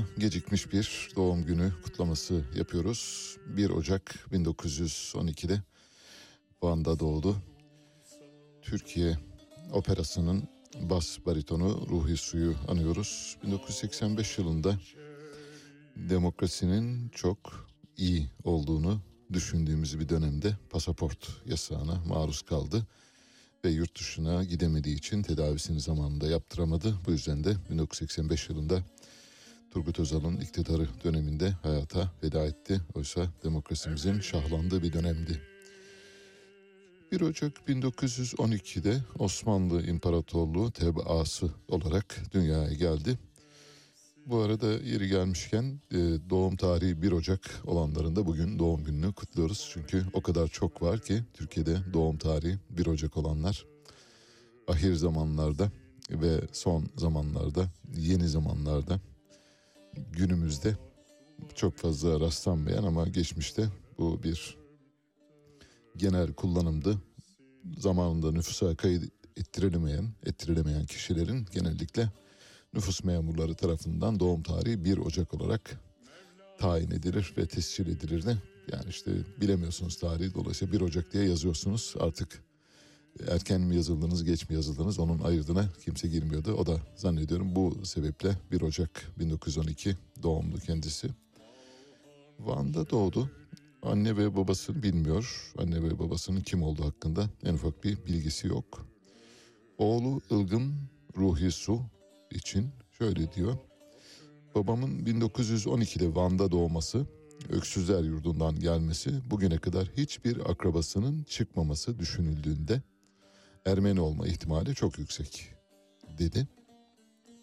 Su'ya gecikmiş bir doğum günü kutlaması yapıyoruz. 1 Ocak 1912'de Van'da doğdu. Türkiye Operası'nın bas baritonu Ruhi Su'yu anıyoruz. 1985 yılında demokrasinin çok iyi olduğunu düşündüğümüz bir dönemde pasaport yasağına maruz kaldı ve yurt dışına gidemediği için tedavisini zamanında yaptıramadı. Bu yüzden de 1985 yılında Turgut Özal'ın iktidarı döneminde hayata veda etti. Oysa demokrasimizin şahlandığı bir dönemdi. 1 Ocak 1912'de Osmanlı İmparatorluğu tebaası olarak dünyaya geldi. Bu arada yeri gelmişken e, doğum tarihi 1 Ocak olanların da bugün doğum gününü kutluyoruz. Çünkü o kadar çok var ki Türkiye'de doğum tarihi 1 Ocak olanlar ahir zamanlarda ve son zamanlarda, yeni zamanlarda günümüzde çok fazla rastlanmayan ama geçmişte bu bir genel kullanımdı. Zamanında nüfusa kayıt ettirilemeyen, ettirilemeyen kişilerin genellikle nüfus memurları tarafından doğum tarihi 1 Ocak olarak tayin edilir ve tescil edilirdi. Yani işte bilemiyorsunuz tarihi dolayısıyla 1 Ocak diye yazıyorsunuz artık erken mi yazıldınız geç mi yazıldınız onun ayırdığına kimse girmiyordu. O da zannediyorum bu sebeple 1 Ocak 1912 doğumlu kendisi. Van'da doğdu. Anne ve babasını bilmiyor. Anne ve babasının kim olduğu hakkında en ufak bir bilgisi yok. Oğlu Ilgın Ruhi Su için şöyle diyor. Babamın 1912'de Van'da doğması, öksüzler yurdundan gelmesi, bugüne kadar hiçbir akrabasının çıkmaması düşünüldüğünde Ermeni olma ihtimali çok yüksek dedi.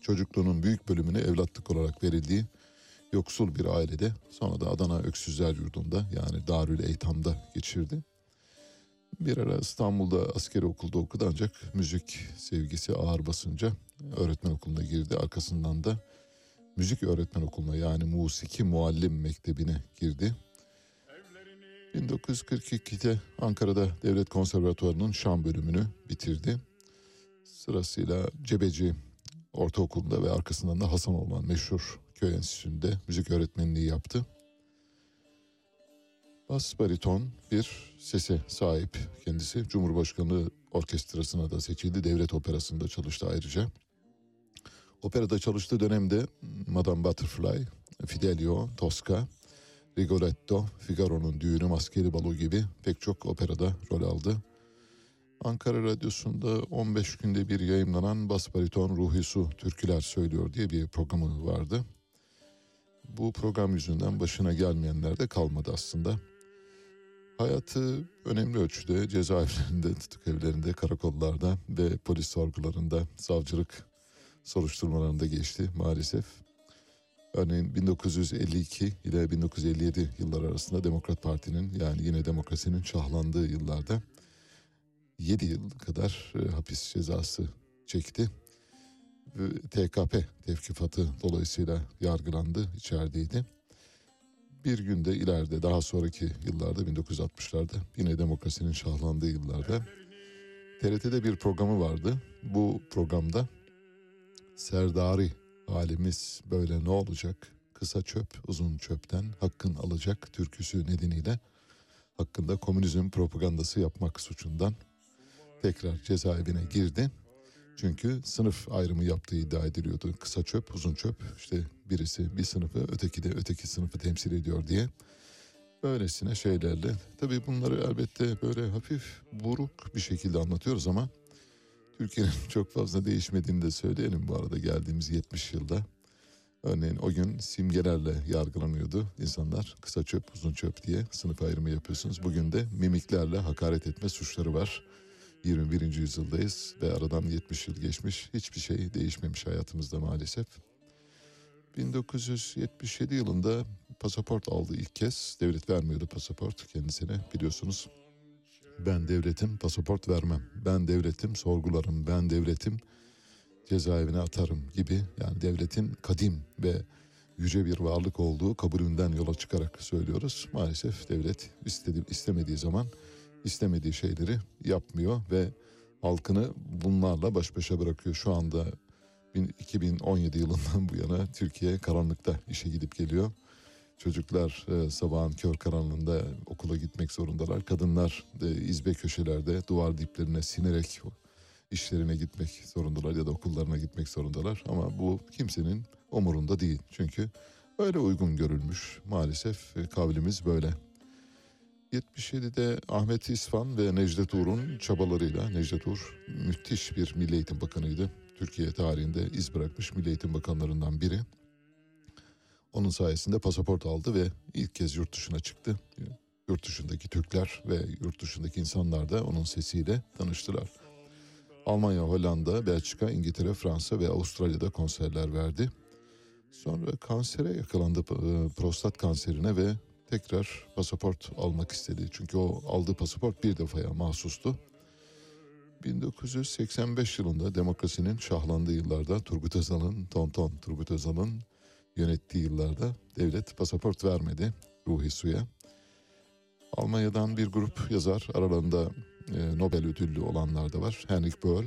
Çocukluğunun büyük bölümünü evlatlık olarak verildiği yoksul bir ailede sonra da Adana Öksüzler Yurdu'nda yani Darül Eytam'da geçirdi. Bir ara İstanbul'da askeri okulda okudu ancak müzik sevgisi ağır basınca öğretmen okuluna girdi. Arkasından da müzik öğretmen okuluna yani musiki muallim mektebine girdi. 1942'de Ankara'da Devlet Konservatuvarı'nın Şan bölümünü bitirdi. Sırasıyla Cebeci Ortaokulu'nda ve arkasından da Hasan olan meşhur köy enstitüsünde müzik öğretmenliği yaptı. Bas bariton bir sese sahip kendisi. Cumhurbaşkanı orkestrasına da seçildi. Devlet operasında çalıştı ayrıca. Operada çalıştığı dönemde Madame Butterfly, Fidelio, Tosca, Rigoletto, Figaro'nun düğünü, Maskeli Balo gibi pek çok operada rol aldı. Ankara Radyosu'nda 15 günde bir yayınlanan Bas Bariton Ruhi Su Türküler Söylüyor diye bir programı vardı. Bu program yüzünden başına gelmeyenler de kalmadı aslında. Hayatı önemli ölçüde cezaevlerinde, tutuk evlerinde, karakollarda ve polis sorgularında, savcılık soruşturmalarında geçti maalesef. Örneğin 1952 ile 1957 yıllar arasında Demokrat Parti'nin yani yine demokrasinin şahlandığı yıllarda 7 yıl kadar e, hapis cezası çekti. TKP tevkifatı dolayısıyla yargılandı, içerideydi. Bir günde ileride daha sonraki yıllarda 1960'larda yine demokrasinin şahlandığı yıllarda TRT'de bir programı vardı. Bu programda Serdari halimiz böyle ne olacak? Kısa çöp uzun çöpten hakkın alacak türküsü nedeniyle hakkında komünizm propagandası yapmak suçundan tekrar cezaevine girdi. Çünkü sınıf ayrımı yaptığı iddia ediliyordu. Kısa çöp, uzun çöp. İşte birisi bir sınıfı, öteki de öteki sınıfı temsil ediyor diye. Böylesine şeylerle. Tabii bunları elbette böyle hafif buruk bir şekilde anlatıyoruz ama Türkiye'nin çok fazla değişmediğini de söyleyelim bu arada geldiğimiz 70 yılda. Örneğin o gün simgelerle yargılanıyordu insanlar. Kısa çöp, uzun çöp diye sınıf ayrımı yapıyorsunuz. Bugün de mimiklerle hakaret etme suçları var. 21. yüzyıldayız ve aradan 70 yıl geçmiş. Hiçbir şey değişmemiş hayatımızda maalesef. 1977 yılında pasaport aldı ilk kez. Devlet vermiyordu pasaport kendisine biliyorsunuz. Ben devletim pasaport vermem. Ben devletim sorgularım. Ben devletim cezaevine atarım gibi. Yani devletin kadim ve yüce bir varlık olduğu kabulünden yola çıkarak söylüyoruz. Maalesef devlet istedi, istemediği zaman istemediği şeyleri yapmıyor ve halkını bunlarla baş başa bırakıyor. Şu anda 2017 yılından bu yana Türkiye karanlıkta işe gidip geliyor. Çocuklar e, sabahın kör karanlığında okula gitmek zorundalar. Kadınlar e, izbe köşelerde duvar diplerine sinerek işlerine gitmek zorundalar ya da okullarına gitmek zorundalar. Ama bu kimsenin umurunda değil. Çünkü öyle uygun görülmüş. Maalesef e, kavlimiz böyle. 77'de Ahmet İsfan ve Necdet Uğur'un çabalarıyla Necdet Uğur müthiş bir Milli Eğitim Bakanıydı. Türkiye tarihinde iz bırakmış Milli Eğitim Bakanlarından biri. Onun sayesinde pasaport aldı ve ilk kez yurt dışına çıktı. Yurt dışındaki Türkler ve yurt dışındaki insanlar da onun sesiyle tanıştılar. Almanya, Hollanda, Belçika, İngiltere, Fransa ve Avustralya'da konserler verdi. Sonra kansere yakalandı, e, prostat kanserine ve tekrar pasaport almak istedi. Çünkü o aldığı pasaport bir defaya mahsustu. 1985 yılında demokrasinin şahlandığı yıllarda Turgut Özal'ın, Tonton Turgut Özal'ın yönettiği yıllarda devlet pasaport vermedi Ruhi Su'ya. Almanya'dan bir grup yazar aralarında e, Nobel ödüllü olanlar da var. Henrik Böll,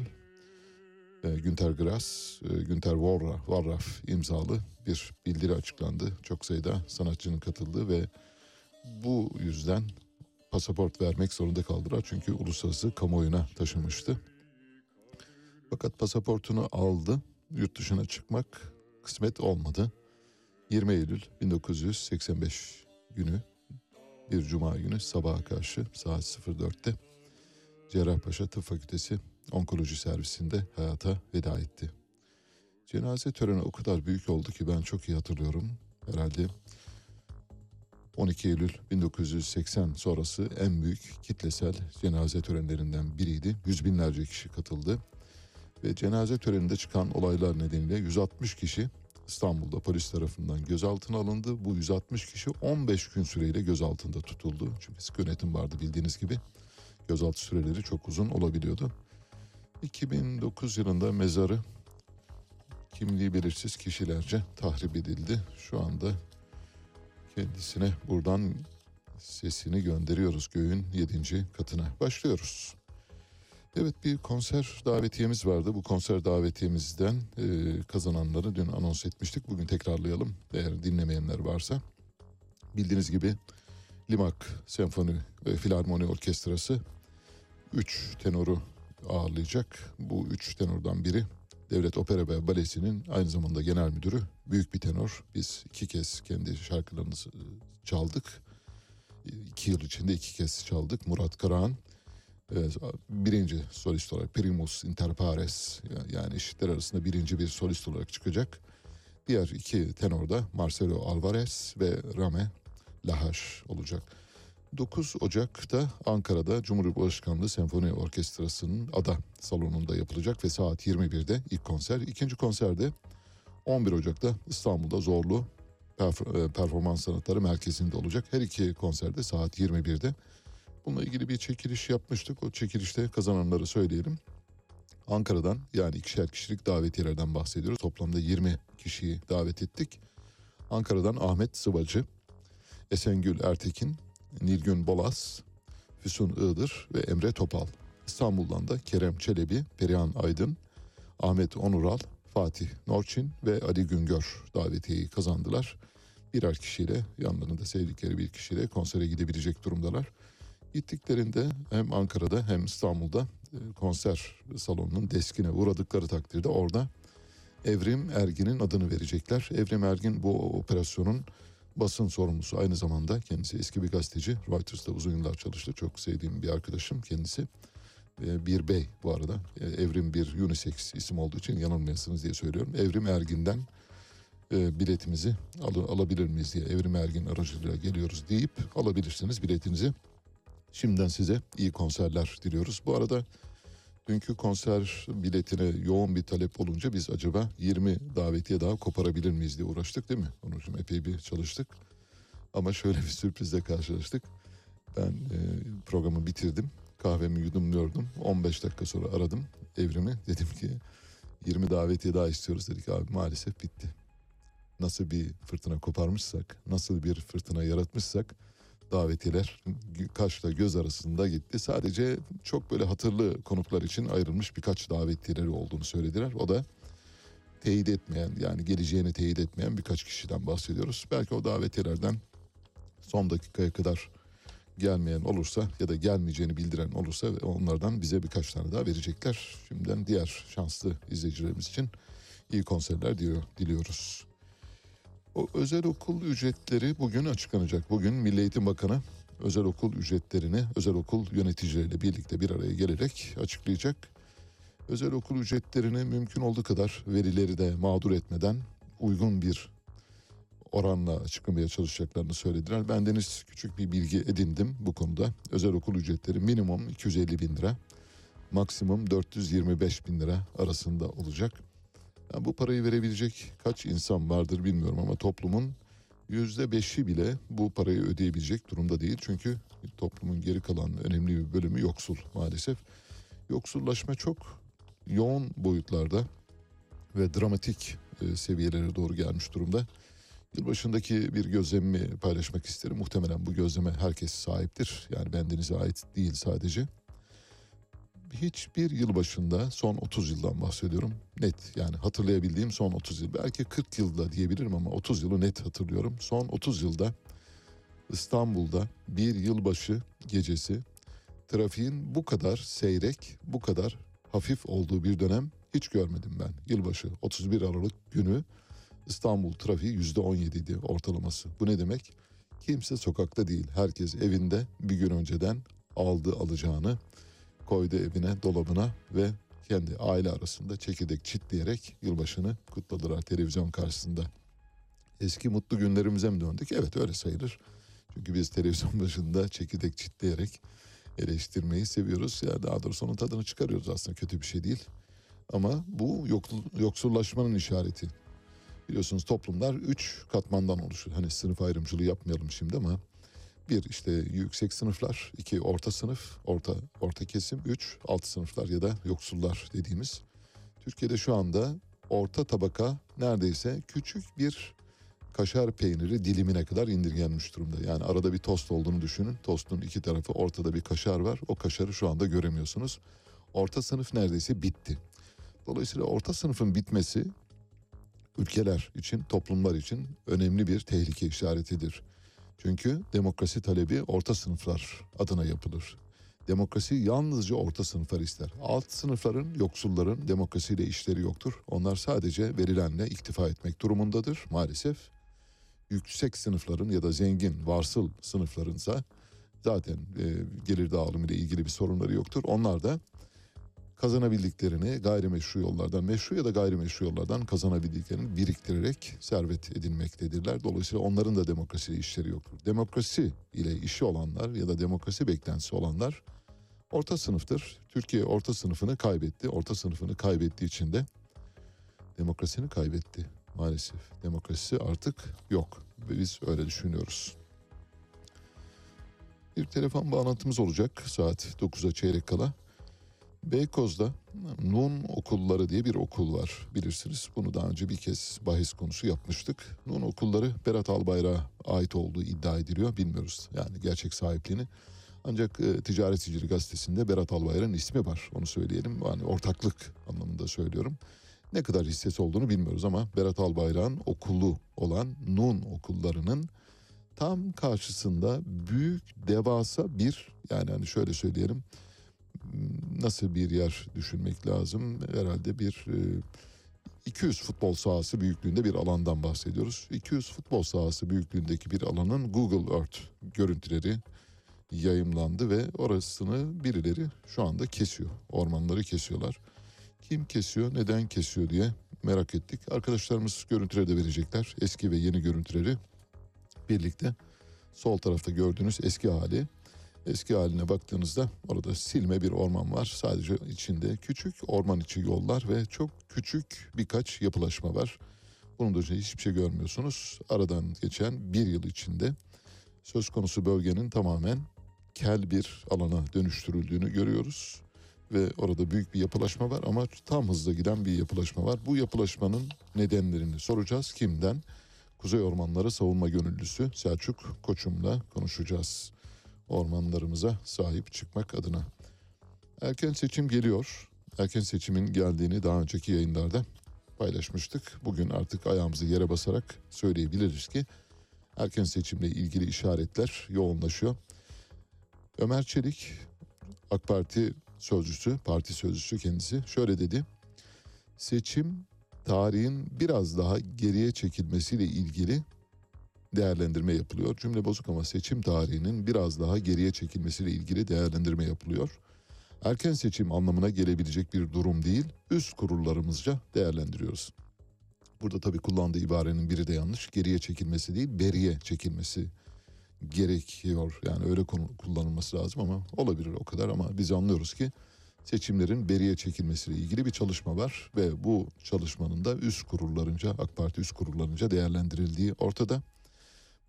e, Günter Grass, e, Günter Warraff, Warraff imzalı bir bildiri açıklandı. Çok sayıda sanatçının katıldığı ve bu yüzden pasaport vermek zorunda kaldılar. Çünkü uluslararası kamuoyuna taşımıştı. Fakat pasaportunu aldı. Yurt dışına çıkmak kısmet olmadı. 20 Eylül 1985 günü bir cuma günü sabaha karşı saat 04'te Cerrahpaşa Tıp Fakültesi Onkoloji Servisinde hayata veda etti. Cenaze töreni o kadar büyük oldu ki ben çok iyi hatırlıyorum. Herhalde 12 Eylül 1980 sonrası en büyük kitlesel cenaze törenlerinden biriydi. Yüz binlerce kişi katıldı. Ve cenaze töreninde çıkan olaylar nedeniyle 160 kişi İstanbul'da polis tarafından gözaltına alındı. Bu 160 kişi 15 gün süreyle gözaltında tutuldu. Çünkü sık yönetim vardı bildiğiniz gibi. Gözaltı süreleri çok uzun olabiliyordu. 2009 yılında mezarı kimliği belirsiz kişilerce tahrip edildi. Şu anda kendisine buradan sesini gönderiyoruz göğün 7. katına. Başlıyoruz. Evet bir konser davetiyemiz vardı. Bu konser davetiyemizden e, kazananları dün anons etmiştik. Bugün tekrarlayalım eğer dinlemeyenler varsa. Bildiğiniz gibi Limak Senfoni ve Filarmoni Orkestrası 3 tenoru ağırlayacak. Bu 3 tenordan biri Devlet Opera ve Balesi'nin aynı zamanda genel müdürü. Büyük bir tenor. Biz iki kez kendi şarkılarını çaldık. İki yıl içinde iki kez çaldık. Murat Karahan birinci solist olarak Primus Inter pares yani eşitler arasında birinci bir solist olarak çıkacak. Diğer iki tenorda Marcelo Alvarez ve Rame Lahaş olacak. 9 Ocak'ta Ankara'da Cumhurbaşkanlığı Senfoni Orkestrası'nın ada salonunda yapılacak ve saat 21'de ilk konser. İkinci konserde 11 Ocak'ta İstanbul'da Zorlu Performans Sanatları Merkezi'nde olacak. Her iki konserde saat 21'de Bununla ilgili bir çekiliş yapmıştık. O çekilişte kazananları söyleyelim. Ankara'dan yani ikişer kişilik davetiyelerden bahsediyoruz. Toplamda 20 kişiyi davet ettik. Ankara'dan Ahmet Sıvacı, Esengül Ertekin, Nilgün Bolas, Füsun Iğdır ve Emre Topal. İstanbul'dan da Kerem Çelebi, Perihan Aydın, Ahmet Onural, Fatih Norçin ve Ali Güngör davetiyeyi kazandılar. Birer kişiyle yanlarında sevdikleri bir kişiyle konsere gidebilecek durumdalar. Gittiklerinde hem Ankara'da hem İstanbul'da e, konser salonunun deskine uğradıkları takdirde orada Evrim Ergin'in adını verecekler. Evrim Ergin bu operasyonun basın sorumlusu aynı zamanda kendisi eski bir gazeteci. Reuters'ta uzun yıllar çalıştı. Çok sevdiğim bir arkadaşım kendisi. E, bir bey bu arada. E, Evrim bir unisex isim olduğu için yanılmayasınız diye söylüyorum. Evrim Ergin'den biletimizi al, alabilir miyiz diye Evrim Ergin aracılığıyla geliyoruz deyip alabilirsiniz biletinizi. Şimdiden size iyi konserler diliyoruz. Bu arada dünkü konser biletine yoğun bir talep olunca biz acaba 20 davetiye daha koparabilir miyiz diye uğraştık değil mi? Onun için epey bir çalıştık. Ama şöyle bir sürprizle karşılaştık. Ben e, programı bitirdim. Kahvemi yudumluyordum. 15 dakika sonra aradım evrimi. Dedim ki 20 davetiye daha istiyoruz dedik abi maalesef bitti. Nasıl bir fırtına koparmışsak, nasıl bir fırtına yaratmışsak davetiler kaşla göz arasında gitti. Sadece çok böyle hatırlı konuklar için ayrılmış birkaç davetileri olduğunu söylediler. O da teyit etmeyen yani geleceğini teyit etmeyen birkaç kişiden bahsediyoruz. Belki o davetiyelerden son dakikaya kadar gelmeyen olursa ya da gelmeyeceğini bildiren olursa onlardan bize birkaç tane daha verecekler. Şimdiden diğer şanslı izleyicilerimiz için iyi konserler diliyoruz. O özel okul ücretleri bugün açıklanacak. Bugün Milli Eğitim Bakanı özel okul ücretlerini özel okul yöneticileriyle birlikte bir araya gelerek açıklayacak. Özel okul ücretlerini mümkün olduğu kadar verileri de mağdur etmeden uygun bir oranla açıklamaya çalışacaklarını söylediler. Ben deniz küçük bir bilgi edindim bu konuda. Özel okul ücretleri minimum 250 bin lira, maksimum 425 bin lira arasında olacak. Yani bu parayı verebilecek kaç insan vardır bilmiyorum ama toplumun yüzde beşi bile bu parayı ödeyebilecek durumda değil. Çünkü toplumun geri kalan önemli bir bölümü yoksul maalesef. Yoksullaşma çok yoğun boyutlarda ve dramatik e, seviyelere doğru gelmiş durumda. Yılbaşındaki bir gözlemimi paylaşmak isterim. Muhtemelen bu gözleme herkes sahiptir. Yani bendenize ait değil sadece hiçbir yıl başında son 30 yıldan bahsediyorum. Net yani hatırlayabildiğim son 30 yıl. Belki 40 yılda diyebilirim ama 30 yılı net hatırlıyorum. Son 30 yılda İstanbul'da bir yılbaşı gecesi trafiğin bu kadar seyrek, bu kadar hafif olduğu bir dönem hiç görmedim ben. Yılbaşı 31 Aralık günü İstanbul trafiği %17 idi ortalaması. Bu ne demek? Kimse sokakta değil. Herkes evinde bir gün önceden aldı alacağını koydu evine, dolabına ve kendi aile arasında çekirdek çitleyerek yılbaşını kutladılar televizyon karşısında. Eski mutlu günlerimize mi döndük? Evet öyle sayılır. Çünkü biz televizyon başında çekirdek çitleyerek eleştirmeyi seviyoruz. Ya daha doğrusu onun tadını çıkarıyoruz aslında kötü bir şey değil. Ama bu yoksul- yoksullaşmanın işareti. Biliyorsunuz toplumlar üç katmandan oluşuyor. Hani sınıf ayrımcılığı yapmayalım şimdi ama bir işte yüksek sınıflar, iki orta sınıf, orta orta kesim, üç alt sınıflar ya da yoksullar dediğimiz. Türkiye'de şu anda orta tabaka neredeyse küçük bir kaşar peyniri dilimine kadar indirgenmiş durumda. Yani arada bir tost olduğunu düşünün. Tostun iki tarafı ortada bir kaşar var. O kaşarı şu anda göremiyorsunuz. Orta sınıf neredeyse bitti. Dolayısıyla orta sınıfın bitmesi ülkeler için, toplumlar için önemli bir tehlike işaretidir. Çünkü demokrasi talebi orta sınıflar adına yapılır. Demokrasi yalnızca orta sınıflar ister. Alt sınıfların, yoksulların demokrasiyle işleri yoktur. Onlar sadece verilenle iktifa etmek durumundadır maalesef. Yüksek sınıfların ya da zengin, varsıl sınıflarınsa zaten e, gelir dağılımı ile ilgili bir sorunları yoktur. Onlar da kazanabildiklerini gayrimeşru yollardan, meşru ya da gayrimeşru yollardan kazanabildiklerini biriktirerek servet edinmektedirler. Dolayısıyla onların da demokrasiyle işleri yoktur. Demokrasi ile işi olanlar ya da demokrasi beklentisi olanlar orta sınıftır. Türkiye orta sınıfını kaybetti. Orta sınıfını kaybettiği için de demokrasini kaybetti maalesef. Demokrasi artık yok. Biz öyle düşünüyoruz. Bir telefon bağlantımız olacak saat 9'a çeyrek kala. Beykoz'da Nun okulları diye bir okul var bilirsiniz. Bunu daha önce bir kez bahis konusu yapmıştık. Nun okulları Berat Albayrak'a ait olduğu iddia ediliyor. Bilmiyoruz yani gerçek sahipliğini. Ancak e, Ticaret Sicili gazetesinde Berat Albayrak'ın ismi var. Onu söyleyelim. Yani ortaklık anlamında söylüyorum. Ne kadar hissesi olduğunu bilmiyoruz ama Berat Albayrak'ın okulu olan Nun okullarının tam karşısında büyük devasa bir yani hani şöyle söyleyelim nasıl bir yer düşünmek lazım? Herhalde bir e, 200 futbol sahası büyüklüğünde bir alandan bahsediyoruz. 200 futbol sahası büyüklüğündeki bir alanın Google Earth görüntüleri yayımlandı ve orasını birileri şu anda kesiyor. Ormanları kesiyorlar. Kim kesiyor, neden kesiyor diye merak ettik. Arkadaşlarımız görüntüleri de verecekler. Eski ve yeni görüntüleri birlikte. Sol tarafta gördüğünüz eski hali Eski haline baktığınızda orada silme bir orman var. Sadece içinde küçük orman içi yollar ve çok küçük birkaç yapılaşma var. Bunun dışında hiçbir şey görmüyorsunuz. Aradan geçen bir yıl içinde söz konusu bölgenin tamamen kel bir alana dönüştürüldüğünü görüyoruz. Ve orada büyük bir yapılaşma var ama tam hızla giden bir yapılaşma var. Bu yapılaşmanın nedenlerini soracağız. Kimden? Kuzey Ormanları Savunma Gönüllüsü Selçuk Koçum'la konuşacağız ormanlarımıza sahip çıkmak adına. Erken seçim geliyor. Erken seçimin geldiğini daha önceki yayınlarda paylaşmıştık. Bugün artık ayağımızı yere basarak söyleyebiliriz ki erken seçimle ilgili işaretler yoğunlaşıyor. Ömer Çelik AK Parti sözcüsü, parti sözcüsü kendisi şöyle dedi. Seçim tarihin biraz daha geriye çekilmesiyle ilgili değerlendirme yapılıyor. Cümle bozuk ama seçim tarihinin biraz daha geriye çekilmesiyle ilgili değerlendirme yapılıyor. Erken seçim anlamına gelebilecek bir durum değil, üst kurullarımızca değerlendiriyoruz. Burada tabii kullandığı ibarenin biri de yanlış. Geriye çekilmesi değil, beriye çekilmesi gerekiyor. Yani öyle kullanılması lazım ama olabilir o kadar ama biz anlıyoruz ki seçimlerin beriye çekilmesiyle ilgili bir çalışma var ve bu çalışmanın da üst kurullarınca AK Parti üst kurullarınca değerlendirildiği ortada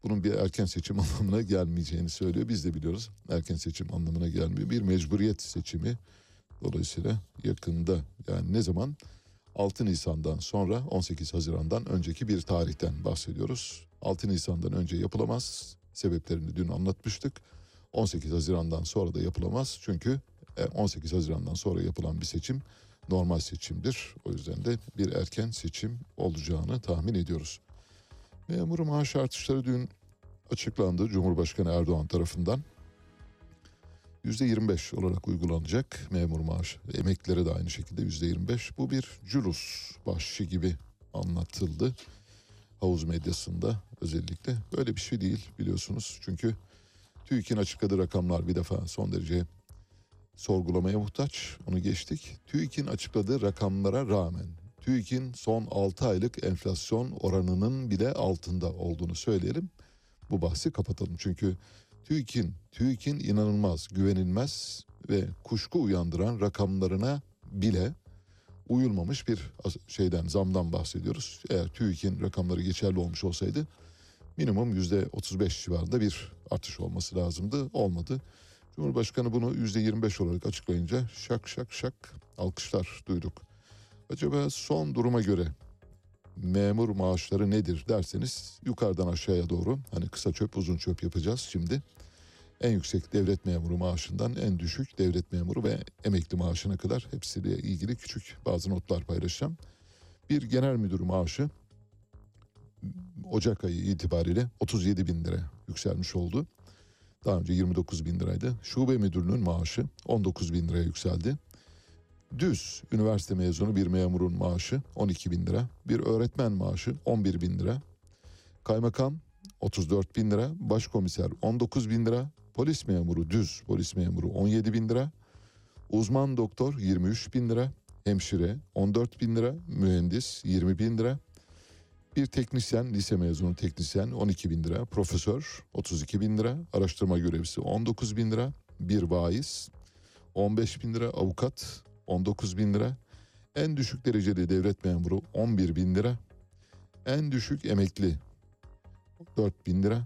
bunun bir erken seçim anlamına gelmeyeceğini söylüyor. Biz de biliyoruz erken seçim anlamına gelmiyor. Bir mecburiyet seçimi dolayısıyla yakında yani ne zaman 6 Nisan'dan sonra 18 Haziran'dan önceki bir tarihten bahsediyoruz. 6 Nisan'dan önce yapılamaz. Sebeplerini dün anlatmıştık. 18 Haziran'dan sonra da yapılamaz. Çünkü 18 e, Haziran'dan sonra yapılan bir seçim normal seçimdir. O yüzden de bir erken seçim olacağını tahmin ediyoruz. Memur maaş artışları dün açıklandı Cumhurbaşkanı Erdoğan tarafından. %25 olarak uygulanacak memur maaş. Emeklilere de aynı şekilde %25. Bu bir cülus bahşişi gibi anlatıldı. Havuz medyasında özellikle. Böyle bir şey değil biliyorsunuz. Çünkü TÜİK'in açıkladığı rakamlar bir defa son derece sorgulamaya muhtaç. Onu geçtik. TÜİK'in açıkladığı rakamlara rağmen TÜİK'in son 6 aylık enflasyon oranının bile altında olduğunu söyleyelim. Bu bahsi kapatalım. Çünkü TÜİK'in TÜİK'in inanılmaz, güvenilmez ve kuşku uyandıran rakamlarına bile uyulmamış bir şeyden zamdan bahsediyoruz. Eğer TÜİK'in rakamları geçerli olmuş olsaydı minimum yüzde 35 civarında bir artış olması lazımdı. Olmadı. Cumhurbaşkanı bunu yüzde 25 olarak açıklayınca şak şak şak alkışlar duyduk. Acaba son duruma göre memur maaşları nedir derseniz yukarıdan aşağıya doğru hani kısa çöp uzun çöp yapacağız şimdi. En yüksek devlet memuru maaşından en düşük devlet memuru ve emekli maaşına kadar hepsiyle ilgili küçük bazı notlar paylaşacağım. Bir genel müdür maaşı Ocak ayı itibariyle 37 bin lira yükselmiş oldu. Daha önce 29 bin liraydı. Şube müdürünün maaşı 19 bin liraya yükseldi. Düz üniversite mezunu bir memurun maaşı 12 bin lira. Bir öğretmen maaşı 11 bin lira. Kaymakam 34 bin lira. Başkomiser 19 bin lira. Polis memuru düz polis memuru 17 bin lira. Uzman doktor 23 bin lira. Hemşire 14 bin lira. Mühendis 20 bin lira. Bir teknisyen, lise mezunu teknisyen 12 bin lira. Profesör 32 bin lira. Araştırma görevlisi 19 bin lira. Bir vaiz 15 bin lira. Avukat 19 bin lira. En düşük dereceli devlet memuru 11 bin lira. En düşük emekli 4 bin lira.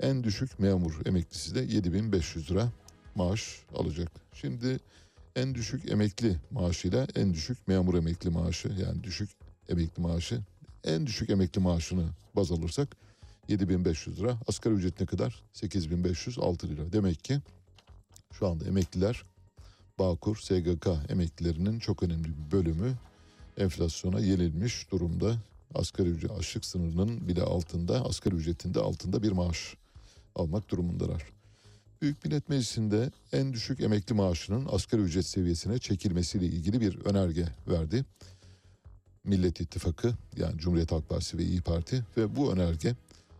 En düşük memur emeklisi de 7500 lira maaş alacak. Şimdi en düşük emekli maaşıyla en düşük memur emekli maaşı yani düşük emekli maaşı en düşük emekli maaşını baz alırsak 7500 lira asgari ücret ne kadar 8506 lira demek ki şu anda emekliler Bağkur SGK emeklilerinin çok önemli bir bölümü enflasyona yenilmiş durumda. Asgari ücret açlık sınırının bile altında, asgari ücretinde altında bir maaş almak durumundalar. Büyük Millet Meclisi'nde en düşük emekli maaşının asgari ücret seviyesine çekilmesiyle ilgili bir önerge verdi. Millet İttifakı yani Cumhuriyet Halk Partisi ve İyi Parti ve bu önerge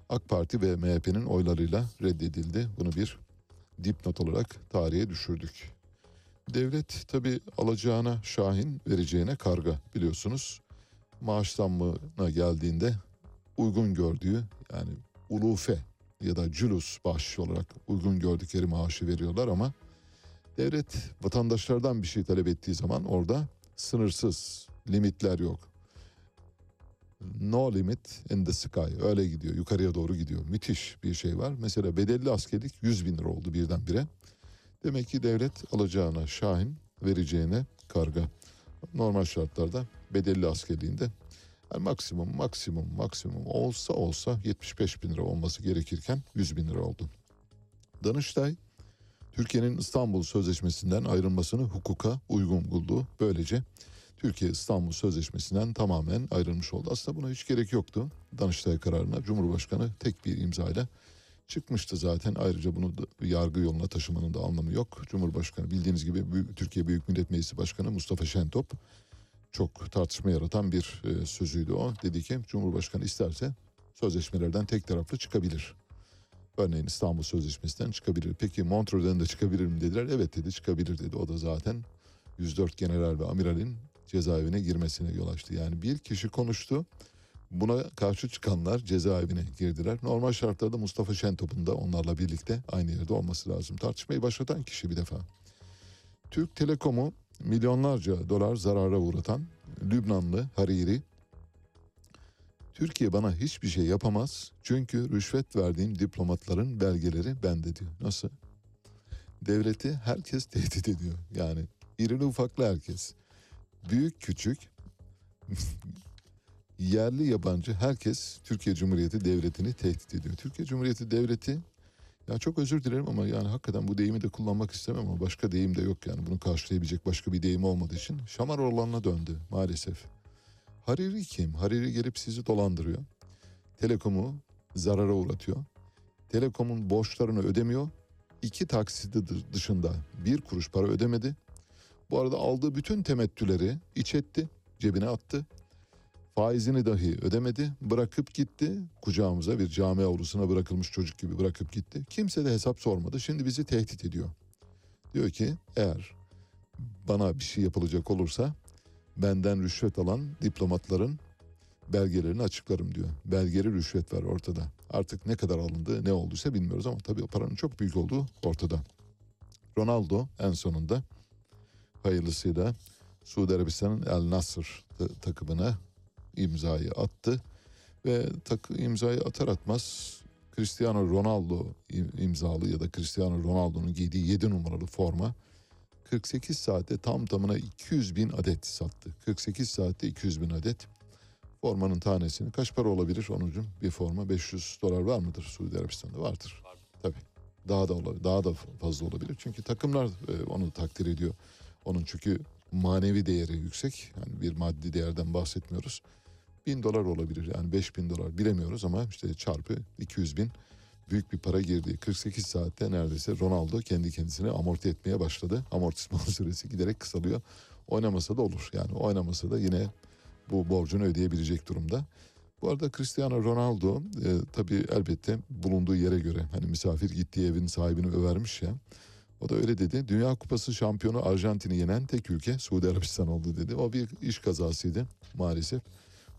AK Parti ve MHP'nin oylarıyla reddedildi. Bunu bir dipnot olarak tarihe düşürdük. Devlet tabi alacağına şahin vereceğine karga biliyorsunuz. Maaş zammına geldiğinde uygun gördüğü yani ulufe ya da cülus bahşiş olarak uygun gördükleri maaşı veriyorlar ama devlet vatandaşlardan bir şey talep ettiği zaman orada sınırsız limitler yok. No limit in the sky öyle gidiyor yukarıya doğru gidiyor müthiş bir şey var. Mesela bedelli askerlik 100 bin lira oldu birdenbire. Demek ki devlet alacağına şahin vereceğine karga. Normal şartlarda bedelli askerliğinde yani maksimum maksimum maksimum olsa olsa 75 bin lira olması gerekirken 100 bin lira oldu. Danıştay Türkiye'nin İstanbul Sözleşmesi'nden ayrılmasını hukuka uygun buldu. Böylece Türkiye İstanbul Sözleşmesi'nden tamamen ayrılmış oldu. Aslında buna hiç gerek yoktu. Danıştay kararına Cumhurbaşkanı tek bir imzayla çıkmıştı zaten. Ayrıca bunu da yargı yoluna taşımanın da anlamı yok. Cumhurbaşkanı bildiğiniz gibi Türkiye Büyük Millet Meclisi Başkanı Mustafa Şentop çok tartışma yaratan bir e, sözüydü o. Dedi ki Cumhurbaşkanı isterse sözleşmelerden tek taraflı çıkabilir. Örneğin İstanbul Sözleşmesi'nden çıkabilir. Peki Montreux'den de çıkabilir mi dediler. Evet dedi çıkabilir dedi. O da zaten 104 general ve amiralin cezaevine girmesine yol açtı. Yani bir kişi konuştu. Buna karşı çıkanlar cezaevine girdiler. Normal şartlarda Mustafa Şentop'un da onlarla birlikte aynı yerde olması lazım. Tartışmayı başlatan kişi bir defa. Türk Telekom'u milyonlarca dolar zarara uğratan Lübnanlı Hariri Türkiye bana hiçbir şey yapamaz çünkü rüşvet verdiğim diplomatların belgeleri bende diyor. Nasıl? Devleti herkes tehdit ediyor. Yani irili ufaklı herkes. Büyük küçük yerli yabancı herkes Türkiye Cumhuriyeti Devleti'ni tehdit ediyor. Türkiye Cumhuriyeti Devleti ya çok özür dilerim ama yani hakikaten bu deyimi de kullanmak istemem ama başka deyim de yok yani bunu karşılayabilecek başka bir deyim olmadığı için şamar olanına döndü maalesef. Hariri kim? Hariri gelip sizi dolandırıyor. Telekom'u zarara uğratıyor. Telekom'un borçlarını ödemiyor. İki taksidi dı- dışında bir kuruş para ödemedi. Bu arada aldığı bütün temettüleri iç etti, cebine attı. Faizini dahi ödemedi, bırakıp gitti. Kucağımıza bir cami avlusuna bırakılmış çocuk gibi bırakıp gitti. Kimse de hesap sormadı. Şimdi bizi tehdit ediyor. Diyor ki eğer bana bir şey yapılacak olursa benden rüşvet alan diplomatların belgelerini açıklarım diyor. Belgeli rüşvet var ortada. Artık ne kadar alındı ne olduysa bilmiyoruz ama tabii o paranın çok büyük olduğu ortada. Ronaldo en sonunda hayırlısıyla Suudi Arabistan'ın El Nasr ta- takımına imzayı attı ve takı imzayı atar atmaz Cristiano Ronaldo im- imzalı ya da Cristiano Ronaldo'nun giydiği 7 numaralı forma 48 saatte tam tamına 200 bin adet sattı. 48 saatte 200 bin adet. Formanın tanesini kaç para olabilir onucum? Bir forma 500 dolar var mıdır Suudi Arabistan'da? Vardır. Tabii. Daha da olabilir, daha da fazla olabilir. Çünkü takımlar e, onu takdir ediyor. Onun çünkü manevi değeri yüksek. Yani bir maddi değerden bahsetmiyoruz. Bin dolar olabilir yani beş bin dolar bilemiyoruz ama işte çarpı 200 bin büyük bir para girdi. 48 saatte neredeyse Ronaldo kendi kendisine amorti etmeye başladı. Amortisman süresi giderek kısalıyor. Oynamasa da olur yani oynamasa da yine bu borcunu ödeyebilecek durumda. Bu arada Cristiano Ronaldo e, tabii elbette bulunduğu yere göre hani misafir gittiği evin sahibini övermiş ya. O da öyle dedi. Dünya Kupası şampiyonu Arjantin'i yenen tek ülke Suudi Arabistan oldu dedi. O bir iş kazasıydı maalesef.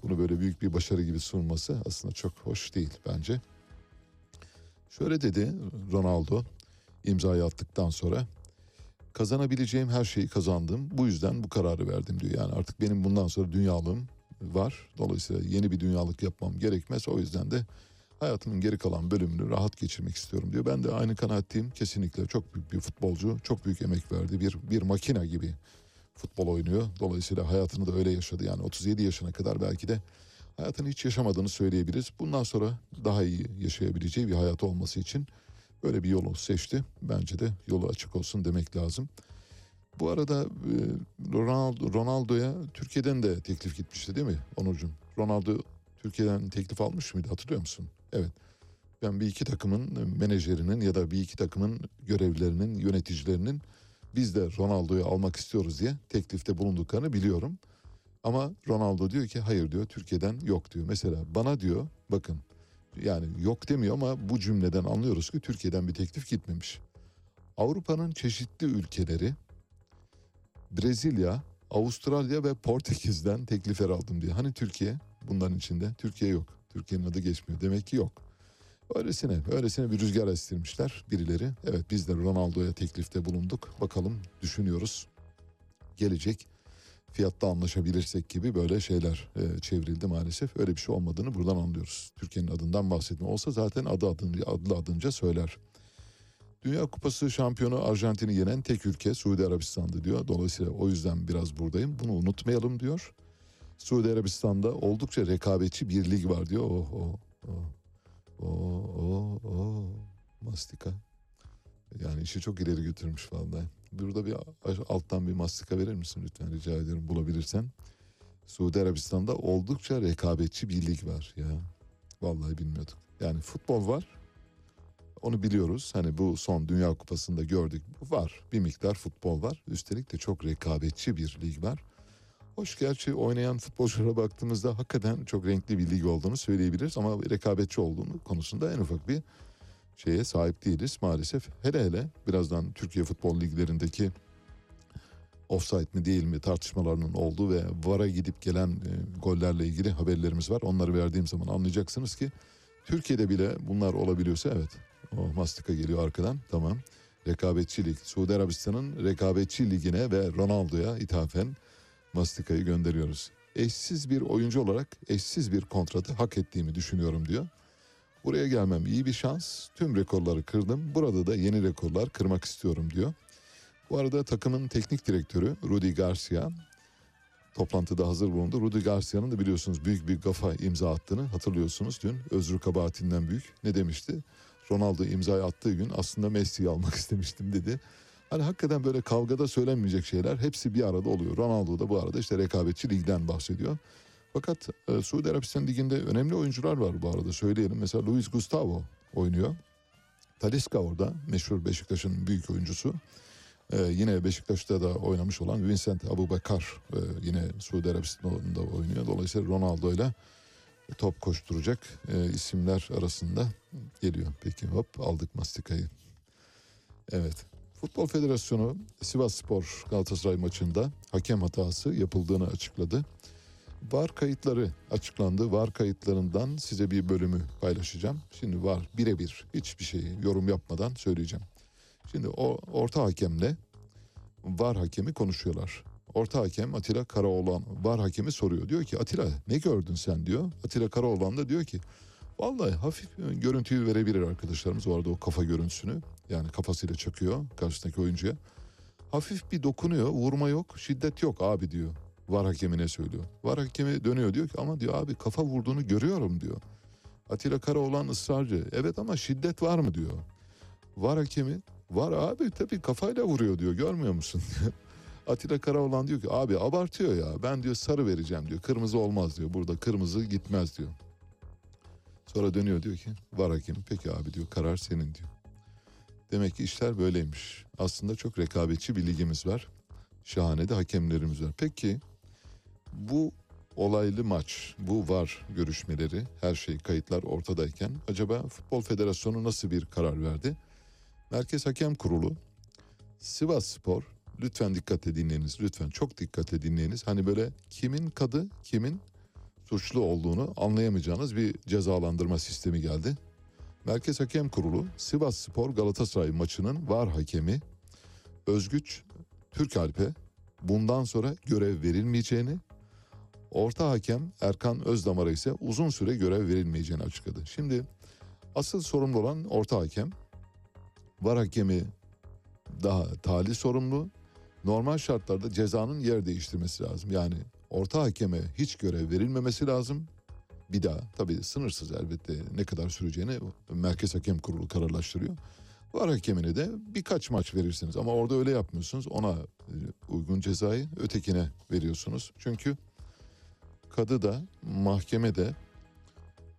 Bunu böyle büyük bir başarı gibi sunması aslında çok hoş değil bence. Şöyle dedi Ronaldo imzayı attıktan sonra kazanabileceğim her şeyi kazandım. Bu yüzden bu kararı verdim diyor. Yani artık benim bundan sonra dünyalığım var. Dolayısıyla yeni bir dünyalık yapmam gerekmez. O yüzden de hayatımın geri kalan bölümünü rahat geçirmek istiyorum diyor. Ben de aynı kanaatteyim. Kesinlikle çok büyük bir futbolcu. Çok büyük emek verdi. Bir, bir makina gibi futbol oynuyor. Dolayısıyla hayatını da öyle yaşadı. Yani 37 yaşına kadar belki de hayatını hiç yaşamadığını söyleyebiliriz. Bundan sonra daha iyi yaşayabileceği bir hayat olması için böyle bir yolu seçti. Bence de yolu açık olsun demek lazım. Bu arada e, Ronaldo, Ronaldo'ya Türkiye'den de teklif gitmişti değil mi Onurcuğum? Ronaldo Türkiye'den teklif almış mıydı hatırlıyor musun? Evet. Ben bir iki takımın menajerinin ya da bir iki takımın görevlilerinin, yöneticilerinin biz de Ronaldo'yu almak istiyoruz diye teklifte bulunduklarını biliyorum. Ama Ronaldo diyor ki hayır diyor Türkiye'den yok diyor. Mesela bana diyor bakın yani yok demiyor ama bu cümleden anlıyoruz ki Türkiye'den bir teklif gitmemiş. Avrupa'nın çeşitli ülkeleri Brezilya, Avustralya ve Portekiz'den teklifler aldım diye. Hani Türkiye bunların içinde? Türkiye yok. Türkiye'nin adı geçmiyor. Demek ki yok. Öylesine, öylesine bir rüzgar estirmişler birileri. Evet biz de Ronaldo'ya teklifte bulunduk. Bakalım düşünüyoruz. Gelecek fiyatta anlaşabilirsek gibi böyle şeyler e, çevrildi maalesef. Öyle bir şey olmadığını buradan anlıyoruz. Türkiye'nin adından bahsetme olsa zaten adı adını, adlı adınca söyler. Dünya Kupası şampiyonu Arjantin'i yenen tek ülke Suudi Arabistan'dı diyor. Dolayısıyla o yüzden biraz buradayım. Bunu unutmayalım diyor. Suudi Arabistan'da oldukça rekabetçi bir lig var diyor. Oh, oh, oh. O o o mastika. Yani işi çok ileri götürmüş vallahi. Burada bir alttan bir mastika verir misin lütfen rica ederim bulabilirsen. Suudi Arabistan'da oldukça rekabetçi bir lig var ya. Vallahi bilmiyorduk. Yani futbol var. Onu biliyoruz. Hani bu son Dünya Kupası'nda gördük. Var. Bir miktar futbol var. Üstelik de çok rekabetçi bir lig var. Hoş gerçi oynayan futbolculara baktığımızda hakikaten çok renkli bir lig olduğunu söyleyebiliriz ama rekabetçi olduğunu konusunda en ufak bir şeye sahip değiliz maalesef. Hele hele birazdan Türkiye futbol liglerindeki offside mi değil mi tartışmalarının olduğu ve VAR'a gidip gelen e, gollerle ilgili haberlerimiz var. Onları verdiğim zaman anlayacaksınız ki Türkiye'de bile bunlar olabiliyorsa evet. O mastika geliyor arkadan tamam. Rekabetçi lig. Suudi Arabistan'ın rekabetçi ligine ve Ronaldo'ya ithafen Mastika'yı gönderiyoruz. Eşsiz bir oyuncu olarak eşsiz bir kontratı hak ettiğimi düşünüyorum diyor. Buraya gelmem iyi bir şans. Tüm rekorları kırdım. Burada da yeni rekorlar kırmak istiyorum diyor. Bu arada takımın teknik direktörü Rudy Garcia toplantıda hazır bulundu. Rudy Garcia'nın da biliyorsunuz büyük bir gafa imza attığını hatırlıyorsunuz dün. Özrü kabahatinden büyük. Ne demişti? Ronaldo imzayı attığı gün aslında Messi'yi almak istemiştim dedi. Hani hakikaten böyle kavgada söylenmeyecek şeyler hepsi bir arada oluyor. Ronaldo da bu arada işte rekabetçi ligden bahsediyor. Fakat e, Suudi Arabistan liginde önemli oyuncular var bu arada söyleyelim. Mesela Luis Gustavo oynuyor. Talisca orada meşhur Beşiktaş'ın büyük oyuncusu. E, yine Beşiktaş'ta da oynamış olan Vincent Abubakar e, yine Suudi Arabistan'da oynuyor. Dolayısıyla Ronaldo ile top koşturacak e, isimler arasında geliyor. Peki hop aldık mastikayı. Evet Futbol Federasyonu Sivas Spor Galatasaray maçında hakem hatası yapıldığını açıkladı. VAR kayıtları açıklandı. VAR kayıtlarından size bir bölümü paylaşacağım. Şimdi VAR birebir hiçbir şeyi yorum yapmadan söyleyeceğim. Şimdi o orta hakemle VAR hakemi konuşuyorlar. Orta hakem Atilla Karaoğlan VAR hakemi soruyor. Diyor ki Atilla ne gördün sen diyor. Atilla Karaoğlan da diyor ki vallahi hafif görüntüyü verebilir arkadaşlarımız. O arada o kafa görüntüsünü yani kafasıyla çakıyor karşısındaki oyuncuya. Hafif bir dokunuyor vurma yok şiddet yok abi diyor. VAR hakemine söylüyor. VAR hakemi dönüyor diyor ki ama diyor abi kafa vurduğunu görüyorum diyor. Atilla Karaoğlan ısrarcı. Evet ama şiddet var mı diyor. VAR hakemi var abi tabii kafayla vuruyor diyor görmüyor musun diyor. Atilla Karaoğlan diyor ki abi abartıyor ya ben diyor sarı vereceğim diyor kırmızı olmaz diyor burada kırmızı gitmez diyor. Sonra dönüyor diyor ki var hakem peki abi diyor karar senin diyor. Demek ki işler böyleymiş. Aslında çok rekabetçi bir ligimiz var. Şahane de hakemlerimiz var. Peki bu olaylı maç, bu var görüşmeleri, her şey kayıtlar ortadayken acaba Futbol Federasyonu nasıl bir karar verdi? Merkez Hakem Kurulu Sivas Spor lütfen dikkate dinleyiniz lütfen çok dikkate dinleyiniz. Hani böyle kimin kadı kimin suçlu olduğunu anlayamayacağınız bir cezalandırma sistemi geldi. Merkez Hakem Kurulu Sivas Spor Galatasaray maçının var hakemi Özgüç Türkalp'e bundan sonra görev verilmeyeceğini, orta hakem Erkan Özdamar'a ise uzun süre görev verilmeyeceğini açıkladı. Şimdi asıl sorumlu olan orta hakem, var hakemi daha tali sorumlu. Normal şartlarda cezanın yer değiştirmesi lazım. Yani orta hakeme hiç görev verilmemesi lazım. Bir daha tabii sınırsız elbette ne kadar süreceğini Merkez Hakem Kurulu kararlaştırıyor. Var hakemine de birkaç maç verirsiniz ama orada öyle yapmıyorsunuz. Ona e, uygun cezayı ötekine veriyorsunuz. Çünkü kadı da mahkeme de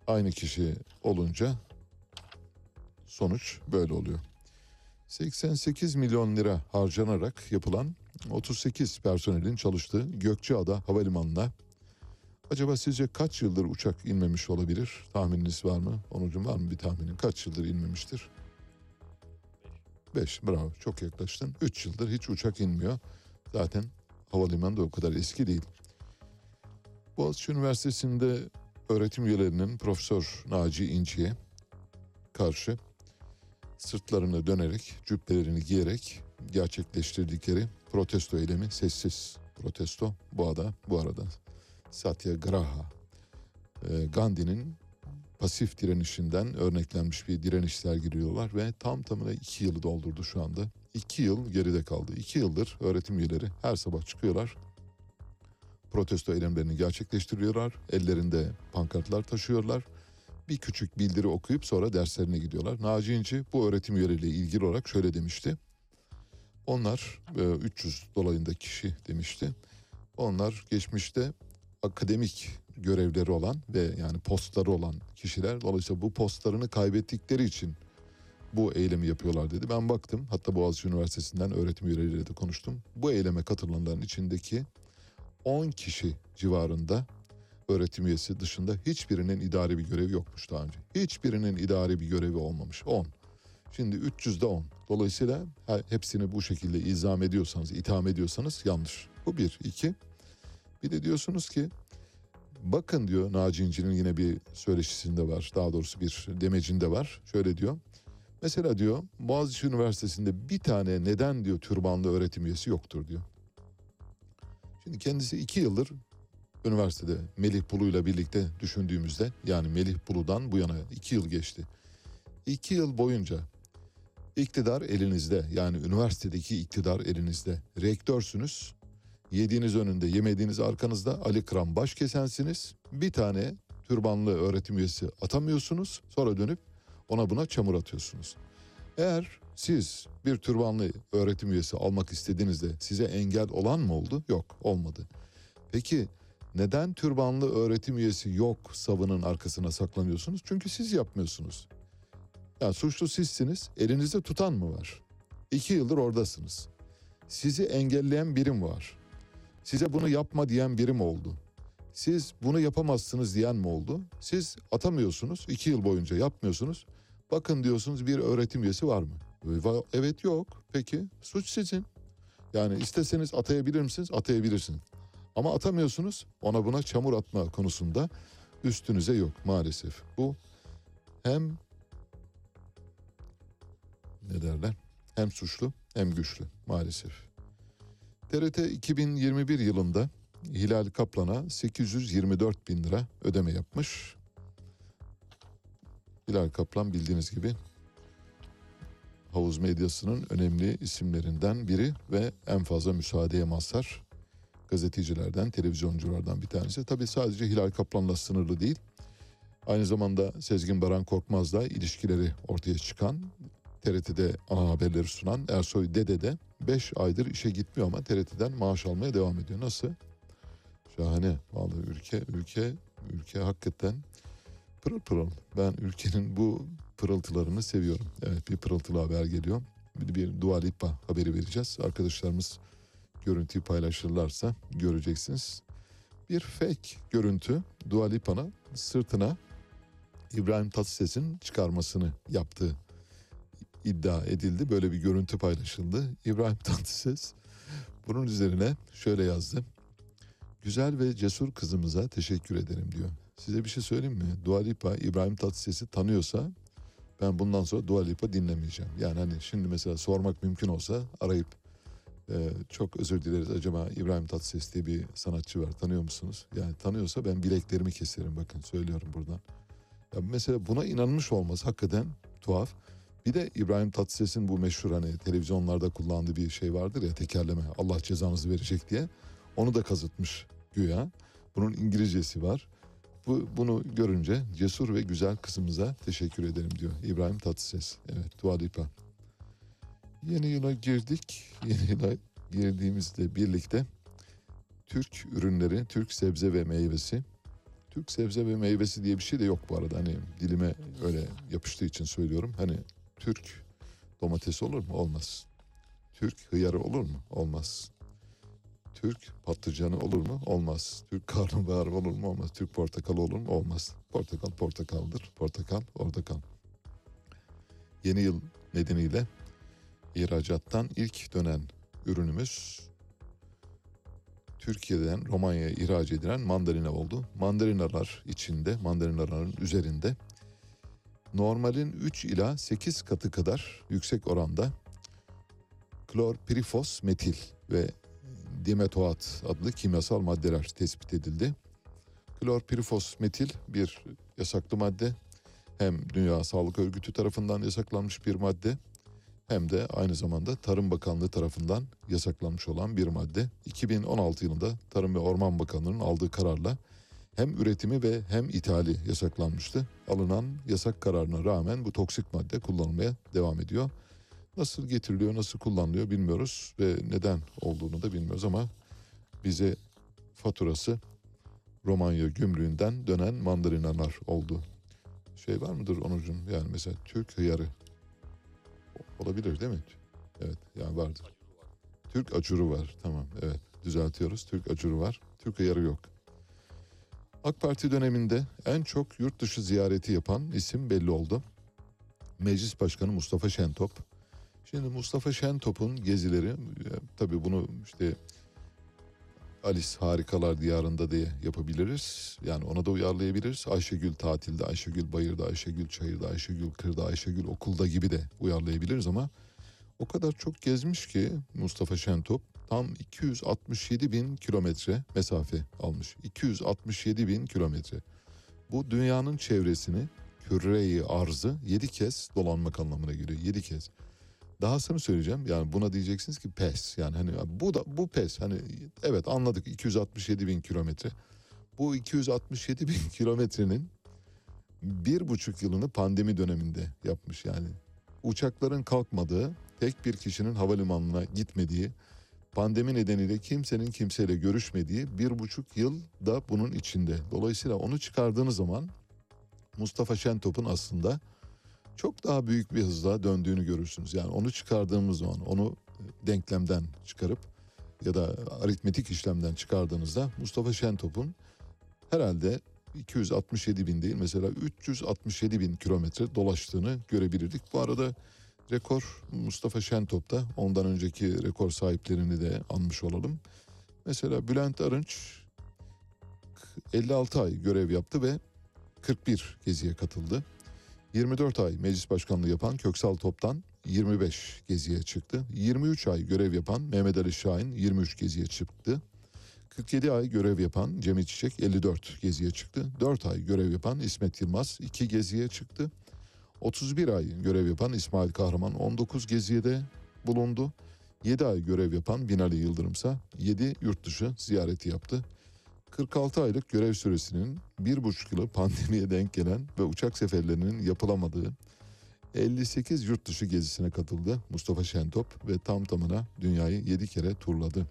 aynı kişi olunca sonuç böyle oluyor. 88 milyon lira harcanarak yapılan 38 personelin çalıştığı Gökçeada Havalimanı'na acaba sizce kaç yıldır uçak inmemiş olabilir? Tahmininiz var mı? Onucum var mı bir tahminin? Kaç yıldır inmemiştir? 5 bravo çok yaklaştın. 3 yıldır hiç uçak inmiyor. Zaten havalimanı da o kadar eski değil. Boğaziçi Üniversitesi'nde öğretim üyelerinin Profesör Naci İnci'ye karşı sırtlarını dönerek, cübbelerini giyerek gerçekleştirdikleri protesto eylemi sessiz protesto bu arada, bu arada Satyagraha e, Gandhi'nin pasif direnişinden örneklenmiş bir direniş sergiliyorlar ve tam tamına iki yılı doldurdu şu anda. İki yıl geride kaldı. İki yıldır öğretim üyeleri her sabah çıkıyorlar. Protesto eylemlerini gerçekleştiriyorlar. Ellerinde pankartlar taşıyorlar. Bir küçük bildiri okuyup sonra derslerine gidiyorlar. Naci İnci bu öğretim üyeleriyle ilgili olarak şöyle demişti. Onlar e, 300 dolayında kişi demişti. Onlar geçmişte akademik görevleri olan ve yani postları olan kişiler dolayısıyla bu postlarını kaybettikleri için bu eylemi yapıyorlar dedi. Ben baktım hatta Boğaziçi Üniversitesi'nden öğretim üyeleriyle de konuştum. Bu eyleme katılanların içindeki 10 kişi civarında öğretim üyesi dışında hiçbirinin idari bir görevi yokmuş daha önce. Hiçbirinin idari bir görevi olmamış. 10. Şimdi 300'de 10. Dolayısıyla hepsini bu şekilde izam ediyorsanız, itham ediyorsanız yanlış. Bu bir. iki. Bir de diyorsunuz ki bakın diyor Naci İnci'nin yine bir söyleşisinde var. Daha doğrusu bir demecinde var. Şöyle diyor. Mesela diyor Boğaziçi Üniversitesi'nde bir tane neden diyor türbanlı öğretim üyesi yoktur diyor. Şimdi kendisi iki yıldır üniversitede Melih Bulu'yla birlikte düşündüğümüzde yani Melih Bulu'dan bu yana iki yıl geçti. İki yıl boyunca iktidar elinizde yani üniversitedeki iktidar elinizde. Rektörsünüz Yediğiniz önünde, yemediğiniz arkanızda Ali Kram baş kesensiniz. Bir tane türbanlı öğretim üyesi atamıyorsunuz. Sonra dönüp ona buna çamur atıyorsunuz. Eğer siz bir türbanlı öğretim üyesi almak istediğinizde size engel olan mı oldu? Yok, olmadı. Peki neden türbanlı öğretim üyesi yok savının arkasına saklanıyorsunuz? Çünkü siz yapmıyorsunuz. Yani suçlu sizsiniz, elinizde tutan mı var? İki yıldır oradasınız. Sizi engelleyen birim var. Size bunu yapma diyen biri mi oldu? Siz bunu yapamazsınız diyen mi oldu? Siz atamıyorsunuz, iki yıl boyunca yapmıyorsunuz. Bakın diyorsunuz bir öğretim üyesi var mı? Va- Evet yok. Peki suç sizin. Yani isteseniz atayabilir misiniz? Atayabilirsiniz. Ama atamıyorsunuz. Ona buna çamur atma konusunda üstünüze yok maalesef. Bu hem ne derler? Hem suçlu hem güçlü maalesef. TRT 2021 yılında Hilal Kaplan'a 824 bin lira ödeme yapmış. Hilal Kaplan bildiğiniz gibi havuz medyasının önemli isimlerinden biri ve en fazla müsaadeye mazhar gazetecilerden, televizyonculardan bir tanesi. Tabii sadece Hilal Kaplan'la sınırlı değil. Aynı zamanda Sezgin Baran Korkmaz'la ilişkileri ortaya çıkan, TRT'de ana haberleri sunan Ersoy Dede de 5 aydır işe gitmiyor ama TRT'den maaş almaya devam ediyor. Nasıl? Şahane. Vallahi ülke, ülke, ülke hakikaten pırıl pırıl. Ben ülkenin bu pırıltılarını seviyorum. Evet bir pırıltılı haber geliyor. Bir, bir Dua Lipa haberi vereceğiz. Arkadaşlarımız görüntüyü paylaşırlarsa göreceksiniz. Bir fake görüntü Dua Lipa'nın sırtına İbrahim Tatlıses'in çıkarmasını yaptığı iddia edildi. Böyle bir görüntü paylaşıldı. İbrahim Tatlıses bunun üzerine şöyle yazdı. Güzel ve cesur kızımıza teşekkür ederim diyor. Size bir şey söyleyeyim mi? Dua Lipa İbrahim Tatlıses'i tanıyorsa ben bundan sonra Dua Lipa dinlemeyeceğim. Yani hani şimdi mesela sormak mümkün olsa arayıp e, çok özür dileriz acaba İbrahim Tatlıses diye bir sanatçı var tanıyor musunuz? Yani tanıyorsa ben bileklerimi keserim bakın söylüyorum buradan. Ya mesela buna inanmış olması hakikaten tuhaf. Bir de İbrahim Tatlıses'in bu meşhur hani televizyonlarda kullandığı bir şey vardır ya tekerleme Allah cezanızı verecek diye. Onu da kazıtmış güya. Bunun İngilizcesi var. Bu, bunu görünce cesur ve güzel kızımıza teşekkür ederim diyor İbrahim Tatlıses. Evet Dua Lipa. Yeni yıla girdik. Yeni yıla girdiğimizle birlikte Türk ürünleri, Türk sebze ve meyvesi. Türk sebze ve meyvesi diye bir şey de yok bu arada. Hani dilime öyle yapıştığı için söylüyorum. Hani Türk domatesi olur mu? Olmaz. Türk hıyarı olur mu? Olmaz. Türk patlıcanı olur mu? Olmaz. Türk karnabaharı olur mu? Olmaz. Türk portakalı olur mu? Olmaz. Portakal portakaldır. Portakal orada kal. Yeni yıl nedeniyle ihracattan ilk dönen ürünümüz Türkiye'den Romanya'ya ihraç edilen mandalina oldu. Mandalinalar içinde, mandalinaların üzerinde normalin 3 ila 8 katı kadar yüksek oranda klorpirifos metil ve dimetoat adlı kimyasal maddeler tespit edildi. Klorpirifos metil bir yasaklı madde. Hem Dünya Sağlık Örgütü tarafından yasaklanmış bir madde hem de aynı zamanda Tarım Bakanlığı tarafından yasaklanmış olan bir madde. 2016 yılında Tarım ve Orman Bakanlığı'nın aldığı kararla hem üretimi ve hem ithali yasaklanmıştı. Alınan yasak kararına rağmen bu toksik madde kullanılmaya devam ediyor. Nasıl getiriliyor, nasıl kullanılıyor bilmiyoruz ve neden olduğunu da bilmiyoruz ama bize faturası Romanya gümrüğünden dönen mandalinalar oldu. Şey var mıdır Onurcuğum? Yani mesela Türk hıyarı olabilir değil mi? Evet yani vardır. Türk acuru var tamam evet düzeltiyoruz. Türk acuru var. Türk hıyarı yok. AK Parti döneminde en çok yurt dışı ziyareti yapan isim belli oldu. Meclis Başkanı Mustafa Şentop. Şimdi Mustafa Şentop'un gezileri e, tabii bunu işte Alice Harikalar Diyarında diye yapabiliriz. Yani ona da uyarlayabiliriz. Ayşegül tatilde, Ayşegül bayırda, Ayşegül çayırda, Ayşegül kırda, Ayşegül okulda gibi de uyarlayabiliriz ama o kadar çok gezmiş ki Mustafa Şentop tam 267 bin kilometre mesafe almış. 267 bin kilometre. Bu dünyanın çevresini, küreyi arzı 7 kez dolanmak anlamına geliyor. 7 kez. Dahasını söyleyeceğim. Yani buna diyeceksiniz ki pes. Yani hani bu da bu pes. Hani evet anladık 267 bin kilometre. Bu 267 bin kilometrenin bir buçuk yılını pandemi döneminde yapmış yani. Uçakların kalkmadığı, tek bir kişinin havalimanına gitmediği, pandemi nedeniyle kimsenin kimseyle görüşmediği bir buçuk yıl da bunun içinde. Dolayısıyla onu çıkardığınız zaman Mustafa Şentop'un aslında çok daha büyük bir hızla döndüğünü görürsünüz. Yani onu çıkardığımız zaman onu denklemden çıkarıp ya da aritmetik işlemden çıkardığınızda Mustafa Şentop'un herhalde 267 bin değil mesela 367 bin kilometre dolaştığını görebilirdik. Bu arada rekor Mustafa Şentop'ta. Ondan önceki rekor sahiplerini de anmış olalım. Mesela Bülent Arınç 56 ay görev yaptı ve 41 geziye katıldı. 24 ay meclis başkanlığı yapan Köksal Top'tan 25 geziye çıktı. 23 ay görev yapan Mehmet Ali Şahin 23 geziye çıktı. 47 ay görev yapan Cemil Çiçek 54 geziye çıktı. 4 ay görev yapan İsmet Yılmaz 2 geziye çıktı. 31 ay görev yapan İsmail Kahraman 19 geziye de bulundu. 7 ay görev yapan Binali Yıldırımsa 7 yurt dışı ziyareti yaptı. 46 aylık görev süresinin bir buçuk yılı pandemiye denk gelen ve uçak seferlerinin yapılamadığı 58 yurt dışı gezisine katıldı Mustafa Şentop ve tam tamına dünyayı 7 kere turladı.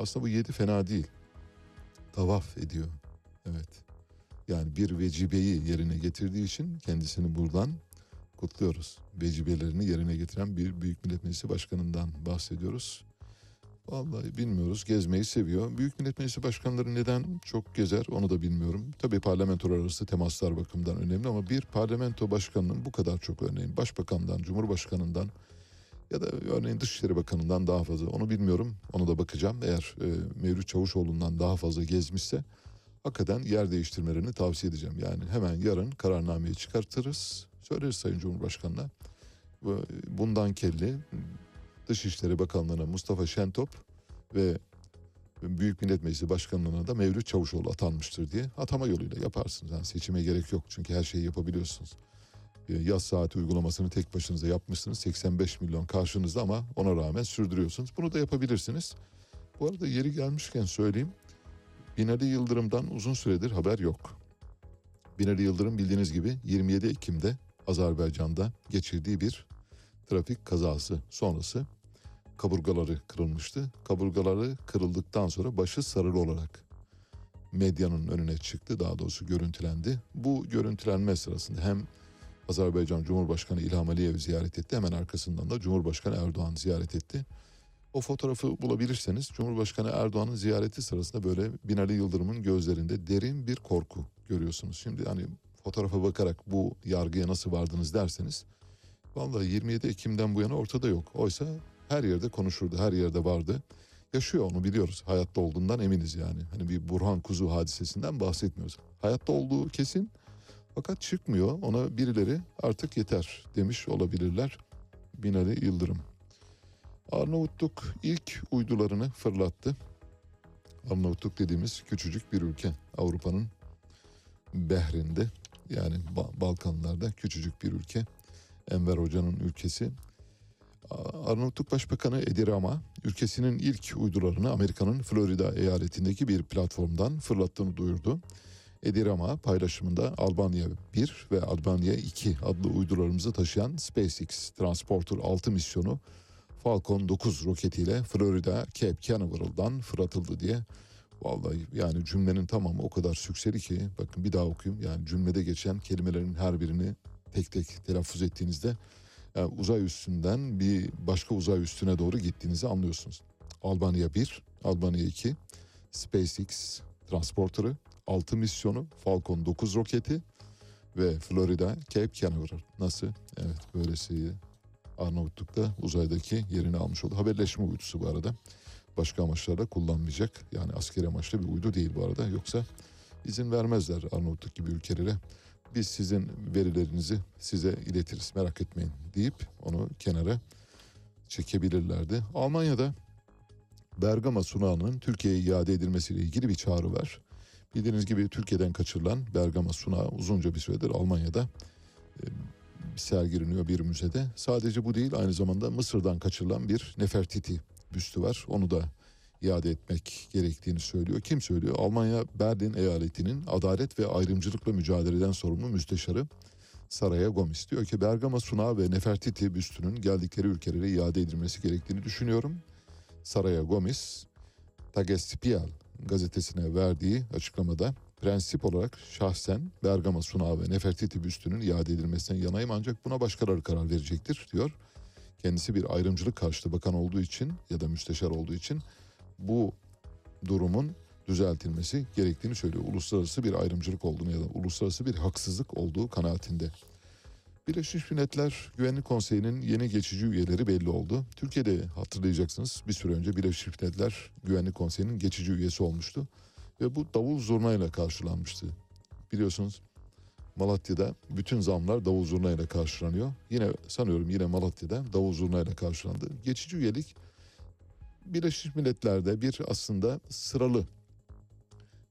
Aslında bu 7 fena değil. Tavaf ediyor. Evet. Yani bir vecibeyi yerine getirdiği için kendisini buradan kutluyoruz. Vecibelerini yerine getiren bir Büyük Millet Meclisi Başkanı'ndan bahsediyoruz. Vallahi bilmiyoruz. Gezmeyi seviyor. Büyük Millet Meclisi Başkanları neden çok gezer onu da bilmiyorum. Tabii parlamentolar arası temaslar bakımından önemli ama bir parlamento başkanının bu kadar çok örneğin başbakandan, cumhurbaşkanından ya da örneğin Dışişleri Bakanı'ndan daha fazla onu bilmiyorum. Onu da bakacağım. Eğer e, Mevlüt Çavuşoğlu'ndan daha fazla gezmişse hakikaten yer değiştirmelerini tavsiye edeceğim. Yani hemen yarın kararnameyi çıkartırız. Söyleriz Sayın Cumhurbaşkanı'na. Bu- Bundan kelli Dışişleri Bakanlığı'na Mustafa Şentop ve Büyük Millet Meclisi Başkanlığı'na da Mevlüt Çavuşoğlu atanmıştır diye atama yoluyla yaparsınız. Yani seçime gerek yok çünkü her şeyi yapabiliyorsunuz. E, Yaz saati uygulamasını tek başınıza yapmışsınız. 85 milyon karşınızda ama ona rağmen sürdürüyorsunuz. Bunu da yapabilirsiniz. Bu arada yeri gelmişken söyleyeyim. Binali Yıldırım'dan uzun süredir haber yok. Binali Yıldırım bildiğiniz gibi 27 Ekim'de Azerbaycan'da geçirdiği bir trafik kazası sonrası kaburgaları kırılmıştı. Kaburgaları kırıldıktan sonra başı sarılı olarak medyanın önüne çıktı. Daha doğrusu görüntülendi. Bu görüntülenme sırasında hem Azerbaycan Cumhurbaşkanı İlham Aliyev ziyaret etti. Hemen arkasından da Cumhurbaşkanı Erdoğan ziyaret etti. O fotoğrafı bulabilirseniz Cumhurbaşkanı Erdoğan'ın ziyareti sırasında böyle Binali Yıldırım'ın gözlerinde derin bir korku görüyorsunuz. Şimdi hani fotoğrafa bakarak bu yargıya nasıl vardınız derseniz vallahi 27 Ekim'den bu yana ortada yok. Oysa her yerde konuşurdu, her yerde vardı. Yaşıyor onu biliyoruz. Hayatta olduğundan eminiz yani. Hani bir Burhan Kuzu hadisesinden bahsetmiyoruz. Hayatta olduğu kesin fakat çıkmıyor. Ona birileri artık yeter demiş olabilirler. Binali Yıldırım. Arnavutluk ilk uydularını fırlattı. Arnavutluk dediğimiz küçücük bir ülke. Avrupa'nın behrinde yani Ba- Balkanlarda küçücük bir ülke. Enver Hoca'nın ülkesi. Arnavutluk Başbakanı Edi Rama ülkesinin ilk uydularını Amerika'nın Florida eyaletindeki bir platformdan fırlattığını duyurdu. Edi Rama paylaşımında Albanya 1 ve Albanya 2 adlı uydularımızı taşıyan SpaceX Transporter 6 misyonu Falcon 9 roketiyle Florida Cape Canaveral'dan fırlatıldı diye. Vallahi yani cümlenin tamamı o kadar sükseli ki bakın bir daha okuyayım. Yani cümlede geçen kelimelerin her birini tek tek telaffuz ettiğinizde yani uzay üstünden bir başka uzay üstüne doğru gittiğinizi anlıyorsunuz. Albanya 1, Albanya 2, SpaceX transporterı, 6 misyonu, Falcon 9 roketi ve Florida Cape Canaveral. Nasıl? Evet böylesi Arnavutluk'ta uzaydaki yerini almış oldu. Haberleşme uydusu bu arada. Başka amaçlarda kullanmayacak. Yani askeri amaçlı bir uydu değil bu arada. Yoksa izin vermezler Arnavutluk gibi ülkelere. Biz sizin verilerinizi size iletiriz merak etmeyin deyip onu kenara çekebilirlerdi. Almanya'da Bergama sunağının Türkiye'ye iade edilmesiyle ilgili bir çağrı var. Bildiğiniz gibi Türkiye'den kaçırılan Bergama sunağı uzunca bir süredir Almanya'da e, sergileniyor bir müzede. Sadece bu değil aynı zamanda Mısır'dan kaçırılan bir Nefertiti büstü var. Onu da iade etmek gerektiğini söylüyor. Kim söylüyor? Almanya Berlin eyaletinin adalet ve ayrımcılıkla mücadeleden sorumlu müsteşarı Saraya Gomis diyor ki Bergama sunağı ve Nefertiti büstünün geldikleri ülkelere iade edilmesi gerektiğini düşünüyorum. Saraya Gomis Tagespial gazetesine verdiği açıklamada prensip olarak şahsen Bergama sunağı ve Nefertiti büstünün iade edilmesine yanayım ancak buna başkaları karar verecektir diyor. Kendisi bir ayrımcılık karşıtı bakan olduğu için ya da müsteşar olduğu için bu durumun düzeltilmesi gerektiğini söylüyor. Uluslararası bir ayrımcılık olduğunu ya da uluslararası bir haksızlık olduğu kanaatinde. Birleşmiş Milletler Güvenlik Konseyi'nin yeni geçici üyeleri belli oldu. Türkiye'de hatırlayacaksınız bir süre önce Birleşmiş Milletler Güvenlik Konseyi'nin geçici üyesi olmuştu. Ve bu davul zurnayla karşılanmıştı. Biliyorsunuz Malatya'da bütün zamlar davul zurnayla karşılanıyor. Yine sanıyorum yine Malatya'da davul zurnayla karşılandı. Geçici üyelik Birleşmiş Milletler'de bir aslında sıralı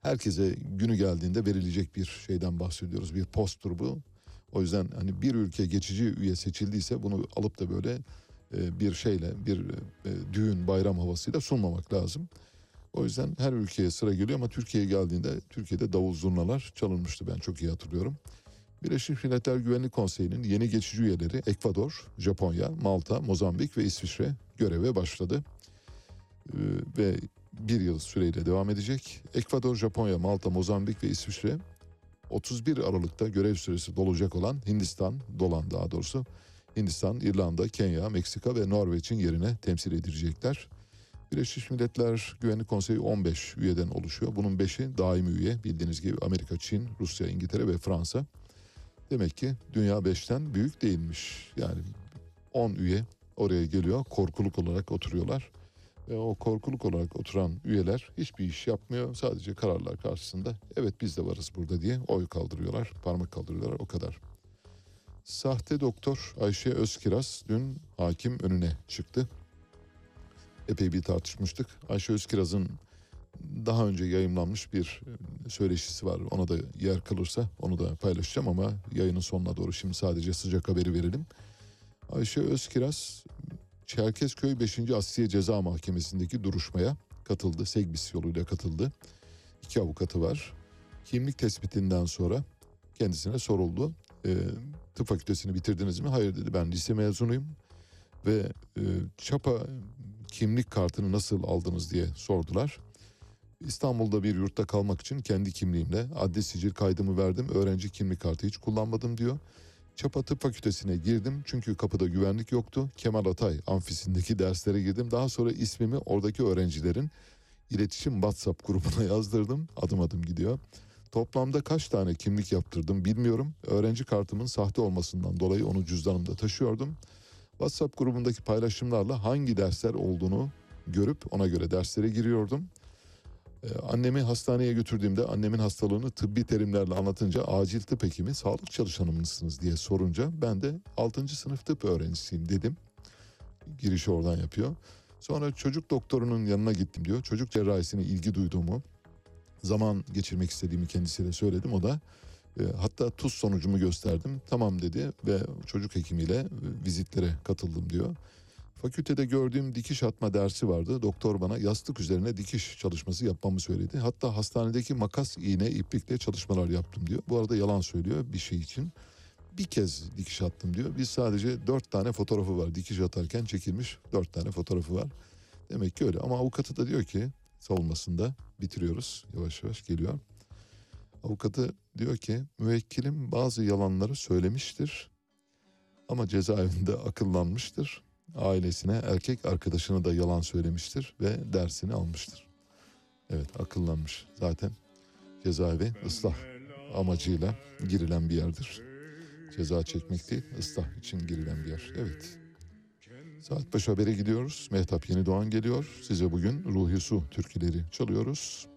herkese günü geldiğinde verilecek bir şeyden bahsediyoruz. Bir posttur bu. O yüzden hani bir ülke geçici üye seçildiyse bunu alıp da böyle e, bir şeyle bir e, düğün bayram havasıyla sunmamak lazım. O yüzden her ülkeye sıra geliyor ama Türkiye'ye geldiğinde Türkiye'de davul zurnalar çalınmıştı ben çok iyi hatırlıyorum. Birleşmiş Milletler Güvenlik Konseyi'nin yeni geçici üyeleri Ekvador, Japonya, Malta, Mozambik ve İsviçre göreve başladı. Ee, ve bir yıl süreyle devam edecek. Ekvador, Japonya, Malta, Mozambik ve İsviçre 31 Aralık'ta görev süresi dolacak olan Hindistan, dolan daha doğrusu Hindistan, İrlanda, Kenya, Meksika ve Norveç'in yerine temsil edilecekler. Birleşmiş Milletler Güvenlik Konseyi 15 üyeden oluşuyor. Bunun 5'i daimi üye bildiğiniz gibi Amerika, Çin, Rusya, İngiltere ve Fransa. Demek ki dünya 5'ten büyük değilmiş. Yani 10 üye oraya geliyor korkuluk olarak oturuyorlar. Ve o korkuluk olarak oturan üyeler hiçbir iş yapmıyor. Sadece kararlar karşısında evet biz de varız burada diye oy kaldırıyorlar, parmak kaldırıyorlar o kadar. Sahte doktor Ayşe Özkiraz dün hakim önüne çıktı. Epey bir tartışmıştık. Ayşe Özkiraz'ın daha önce yayınlanmış bir e, söyleşisi var. Ona da yer kalırsa onu da paylaşacağım ama yayının sonuna doğru şimdi sadece sıcak haberi verelim. Ayşe Özkiraz Çerkezköy 5. Asliye Ceza Mahkemesi'ndeki duruşmaya katıldı. Segbis yoluyla katıldı. İki avukatı var. Kimlik tespitinden sonra kendisine soruldu. E, tıp fakültesini bitirdiniz mi? Hayır dedi ben lise mezunuyum. Ve e, çapa kimlik kartını nasıl aldınız diye sordular. İstanbul'da bir yurtta kalmak için kendi kimliğimle adli sicil kaydımı verdim. Öğrenci kimlik kartı hiç kullanmadım diyor. Çapa Tıp Fakültesine girdim çünkü kapıda güvenlik yoktu. Kemal Atay amfisindeki derslere girdim. Daha sonra ismimi oradaki öğrencilerin iletişim WhatsApp grubuna yazdırdım. Adım adım gidiyor. Toplamda kaç tane kimlik yaptırdım bilmiyorum. Öğrenci kartımın sahte olmasından dolayı onu cüzdanımda taşıyordum. WhatsApp grubundaki paylaşımlarla hangi dersler olduğunu görüp ona göre derslere giriyordum. Ee, annemi hastaneye götürdüğümde annemin hastalığını tıbbi terimlerle anlatınca acil tıp hekimi sağlık çalışanı mısınız diye sorunca ben de 6. sınıf tıp öğrencisiyim dedim. Girişi oradan yapıyor. Sonra çocuk doktorunun yanına gittim diyor. Çocuk cerrahisine ilgi duyduğumu, zaman geçirmek istediğimi kendisiyle söyledim. O da hatta tuz sonucumu gösterdim. Tamam dedi ve çocuk hekimiyle e, vizitlere katıldım diyor. Fakültede gördüğüm dikiş atma dersi vardı. Doktor bana yastık üzerine dikiş çalışması yapmamı söyledi. Hatta hastanedeki makas, iğne, iplikle çalışmalar yaptım diyor. Bu arada yalan söylüyor bir şey için. Bir kez dikiş attım diyor. Biz sadece dört tane fotoğrafı var. Dikiş atarken çekilmiş dört tane fotoğrafı var. Demek ki öyle. Ama avukatı da diyor ki savunmasında bitiriyoruz. Yavaş yavaş geliyor. Avukatı diyor ki müvekkilim bazı yalanları söylemiştir. Ama cezaevinde akıllanmıştır ailesine erkek arkadaşına da yalan söylemiştir ve dersini almıştır. Evet akıllanmış zaten cezaevi ıslah amacıyla girilen bir yerdir. Ceza çekmek değil ıslah için girilen bir yer. Evet. Saat başı habere gidiyoruz. Mehtap Yeni Doğan geliyor. Size bugün Ruhi Su türküleri çalıyoruz.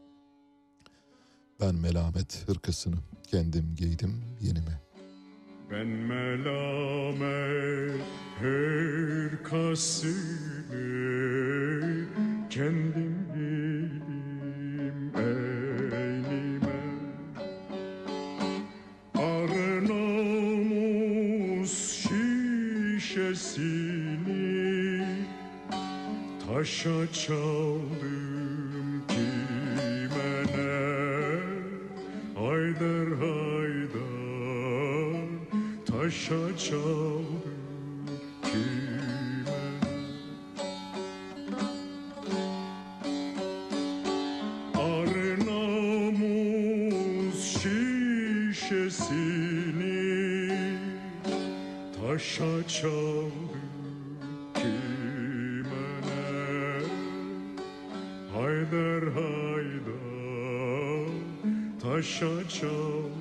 Ben melamet hırkasını kendim giydim yenime. Ben melamet hırkasını kendim giydim eynime Arı namus şişesini taşa çaldım taşa çaldım kime? Arı namus şişesini taşa çaldım kime ne? Haydar haydar taşa çaldım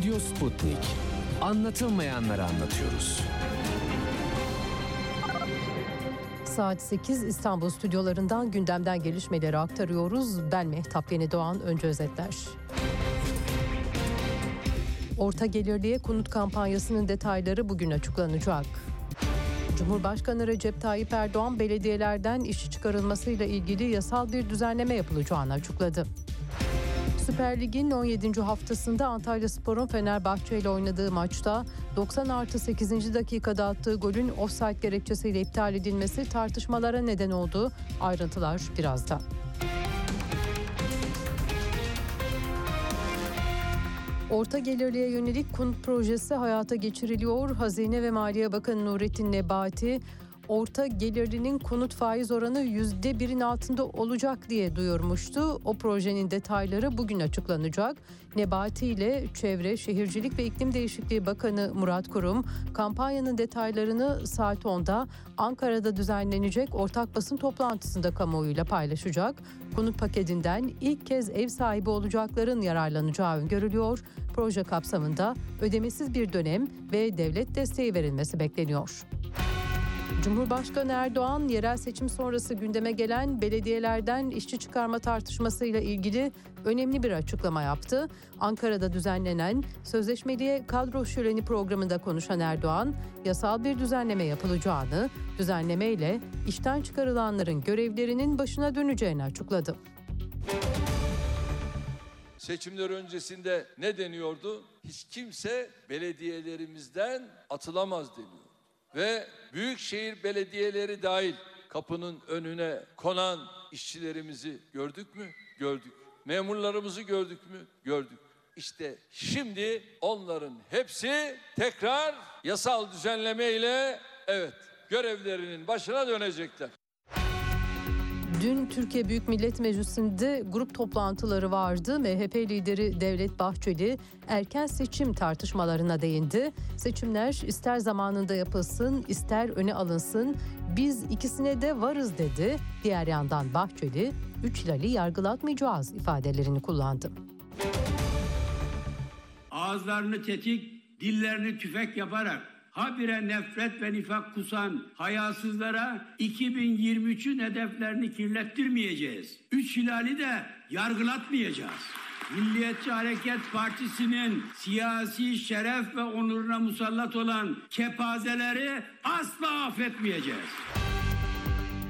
Radyo Sputnik. Anlatılmayanları anlatıyoruz. Saat 8 İstanbul stüdyolarından gündemden gelişmeleri aktarıyoruz. Ben Mehtap Yeni Doğan önce özetler. Orta gelirliye konut kampanyasının detayları bugün açıklanacak. Cumhurbaşkanı Recep Tayyip Erdoğan belediyelerden işçi çıkarılmasıyla ilgili yasal bir düzenleme yapılacağını açıkladı. Süper Lig'in 17. haftasında Antalya Spor'un Fenerbahçe ile oynadığı maçta 90 artı 8. dakikada attığı golün offside gerekçesiyle iptal edilmesi tartışmalara neden oldu. Ayrıntılar birazdan. Orta gelirliye yönelik konut projesi hayata geçiriliyor. Hazine ve Maliye Bakanı Nurettin Nebati orta gelirlinin konut faiz oranı yüzde birin altında olacak diye duyurmuştu. O projenin detayları bugün açıklanacak. Nebati ile Çevre, Şehircilik ve İklim Değişikliği Bakanı Murat Kurum kampanyanın detaylarını saat 10'da Ankara'da düzenlenecek ortak basın toplantısında kamuoyuyla paylaşacak. Konut paketinden ilk kez ev sahibi olacakların yararlanacağı öngörülüyor. Proje kapsamında ödemesiz bir dönem ve devlet desteği verilmesi bekleniyor. Cumhurbaşkanı Erdoğan yerel seçim sonrası gündeme gelen belediyelerden işçi çıkarma tartışmasıyla ilgili önemli bir açıklama yaptı. Ankara'da düzenlenen sözleşmeliye kadro şöleni programında konuşan Erdoğan, yasal bir düzenleme yapılacağını, düzenlemeyle işten çıkarılanların görevlerinin başına döneceğini açıkladı. Seçimler öncesinde ne deniyordu? Hiç kimse belediyelerimizden atılamaz deniyor. Ve büyükşehir belediyeleri dahil kapının önüne konan işçilerimizi gördük mü? Gördük. Memurlarımızı gördük mü? Gördük. İşte şimdi onların hepsi tekrar yasal düzenleme ile evet görevlerinin başına dönecekler. Dün Türkiye Büyük Millet Meclisi'nde grup toplantıları vardı. MHP lideri Devlet Bahçeli erken seçim tartışmalarına değindi. Seçimler ister zamanında yapılsın, ister öne alınsın. Biz ikisine de varız dedi. Diğer yandan Bahçeli, üç Hilal'i yargılatmayacağız ifadelerini kullandı. ağızlarını tetik, dillerini tüfek yaparak habire nefret ve nifak kusan hayasızlara 2023'ün hedeflerini kirlettirmeyeceğiz. Üç hilali de yargılatmayacağız. Milliyetçi Hareket Partisi'nin siyasi şeref ve onuruna musallat olan kepazeleri asla affetmeyeceğiz.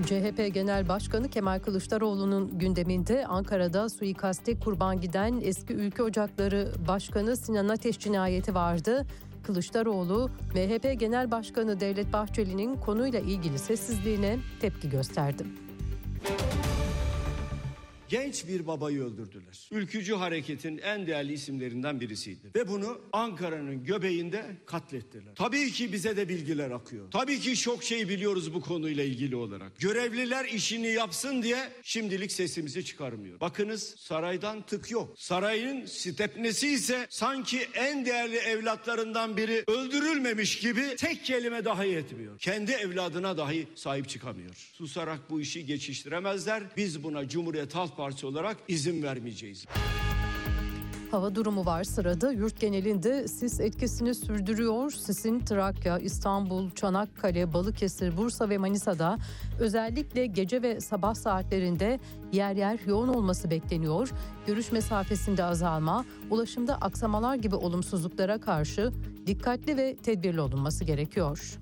CHP Genel Başkanı Kemal Kılıçdaroğlu'nun gündeminde Ankara'da suikaste kurban giden eski Ülke Ocakları Başkanı Sinan Ateş cinayeti vardı. Kılıçdaroğlu, MHP Genel Başkanı Devlet Bahçeli'nin konuyla ilgili sessizliğine tepki gösterdi. Genç bir babayı öldürdüler. Ülkücü hareketin en değerli isimlerinden birisiydi. Ve bunu Ankara'nın göbeğinde katlettiler. Tabii ki bize de bilgiler akıyor. Tabii ki çok şey biliyoruz bu konuyla ilgili olarak. Görevliler işini yapsın diye şimdilik sesimizi çıkarmıyor. Bakınız saraydan tık yok. Sarayın stepnesi ise sanki en değerli evlatlarından biri öldürülmemiş gibi tek kelime dahi etmiyor. Kendi evladına dahi sahip çıkamıyor. Susarak bu işi geçiştiremezler. Biz buna Cumhuriyet Halk Partisi olarak izin vermeyeceğiz. Hava durumu var sırada. Yurt genelinde sis etkisini sürdürüyor. Sisin Trakya, İstanbul, Çanakkale, Balıkesir, Bursa ve Manisa'da özellikle gece ve sabah saatlerinde yer yer yoğun olması bekleniyor. Görüş mesafesinde azalma, ulaşımda aksamalar gibi olumsuzluklara karşı dikkatli ve tedbirli olunması gerekiyor.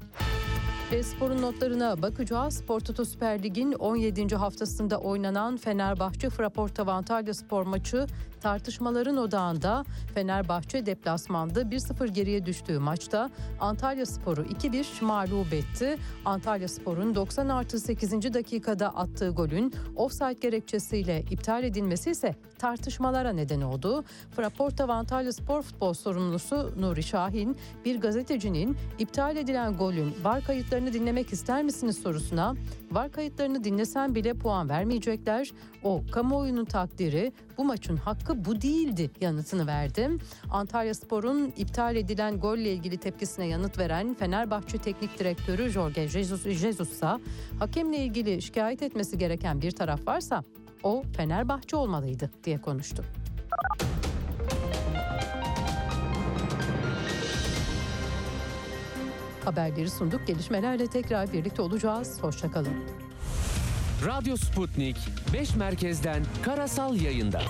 Ve sporun notlarına bakacağız. Spor Toto Süper Lig'in 17. haftasında oynanan Fenerbahçe Fraport Antalya spor maçı tartışmaların odağında Fenerbahçe deplasmanda 1-0 geriye düştüğü maçta Antalya Sporu 2-1 mağlup etti. Antalya Spor'un 90 artı 8. dakikada attığı golün offside gerekçesiyle iptal edilmesi ise tartışmalara neden oldu. Fraport Antalya Spor futbol sorumlusu Nuri Şahin bir gazetecinin iptal edilen golün var kayıtlarını dinlemek ister misiniz sorusuna var kayıtlarını dinlesen bile puan vermeyecekler. O kamuoyunun takdiri bu maçın hakkı bu değildi yanıtını verdim. Antalya Spor'un iptal edilen golle ilgili tepkisine yanıt veren Fenerbahçe Teknik Direktörü Jorge Jesus, Jesus ise hakemle ilgili şikayet etmesi gereken bir taraf varsa o Fenerbahçe olmalıydı diye konuştu. Haberleri sunduk. Gelişmelerle tekrar birlikte olacağız. Hoşçakalın. Radyo Sputnik 5 merkezden karasal yayında.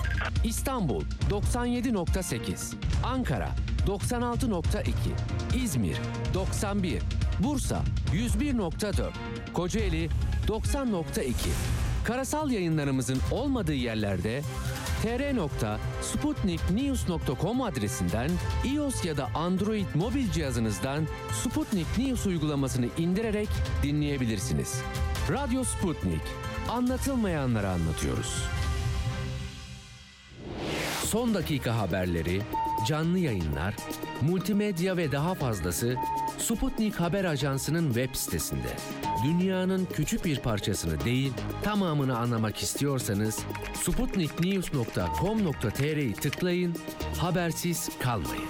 İstanbul 97.8, Ankara 96.2, İzmir 91, Bursa 101.4, Kocaeli 90.2. Karasal yayınlarımızın olmadığı yerlerde tr.sputniknews.com adresinden iOS ya da Android mobil cihazınızdan Sputnik News uygulamasını indirerek dinleyebilirsiniz. Radyo Sputnik. Anlatılmayanları anlatıyoruz. Son dakika haberleri, canlı yayınlar, multimedya ve daha fazlası Sputnik Haber Ajansı'nın web sitesinde. Dünyanın küçük bir parçasını değil, tamamını anlamak istiyorsanız sputniknews.com.tr'yi tıklayın, habersiz kalmayın.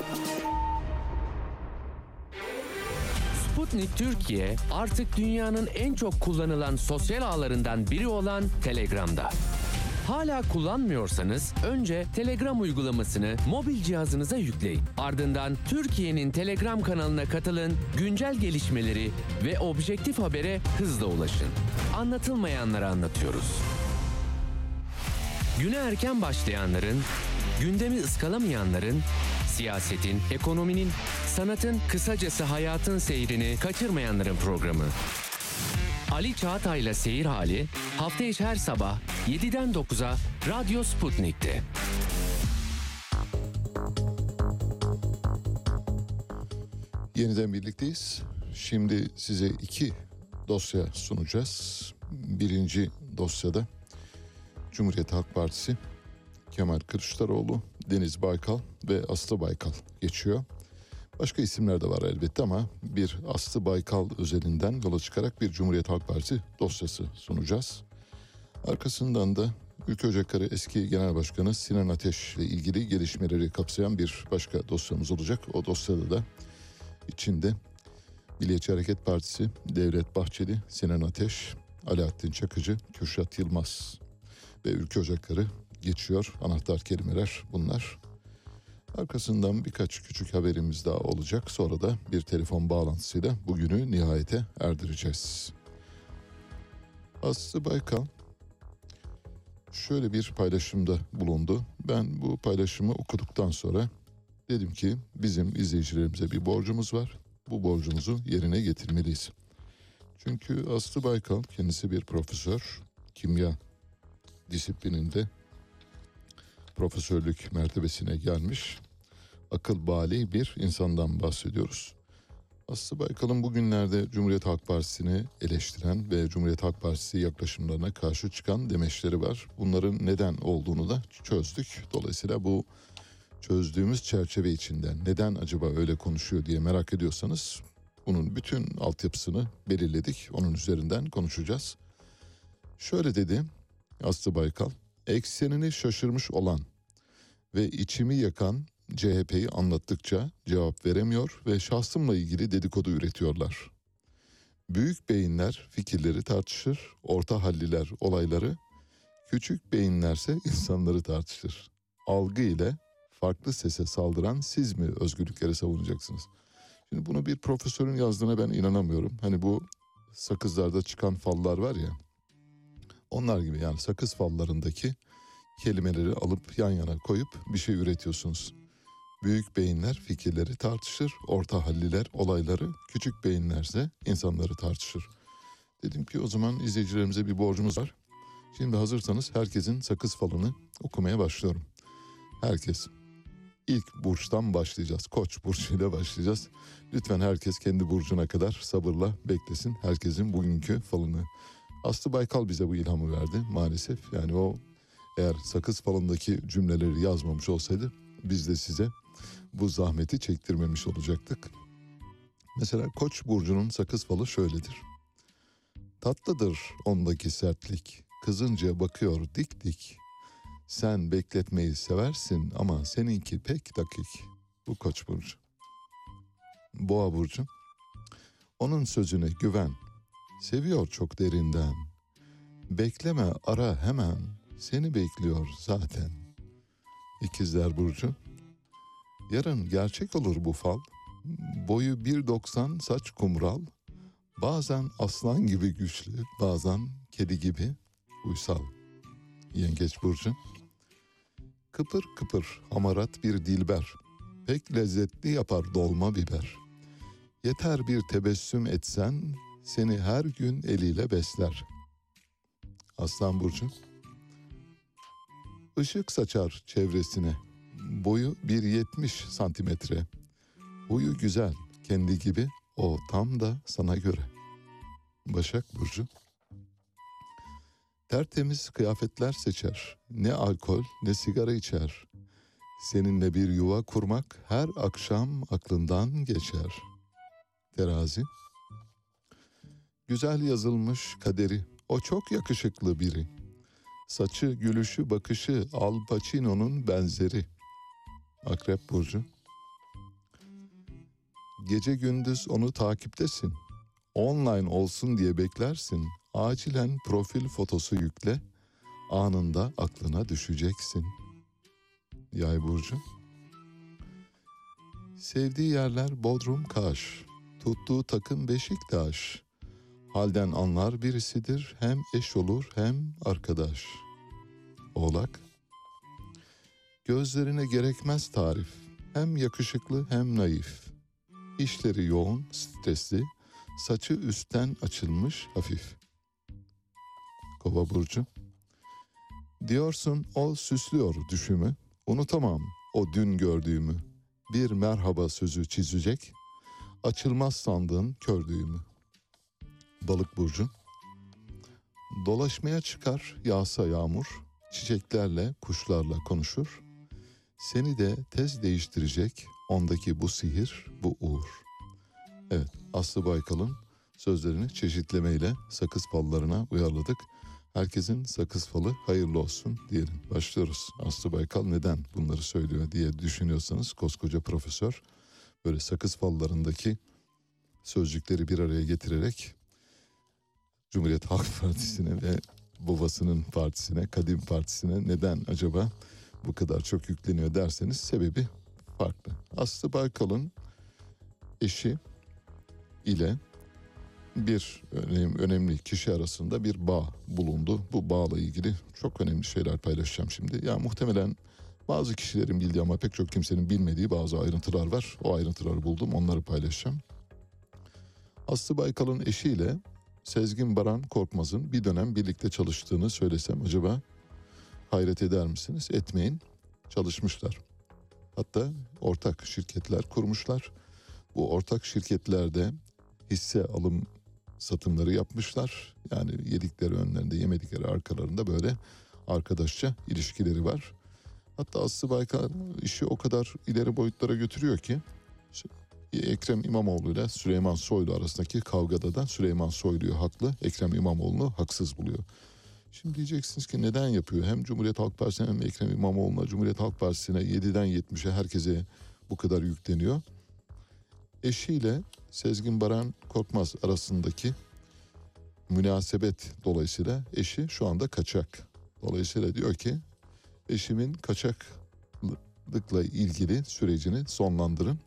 Sputnik Türkiye artık dünyanın en çok kullanılan sosyal ağlarından biri olan Telegram'da. Hala kullanmıyorsanız önce Telegram uygulamasını mobil cihazınıza yükleyin. Ardından Türkiye'nin Telegram kanalına katılın, güncel gelişmeleri ve objektif habere hızla ulaşın. Anlatılmayanları anlatıyoruz. Güne erken başlayanların, gündemi ıskalamayanların, siyasetin, ekonominin, sanatın, kısacası hayatın seyrini kaçırmayanların programı. Ali Çağatay'la Seyir Hali hafta içi her sabah 7'den 9'a Radyo Sputnik'te. Yeniden birlikteyiz. Şimdi size iki dosya sunacağız. Birinci dosyada Cumhuriyet Halk Partisi, Kemal Kılıçdaroğlu, Deniz Baykal ve Aslı Baykal geçiyor. Başka isimler de var elbette ama bir Aslı Baykal özelinden yola çıkarak bir Cumhuriyet Halk Partisi dosyası sunacağız. Arkasından da Ülke Ocakları eski Genel Başkanı Sinan Ateş ile ilgili gelişmeleri kapsayan bir başka dosyamız olacak. O dosyada da içinde Milliyetçi Hareket Partisi, Devlet Bahçeli, Sinan Ateş, Alaaddin Çakıcı, Kürşat Yılmaz ve Ülke Ocakları geçiyor. Anahtar kelimeler bunlar. Arkasından birkaç küçük haberimiz daha olacak. Sonra da bir telefon bağlantısıyla bugünü nihayete erdireceğiz. Aslı Baykal şöyle bir paylaşımda bulundu. Ben bu paylaşımı okuduktan sonra dedim ki bizim izleyicilerimize bir borcumuz var. Bu borcumuzu yerine getirmeliyiz. Çünkü Aslı Baykal kendisi bir profesör, kimya disiplininde profesörlük mertebesine gelmiş akıl bali bir insandan bahsediyoruz. Aslı Baykal'ın bugünlerde Cumhuriyet Halk Partisi'ni eleştiren ve Cumhuriyet Halk Partisi yaklaşımlarına karşı çıkan demeçleri var. Bunların neden olduğunu da çözdük. Dolayısıyla bu çözdüğümüz çerçeve içinden neden acaba öyle konuşuyor diye merak ediyorsanız bunun bütün altyapısını belirledik. Onun üzerinden konuşacağız. Şöyle dedi Aslı Baykal, eksenini şaşırmış olan ve içimi yakan CHP'yi anlattıkça cevap veremiyor ve şahsımla ilgili dedikodu üretiyorlar. Büyük beyinler fikirleri tartışır, orta halliler olayları, küçük beyinlerse insanları tartışır. Algı ile farklı sese saldıran siz mi özgürlükleri savunacaksınız? Şimdi bunu bir profesörün yazdığına ben inanamıyorum. Hani bu sakızlarda çıkan fallar var ya, onlar gibi yani sakız fallarındaki kelimeleri alıp yan yana koyup bir şey üretiyorsunuz. Büyük beyinler fikirleri tartışır, orta halliler olayları, küçük beyinlerse insanları tartışır. Dedim ki o zaman izleyicilerimize bir borcumuz var. Şimdi hazırsanız herkesin sakız falını okumaya başlıyorum. Herkes. İlk burçtan başlayacağız. Koç burcuyla başlayacağız. Lütfen herkes kendi burcuna kadar sabırla beklesin. Herkesin bugünkü falını. Aslı Baykal bize bu ilhamı verdi maalesef. Yani o eğer sakız falındaki cümleleri yazmamış olsaydı biz de size bu zahmeti çektirmemiş olacaktık. Mesela Koç burcunun sakız falı şöyledir. Tatlıdır ondaki sertlik. Kızınca bakıyor dik dik. Sen bekletmeyi seversin ama seninki pek dakik. Bu Koç burcu. Boğa burcu. Onun sözüne güven. Seviyor çok derinden. Bekleme ara hemen. Seni bekliyor zaten. İkizler burcu. Yarın gerçek olur bu fal. Boyu 1.90 saç kumral. Bazen aslan gibi güçlü, bazen kedi gibi uysal. Yengeç burcu. Kıpır kıpır hamarat bir dilber. Pek lezzetli yapar dolma biber. Yeter bir tebessüm etsen seni her gün eliyle besler. Aslan burcu. Işık saçar çevresine. Boyu 1.70 santimetre. Huyu güzel, kendi gibi o tam da sana göre. Başak Burcu. Tertemiz kıyafetler seçer. Ne alkol ne sigara içer. Seninle bir yuva kurmak her akşam aklından geçer. Terazi. Güzel yazılmış kaderi. O çok yakışıklı biri. Saçı, gülüşü, bakışı Al Pacino'nun benzeri. Akrep Burcu. Gece gündüz onu takiptesin. Online olsun diye beklersin. Acilen profil fotosu yükle. Anında aklına düşeceksin. Yay Burcu. Sevdiği yerler Bodrum Kaş. Tuttuğu takım Beşiktaş. Halden anlar birisidir. Hem eş olur hem arkadaş. Oğlak. Gözlerine gerekmez tarif. Hem yakışıklı hem naif. İşleri yoğun, stresli. Saçı üstten açılmış hafif. Kova burcu. Diyorsun o süslüyor düşümü. Unutamam o dün gördüğümü. Bir merhaba sözü çizecek. Açılmaz sandığın kör düğümü. Balık burcu. Dolaşmaya çıkar yağsa yağmur. Çiçeklerle, kuşlarla konuşur. Seni de tez değiştirecek ondaki bu sihir, bu uğur. Evet, Aslı Baykal'ın sözlerini çeşitlemeyle sakız fallarına uyarladık. Herkesin sakız falı hayırlı olsun diyelim. Başlıyoruz. Aslı Baykal neden bunları söylüyor diye düşünüyorsanız koskoca profesör böyle sakız fallarındaki sözcükleri bir araya getirerek Cumhuriyet Halk Partisi'ne ve babasının partisine, Kadim Partisi'ne neden acaba bu kadar çok yükleniyor derseniz sebebi farklı. Aslı Baykal'ın eşi ile bir önem- önemli kişi arasında bir bağ bulundu. Bu bağla ilgili çok önemli şeyler paylaşacağım şimdi. Ya muhtemelen bazı kişilerin bildiği ama pek çok kimsenin bilmediği bazı ayrıntılar var. O ayrıntıları buldum, onları paylaşacağım. Aslı Baykal'ın eşiyle Sezgin Baran Korkmaz'ın bir dönem birlikte çalıştığını söylesem acaba hayret eder misiniz? Etmeyin. Çalışmışlar. Hatta ortak şirketler kurmuşlar. Bu ortak şirketlerde hisse alım satımları yapmışlar. Yani yedikleri önlerinde yemedikleri arkalarında böyle arkadaşça ilişkileri var. Hatta Aslı Baykal işi o kadar ileri boyutlara götürüyor ki Ekrem İmamoğlu ile Süleyman Soylu arasındaki kavgada da Süleyman Soylu'yu haklı, Ekrem İmamoğlu'nu haksız buluyor. Şimdi diyeceksiniz ki neden yapıyor? Hem Cumhuriyet Halk Partisi'ne hem Ekrem İmamoğlu'na, Cumhuriyet Halk Partisi'ne 7'den 70'e herkese bu kadar yükleniyor. Eşiyle Sezgin Baran Korkmaz arasındaki münasebet dolayısıyla eşi şu anda kaçak. Dolayısıyla diyor ki eşimin kaçaklıkla ilgili sürecini sonlandırın.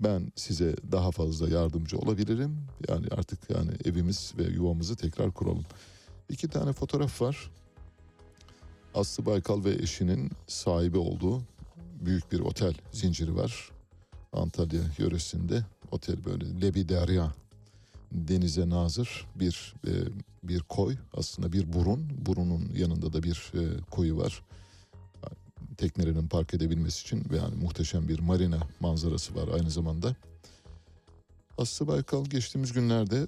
Ben size daha fazla yardımcı olabilirim. Yani artık yani evimiz ve yuvamızı tekrar kuralım. İki tane fotoğraf var. Aslı Baykal ve eşinin sahibi olduğu büyük bir otel zinciri var. Antalya yöresinde otel böyle Lebi Derya denize nazır bir e, bir koy aslında bir burun burunun yanında da bir e, koyu var teknelerin park edebilmesi için ve yani muhteşem bir marina manzarası var aynı zamanda. Aslı Baykal geçtiğimiz günlerde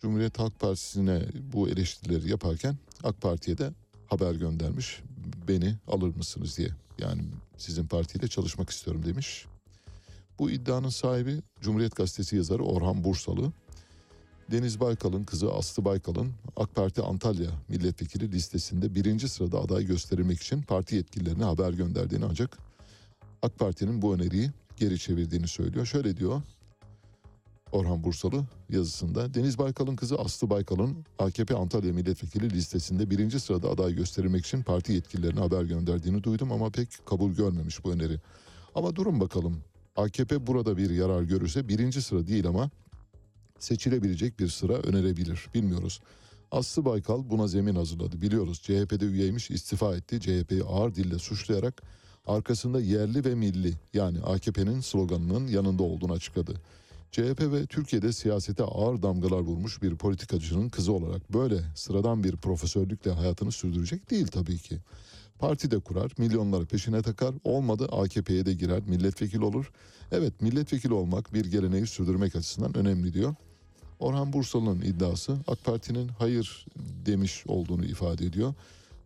Cumhuriyet Halk Partisi'ne bu eleştirileri yaparken AK Parti'ye de haber göndermiş. Beni alır mısınız diye. Yani sizin partiyle çalışmak istiyorum demiş. Bu iddianın sahibi Cumhuriyet Gazetesi yazarı Orhan Bursalı. Deniz Baykal'ın kızı Aslı Baykal'ın AK Parti Antalya milletvekili listesinde birinci sırada aday gösterilmek için parti yetkililerine haber gönderdiğini ancak AK Parti'nin bu öneriyi geri çevirdiğini söylüyor. Şöyle diyor Orhan Bursalı yazısında Deniz Baykal'ın kızı Aslı Baykal'ın AKP Antalya milletvekili listesinde birinci sırada aday gösterilmek için parti yetkililerine haber gönderdiğini duydum ama pek kabul görmemiş bu öneri. Ama durun bakalım AKP burada bir yarar görürse birinci sıra değil ama seçilebilecek bir sıra önerebilir. Bilmiyoruz. Aslı Baykal buna zemin hazırladı. Biliyoruz CHP'de üyeymiş istifa etti. CHP'yi ağır dille suçlayarak arkasında yerli ve milli yani AKP'nin sloganının yanında olduğunu açıkladı. CHP ve Türkiye'de siyasete ağır damgalar vurmuş bir politikacının kızı olarak böyle sıradan bir profesörlükle hayatını sürdürecek değil tabii ki. Parti de kurar, milyonları peşine takar, olmadı AKP'ye de girer, milletvekili olur. Evet milletvekili olmak bir geleneği sürdürmek açısından önemli diyor. Orhan Bursalı'nın iddiası AK Parti'nin hayır demiş olduğunu ifade ediyor.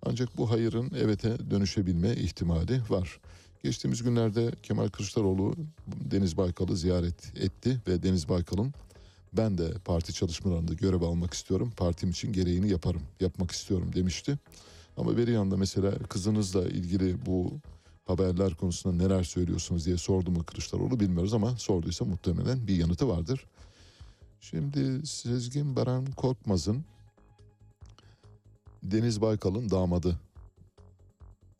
Ancak bu hayırın evete dönüşebilme ihtimali var. Geçtiğimiz günlerde Kemal Kılıçdaroğlu Deniz Baykal'ı ziyaret etti ve Deniz Baykal'ın ben de parti çalışmalarında görev almak istiyorum. Partim için gereğini yaparım, yapmak istiyorum demişti. Ama bir yanda mesela kızınızla ilgili bu haberler konusunda neler söylüyorsunuz diye sordu mu Kılıçdaroğlu bilmiyoruz ama sorduysa muhtemelen bir yanıtı vardır. Şimdi Sezgin Baran Korkmaz'ın Deniz Baykal'ın damadı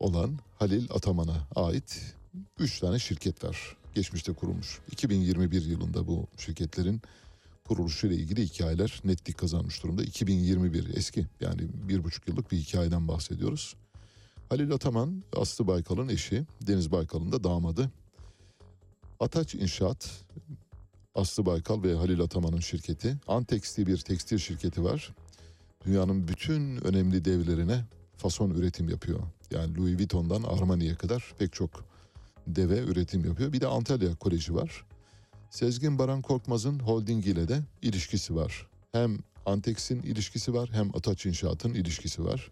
olan Halil Ataman'a ait 3 tane şirket var. Geçmişte kurulmuş. 2021 yılında bu şirketlerin kuruluşuyla ilgili hikayeler netlik kazanmış durumda. 2021 eski yani bir buçuk yıllık bir hikayeden bahsediyoruz. Halil Ataman Aslı Baykal'ın eşi, Deniz Baykal'ın da damadı. Ataç İnşaat, Aslı Baykal ve Halil Ataman'ın şirketi. Antex diye bir tekstil şirketi var. Dünyanın bütün önemli devlerine fason üretim yapıyor. Yani Louis Vuitton'dan Armani'ye kadar pek çok deve üretim yapıyor. Bir de Antalya Koleji var. Sezgin Baran Korkmaz'ın holding ile de ilişkisi var. Hem Antex'in ilişkisi var hem Ataç İnşaat'ın ilişkisi var.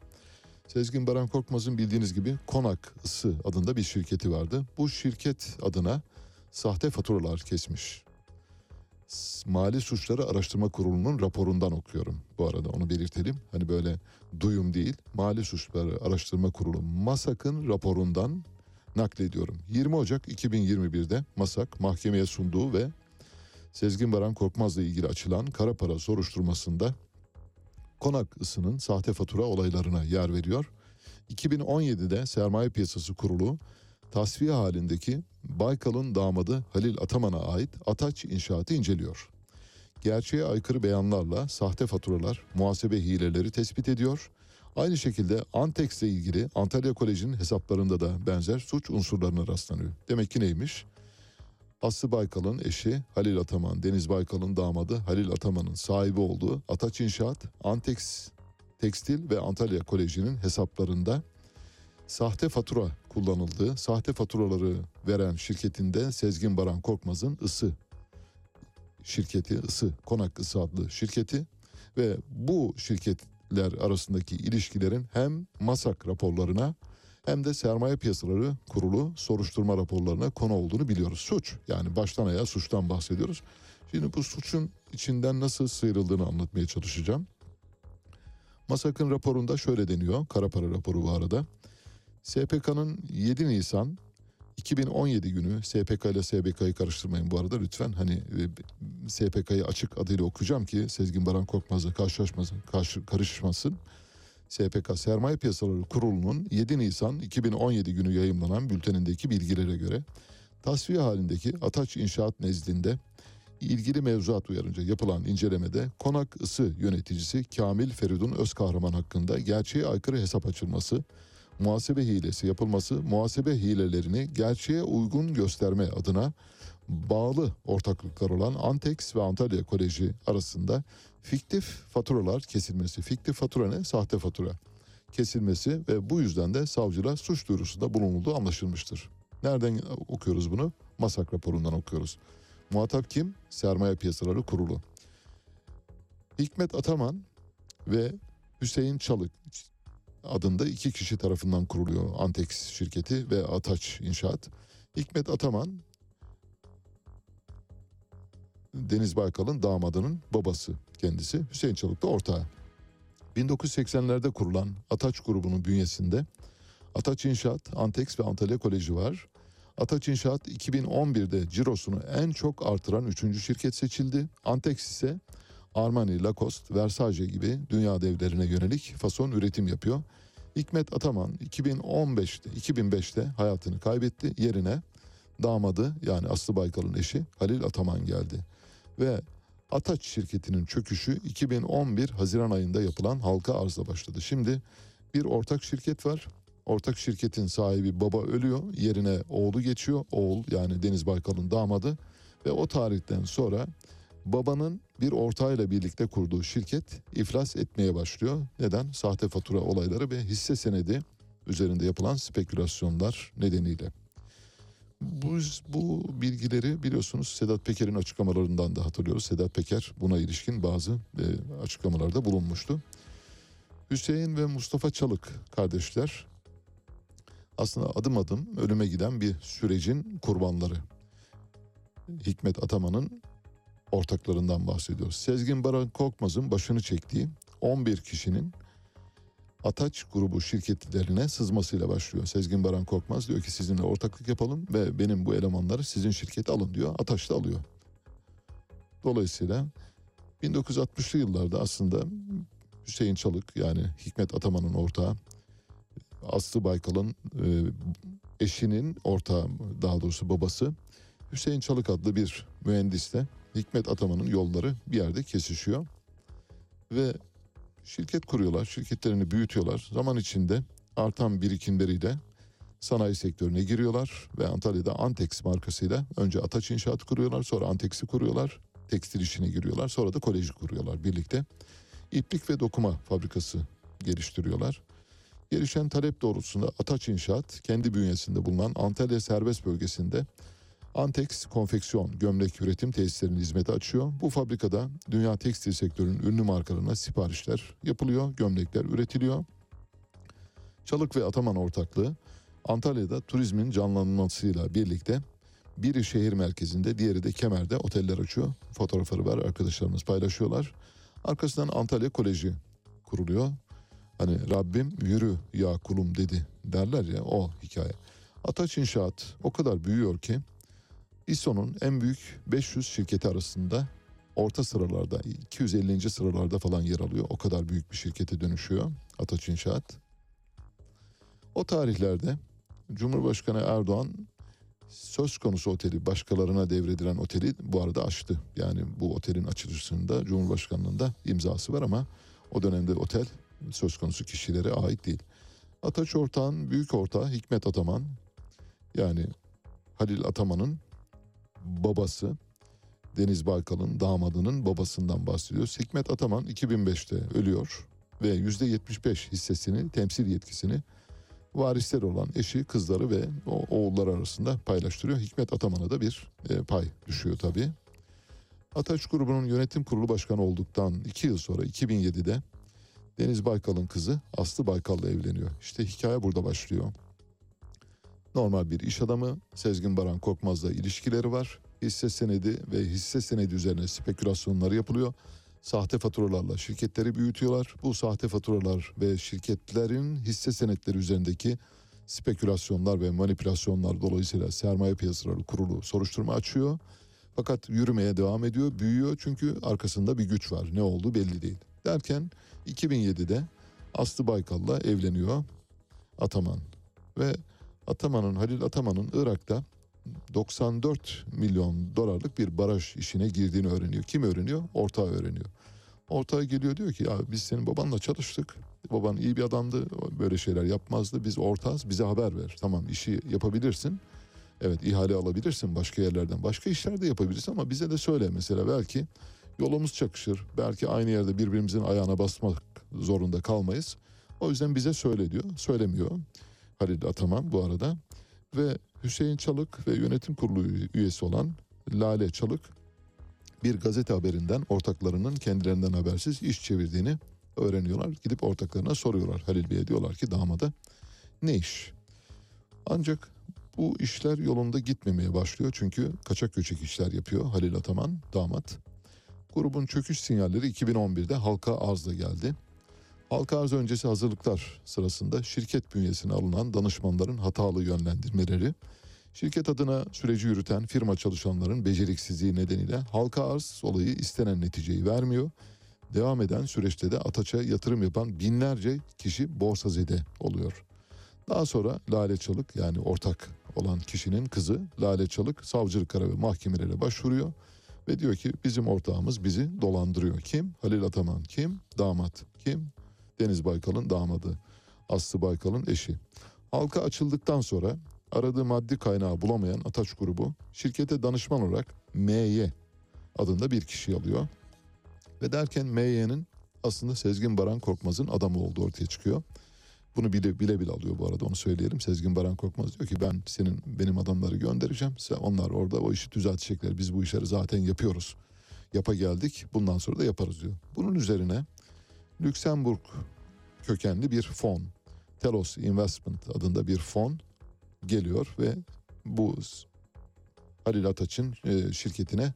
Sezgin Baran Korkmaz'ın bildiğiniz gibi Konak Isı adında bir şirketi vardı. Bu şirket adına sahte faturalar kesmiş. Mali Suçları Araştırma Kurulu'nun raporundan okuyorum bu arada onu belirtelim. Hani böyle duyum değil. Mali Suçları Araştırma Kurulu MASAK'ın raporundan naklediyorum. 20 Ocak 2021'de MASAK mahkemeye sunduğu ve Sezgin Baran Korkmaz'la ilgili açılan kara para soruşturmasında konak ısının sahte fatura olaylarına yer veriyor. 2017'de Sermaye Piyasası Kurulu tasfiye halindeki Baykal'ın damadı Halil Ataman'a ait Ataç inşaatı inceliyor. Gerçeğe aykırı beyanlarla sahte faturalar, muhasebe hileleri tespit ediyor. Aynı şekilde Antex ile ilgili Antalya Koleji'nin hesaplarında da benzer suç unsurlarına rastlanıyor. Demek ki neymiş? Aslı Baykal'ın eşi Halil Ataman, Deniz Baykal'ın damadı Halil Ataman'ın sahibi olduğu Ataç İnşaat, Antex Tekstil ve Antalya Koleji'nin hesaplarında sahte fatura kullanıldığı, sahte faturaları veren şirketinde Sezgin Baran Korkmaz'ın ısı şirketi, ısı, Konak Isı adlı şirketi ve bu şirketler arasındaki ilişkilerin hem MASAK raporlarına hem de sermaye piyasaları kurulu soruşturma raporlarına konu olduğunu biliyoruz. Suç yani baştan ayağa suçtan bahsediyoruz. Şimdi bu suçun içinden nasıl sıyrıldığını anlatmaya çalışacağım. MASAK'ın raporunda şöyle deniyor. Kara para raporu bu arada. SPK'nın 7 Nisan 2017 günü SPK ile SBK'yı karıştırmayın bu arada lütfen. Hani e, SPK'yı açık adıyla okuyacağım ki Sezgin Baran Korkmaz'la karşılaşmasın, karşı, karışmasın. SPK Sermaye Piyasaları Kurulu'nun 7 Nisan 2017 günü yayımlanan bültenindeki bilgilere göre tasfiye halindeki Ataç İnşaat nezdinde ilgili mevzuat uyarınca yapılan incelemede Konak Isı yöneticisi Kamil Feridun Özkahraman hakkında gerçeğe aykırı hesap açılması, muhasebe hilesi yapılması, muhasebe hilelerini gerçeğe uygun gösterme adına bağlı ortaklıklar olan Antex ve Antalya Koleji arasında fiktif faturalar kesilmesi. Fiktif fatura ne? Sahte fatura kesilmesi ve bu yüzden de savcılar suç duyurusunda bulunulduğu anlaşılmıştır. Nereden okuyoruz bunu? Masak raporundan okuyoruz. Muhatap kim? Sermaye Piyasaları Kurulu. Hikmet Ataman ve Hüseyin Çalık adında iki kişi tarafından kuruluyor Antex şirketi ve Ataç İnşaat. Hikmet Ataman Deniz Baykal'ın damadının babası kendisi. Hüseyin Çalık da ortağı. 1980'lerde kurulan Ataç grubunun bünyesinde Ataç İnşaat, Antex ve Antalya Koleji var. Ataç İnşaat 2011'de cirosunu en çok artıran üçüncü şirket seçildi. Antex ise Armani, Lacoste, Versace gibi dünya devlerine yönelik fason üretim yapıyor. Hikmet Ataman 2015'te 2005'te hayatını kaybetti. Yerine damadı yani Aslı Baykal'ın eşi Halil Ataman geldi. Ve Ataç şirketinin çöküşü 2011 Haziran ayında yapılan halka arzla başladı. Şimdi bir ortak şirket var. Ortak şirketin sahibi baba ölüyor. Yerine oğlu geçiyor. Oğul yani Deniz Baykal'ın damadı. Ve o tarihten sonra babanın bir ortağıyla birlikte kurduğu şirket iflas etmeye başlıyor. Neden? Sahte fatura olayları ve hisse senedi üzerinde yapılan spekülasyonlar nedeniyle. Bu, bu bilgileri biliyorsunuz Sedat Peker'in açıklamalarından da hatırlıyoruz. Sedat Peker buna ilişkin bazı e, açıklamalarda bulunmuştu. Hüseyin ve Mustafa Çalık kardeşler aslında adım adım ölüme giden bir sürecin kurbanları. Hikmet Ataman'ın ortaklarından bahsediyoruz. Sezgin Baran Korkmaz'ın başını çektiği 11 kişinin Ataç grubu şirketlerine sızmasıyla başlıyor. Sezgin Baran Korkmaz diyor ki sizinle ortaklık yapalım ve benim bu elemanları sizin şirkete alın diyor. Ataç da alıyor. Dolayısıyla 1960'lı yıllarda aslında Hüseyin Çalık yani Hikmet Ataman'ın ortağı Aslı Baykal'ın e, eşinin ortağı daha doğrusu babası Hüseyin Çalık adlı bir mühendisle Hikmet Ataman'ın yolları bir yerde kesişiyor. Ve şirket kuruyorlar, şirketlerini büyütüyorlar. Zaman içinde artan birikimleriyle sanayi sektörüne giriyorlar ve Antalya'da Antex markasıyla önce Ataç İnşaat kuruyorlar, sonra Antex'i kuruyorlar, tekstil işine giriyorlar, sonra da koleji kuruyorlar birlikte. İplik ve dokuma fabrikası geliştiriyorlar. Gelişen talep doğrultusunda Ataç İnşaat kendi bünyesinde bulunan Antalya serbest bölgesinde Antex konfeksiyon gömlek üretim tesislerinin hizmeti açıyor. Bu fabrikada dünya tekstil sektörünün ünlü markalarına siparişler yapılıyor, gömlekler üretiliyor. Çalık ve Ataman ortaklığı Antalya'da turizmin canlanmasıyla birlikte Biri şehir merkezinde, diğeri de Kemer'de oteller açıyor. Fotoğrafları var, arkadaşlarımız paylaşıyorlar. Arkasından Antalya Koleji kuruluyor. Hani Rabbim yürü ya kulum dedi derler ya o hikaye. Ataç İnşaat o kadar büyüyor ki İSO'nun en büyük 500 şirketi arasında orta sıralarda 250. sıralarda falan yer alıyor. O kadar büyük bir şirkete dönüşüyor Ataç İnşaat. O tarihlerde Cumhurbaşkanı Erdoğan söz konusu oteli başkalarına devredilen oteli bu arada açtı. Yani bu otelin açılışında Cumhurbaşkanlığında imzası var ama o dönemde otel söz konusu kişilere ait değil. Ataç Ortağ'ın büyük ortağı Hikmet Ataman yani Halil Ataman'ın babası Deniz Baykal'ın damadının babasından bahsediyoruz. Hikmet Ataman 2005'te ölüyor ve %75 hissesini, temsil yetkisini varisler olan eşi, kızları ve o oğullar arasında paylaştırıyor. Hikmet Ataman'a da bir e, pay düşüyor tabii. Ataç grubunun yönetim kurulu başkanı olduktan iki yıl sonra 2007'de Deniz Baykal'ın kızı Aslı Baykal'la evleniyor. İşte hikaye burada başlıyor. Normal bir iş adamı Sezgin Baran Korkmaz'la ilişkileri var. Hisse senedi ve hisse senedi üzerine spekülasyonlar yapılıyor. Sahte faturalarla şirketleri büyütüyorlar. Bu sahte faturalar ve şirketlerin hisse senetleri üzerindeki spekülasyonlar ve manipülasyonlar dolayısıyla sermaye piyasaları kurulu soruşturma açıyor. Fakat yürümeye devam ediyor, büyüyor çünkü arkasında bir güç var. Ne oldu belli değil. Derken 2007'de Aslı Baykal'la evleniyor Ataman ve Ataman'ın Halil Ataman'ın Irak'ta 94 milyon dolarlık bir baraj işine girdiğini öğreniyor. Kim öğreniyor? Ortağı öğreniyor. Ortağı geliyor diyor ki ya biz senin babanla çalıştık. Baban iyi bir adamdı. Böyle şeyler yapmazdı. Biz ortağız. Bize haber ver. Tamam işi yapabilirsin. Evet ihale alabilirsin başka yerlerden. Başka işler de yapabilirsin ama bize de söyle mesela belki yolumuz çakışır. Belki aynı yerde birbirimizin ayağına basmak zorunda kalmayız. O yüzden bize söyle diyor. Söylemiyor. Halil Ataman bu arada. Ve Hüseyin Çalık ve yönetim kurulu üyesi olan Lale Çalık bir gazete haberinden ortaklarının kendilerinden habersiz iş çevirdiğini öğreniyorlar. Gidip ortaklarına soruyorlar Halil Bey'e diyorlar ki damada ne iş? Ancak bu işler yolunda gitmemeye başlıyor çünkü kaçak göçek işler yapıyor Halil Ataman damat. Grubun çöküş sinyalleri 2011'de halka arzla geldi. Halka arz öncesi hazırlıklar sırasında şirket bünyesine alınan danışmanların hatalı yönlendirmeleri, şirket adına süreci yürüten firma çalışanların beceriksizliği nedeniyle halka arz olayı istenen neticeyi vermiyor. Devam eden süreçte de Ataç'a yatırım yapan binlerce kişi borsazede oluyor. Daha sonra Lale Çalık yani ortak olan kişinin kızı Lale Çalık savcılık kararı mahkemelere başvuruyor. Ve diyor ki bizim ortağımız bizi dolandırıyor. Kim? Halil Ataman kim? Damat kim? Deniz Baykal'ın damadı. Aslı Baykal'ın eşi. Halka açıldıktan sonra aradığı maddi kaynağı bulamayan Ataç grubu şirkete danışman olarak MY adında bir kişi alıyor. Ve derken MY'nin aslında Sezgin Baran Korkmaz'ın adamı olduğu ortaya çıkıyor. Bunu bile bile bile alıyor bu arada onu söyleyelim. Sezgin Baran Korkmaz diyor ki ben senin benim adamları göndereceğim. Sen, onlar orada o işi düzeltecekler. Biz bu işleri zaten yapıyoruz. Yapa geldik bundan sonra da yaparız diyor. Bunun üzerine Lüksemburg kökenli bir fon, Telos Investment adında bir fon geliyor ve bu Halil Ataç'ın e, şirketine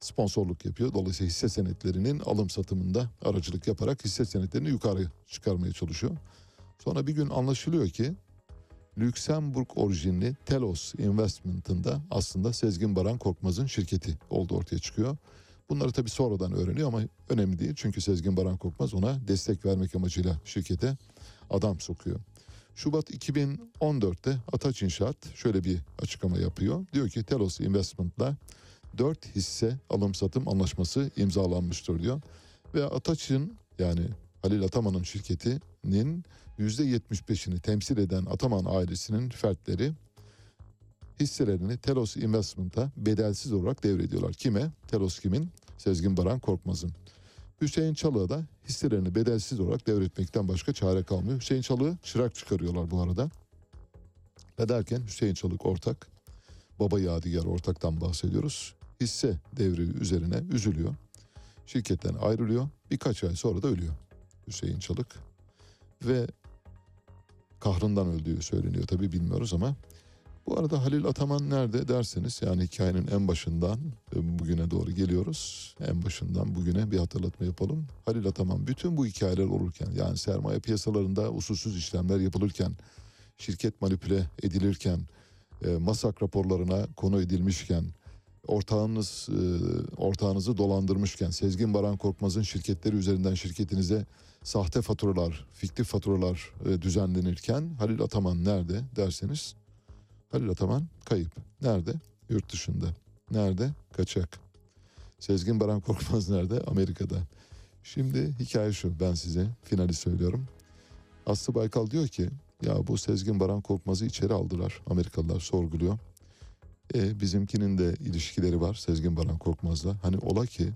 sponsorluk yapıyor. Dolayısıyla hisse senetlerinin alım satımında aracılık yaparak hisse senetlerini yukarı çıkarmaya çalışıyor. Sonra bir gün anlaşılıyor ki Lüksemburg orijinli Telos Investment'ın da aslında Sezgin Baran Korkmaz'ın şirketi olduğu ortaya çıkıyor. Bunları tabii sonradan öğreniyor ama önemli değil. Çünkü Sezgin Baran Korkmaz ona destek vermek amacıyla şirkete adam sokuyor. Şubat 2014'te Ataç İnşaat şöyle bir açıklama yapıyor. Diyor ki Telos Investment'la 4 hisse alım satım anlaşması imzalanmıştır diyor. Ve Ataç'ın yani Halil Ataman'ın şirketinin %75'ini temsil eden Ataman ailesinin fertleri hisselerini Telos Investment'a bedelsiz olarak devrediyorlar. Kime? Telos kimin? Sezgin Baran Korkmaz'ın. Hüseyin Çalık'a da hisselerini bedelsiz olarak devretmekten başka çare kalmıyor. Hüseyin Çalık'ı çırak çıkarıyorlar bu arada. Ve derken Hüseyin Çalık ortak, baba yadigar ortaktan bahsediyoruz. Hisse devri üzerine üzülüyor. Şirketten ayrılıyor. Birkaç ay sonra da ölüyor Hüseyin Çalık. Ve kahrından öldüğü söyleniyor tabii bilmiyoruz ama Bu arada Halil Ataman nerede derseniz yani hikayenin en başından e, bugüne doğru geliyoruz. En başından bugüne bir hatırlatma yapalım. Halil Ataman bütün bu hikayeler olurken yani sermaye piyasalarında usulsüz işlemler yapılırken, şirket manipüle edilirken, e, masak raporlarına konu edilmişken, ortağınız e, ortağınızı dolandırmışken, Sezgin Baran Korkmaz'ın şirketleri üzerinden şirketinize sahte faturalar, fiktif faturalar düzenlenirken Halil Ataman nerede derseniz Halil Ataman kayıp. Nerede? Yurt dışında. Nerede? Kaçak. Sezgin Baran Korkmaz nerede? Amerika'da. Şimdi hikaye şu ben size finali söylüyorum. Aslı Baykal diyor ki ya bu Sezgin Baran Korkmaz'ı içeri aldılar. Amerikalılar sorguluyor. E, bizimkinin de ilişkileri var Sezgin Baran Korkmaz'la. Hani ola ki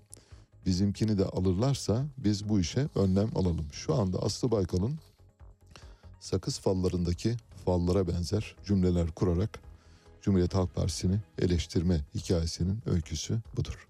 bizimkini de alırlarsa biz bu işe önlem alalım. Şu anda Aslı Baykal'ın sakız fallarındaki fallara benzer cümleler kurarak Cumhuriyet Halk Partisi'ni eleştirme hikayesinin öyküsü budur.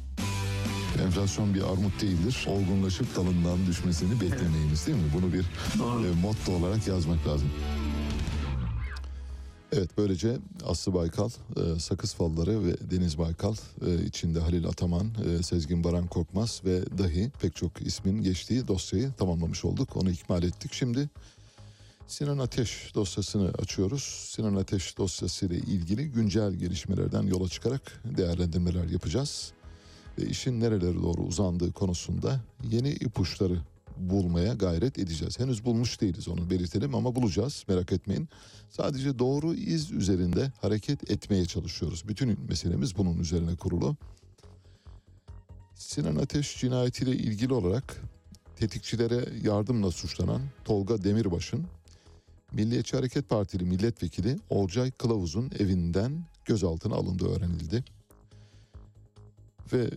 Enflasyon bir armut değildir. Olgunlaşıp dalından düşmesini beklemeyiniz değil mi? Bunu bir e, motto olarak yazmak lazım. Evet böylece Aslı Baykal, e, Sakız Falları ve Deniz Baykal e, içinde Halil Ataman, e, Sezgin Baran Korkmaz ve dahi pek çok ismin geçtiği dosyayı tamamlamış olduk. Onu ikmal ettik. Şimdi Sinan Ateş dosyasını açıyoruz. Sinan Ateş dosyası ile ilgili güncel gelişmelerden yola çıkarak değerlendirmeler yapacağız. Ve işin nerelere doğru uzandığı konusunda yeni ipuçları bulmaya gayret edeceğiz. Henüz bulmuş değiliz onu belirtelim ama bulacağız merak etmeyin. Sadece doğru iz üzerinde hareket etmeye çalışıyoruz. Bütün meselemiz bunun üzerine kurulu. Sinan Ateş cinayetiyle ilgili olarak tetikçilere yardımla suçlanan Tolga Demirbaş'ın Milliyetçi Hareket Partili milletvekili Olcay Kılavuz'un evinden gözaltına alındığı öğrenildi. Ve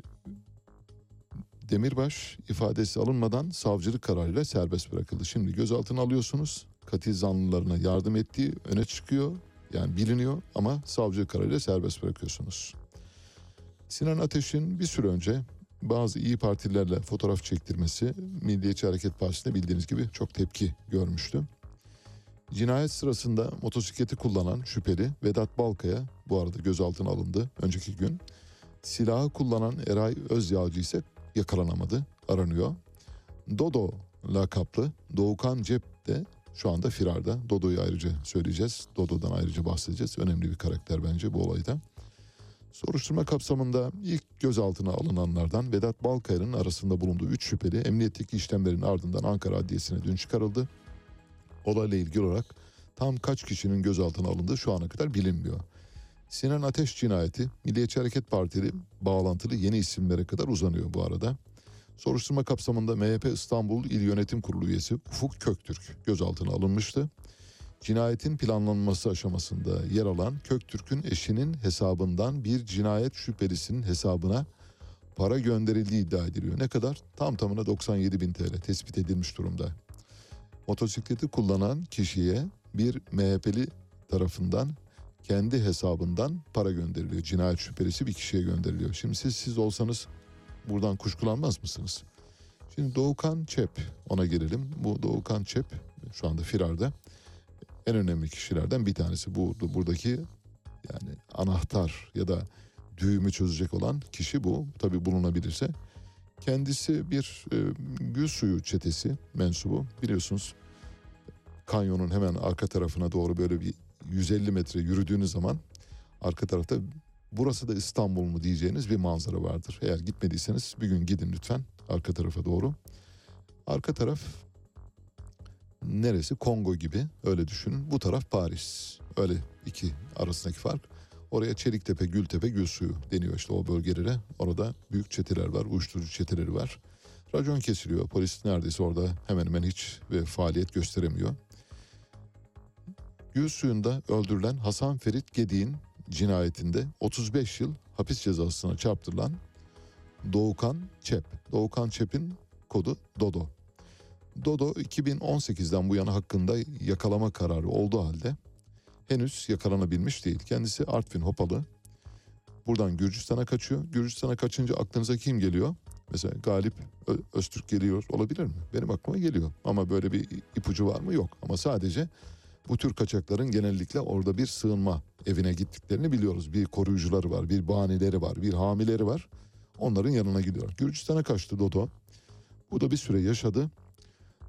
Demirbaş ifadesi alınmadan savcılık kararıyla serbest bırakıldı. Şimdi gözaltına alıyorsunuz. Katil zanlılarına yardım ettiği öne çıkıyor. Yani biliniyor ama savcılık kararıyla serbest bırakıyorsunuz. Sinan Ateş'in bir süre önce bazı iyi partilerle fotoğraf çektirmesi Milliyetçi Hareket Partisi'nde bildiğiniz gibi çok tepki görmüştü. Cinayet sırasında motosikleti kullanan şüpheli Vedat Balkaya bu arada gözaltına alındı önceki gün. Silahı kullanan Eray Özyağcı ise yakalanamadı, aranıyor. Dodo lakaplı Doğukan Cep de şu anda firarda. Dodo'yu ayrıca söyleyeceğiz. Dodo'dan ayrıca bahsedeceğiz. Önemli bir karakter bence bu olayda. Soruşturma kapsamında ilk gözaltına alınanlardan Vedat Balkaya'nın arasında bulunduğu 3 şüpheli emniyetteki işlemlerin ardından Ankara Adliyesi'ne dün çıkarıldı. Olayla ilgili olarak tam kaç kişinin gözaltına alındığı şu ana kadar bilinmiyor. Sinan Ateş cinayeti Milliyetçi Hareket Partili bağlantılı yeni isimlere kadar uzanıyor bu arada. Soruşturma kapsamında MHP İstanbul İl Yönetim Kurulu üyesi Ufuk Köktürk gözaltına alınmıştı. Cinayetin planlanması aşamasında yer alan Köktürk'ün eşinin hesabından bir cinayet şüphelisinin hesabına para gönderildiği iddia ediliyor. Ne kadar? Tam tamına 97 bin TL tespit edilmiş durumda. Motosikleti kullanan kişiye bir MHP'li tarafından kendi hesabından para gönderiliyor. Cinayet şüphelisi bir kişiye gönderiliyor. Şimdi siz siz olsanız buradan kuşkulanmaz mısınız? Şimdi Doğukan Çep ona gelelim. Bu Doğukan Çep şu anda firarda en önemli kişilerden bir tanesi. Bu buradaki yani anahtar ya da düğümü çözecek olan kişi bu. Tabii bulunabilirse. Kendisi bir e, gül suyu çetesi mensubu. Biliyorsunuz kanyonun hemen arka tarafına doğru böyle bir 150 metre yürüdüğünüz zaman arka tarafta burası da İstanbul mu diyeceğiniz bir manzara vardır. Eğer gitmediyseniz bir gün gidin lütfen arka tarafa doğru. Arka taraf neresi? Kongo gibi öyle düşünün. Bu taraf Paris. Öyle iki arasındaki fark. Oraya Çeliktepe, Gültepe, Gülsuyu deniyor işte o bölgelere. Orada büyük çeteler var, uyuşturucu çeteleri var. Racon kesiliyor. Polis neredeyse orada hemen hemen hiç ve faaliyet gösteremiyor. Gül suyunda öldürülen Hasan Ferit Gedik'in cinayetinde 35 yıl hapis cezasına çarptırılan Doğukan Çep. Doğukan Çep'in kodu Dodo. Dodo 2018'den bu yana hakkında yakalama kararı olduğu halde henüz yakalanabilmiş değil. Kendisi Artvin Hopalı. Buradan Gürcistan'a kaçıyor. Gürcistan'a kaçınca aklınıza kim geliyor? Mesela Galip Öztürk geliyor olabilir mi? Benim aklıma geliyor. Ama böyle bir ipucu var mı? Yok. Ama sadece bu tür kaçakların genellikle orada bir sığınma evine gittiklerini biliyoruz. Bir koruyucuları var, bir banileri var, bir hamileri var. Onların yanına gidiyor. Gürcistan'a kaçtı Dodo. Burada bir süre yaşadı.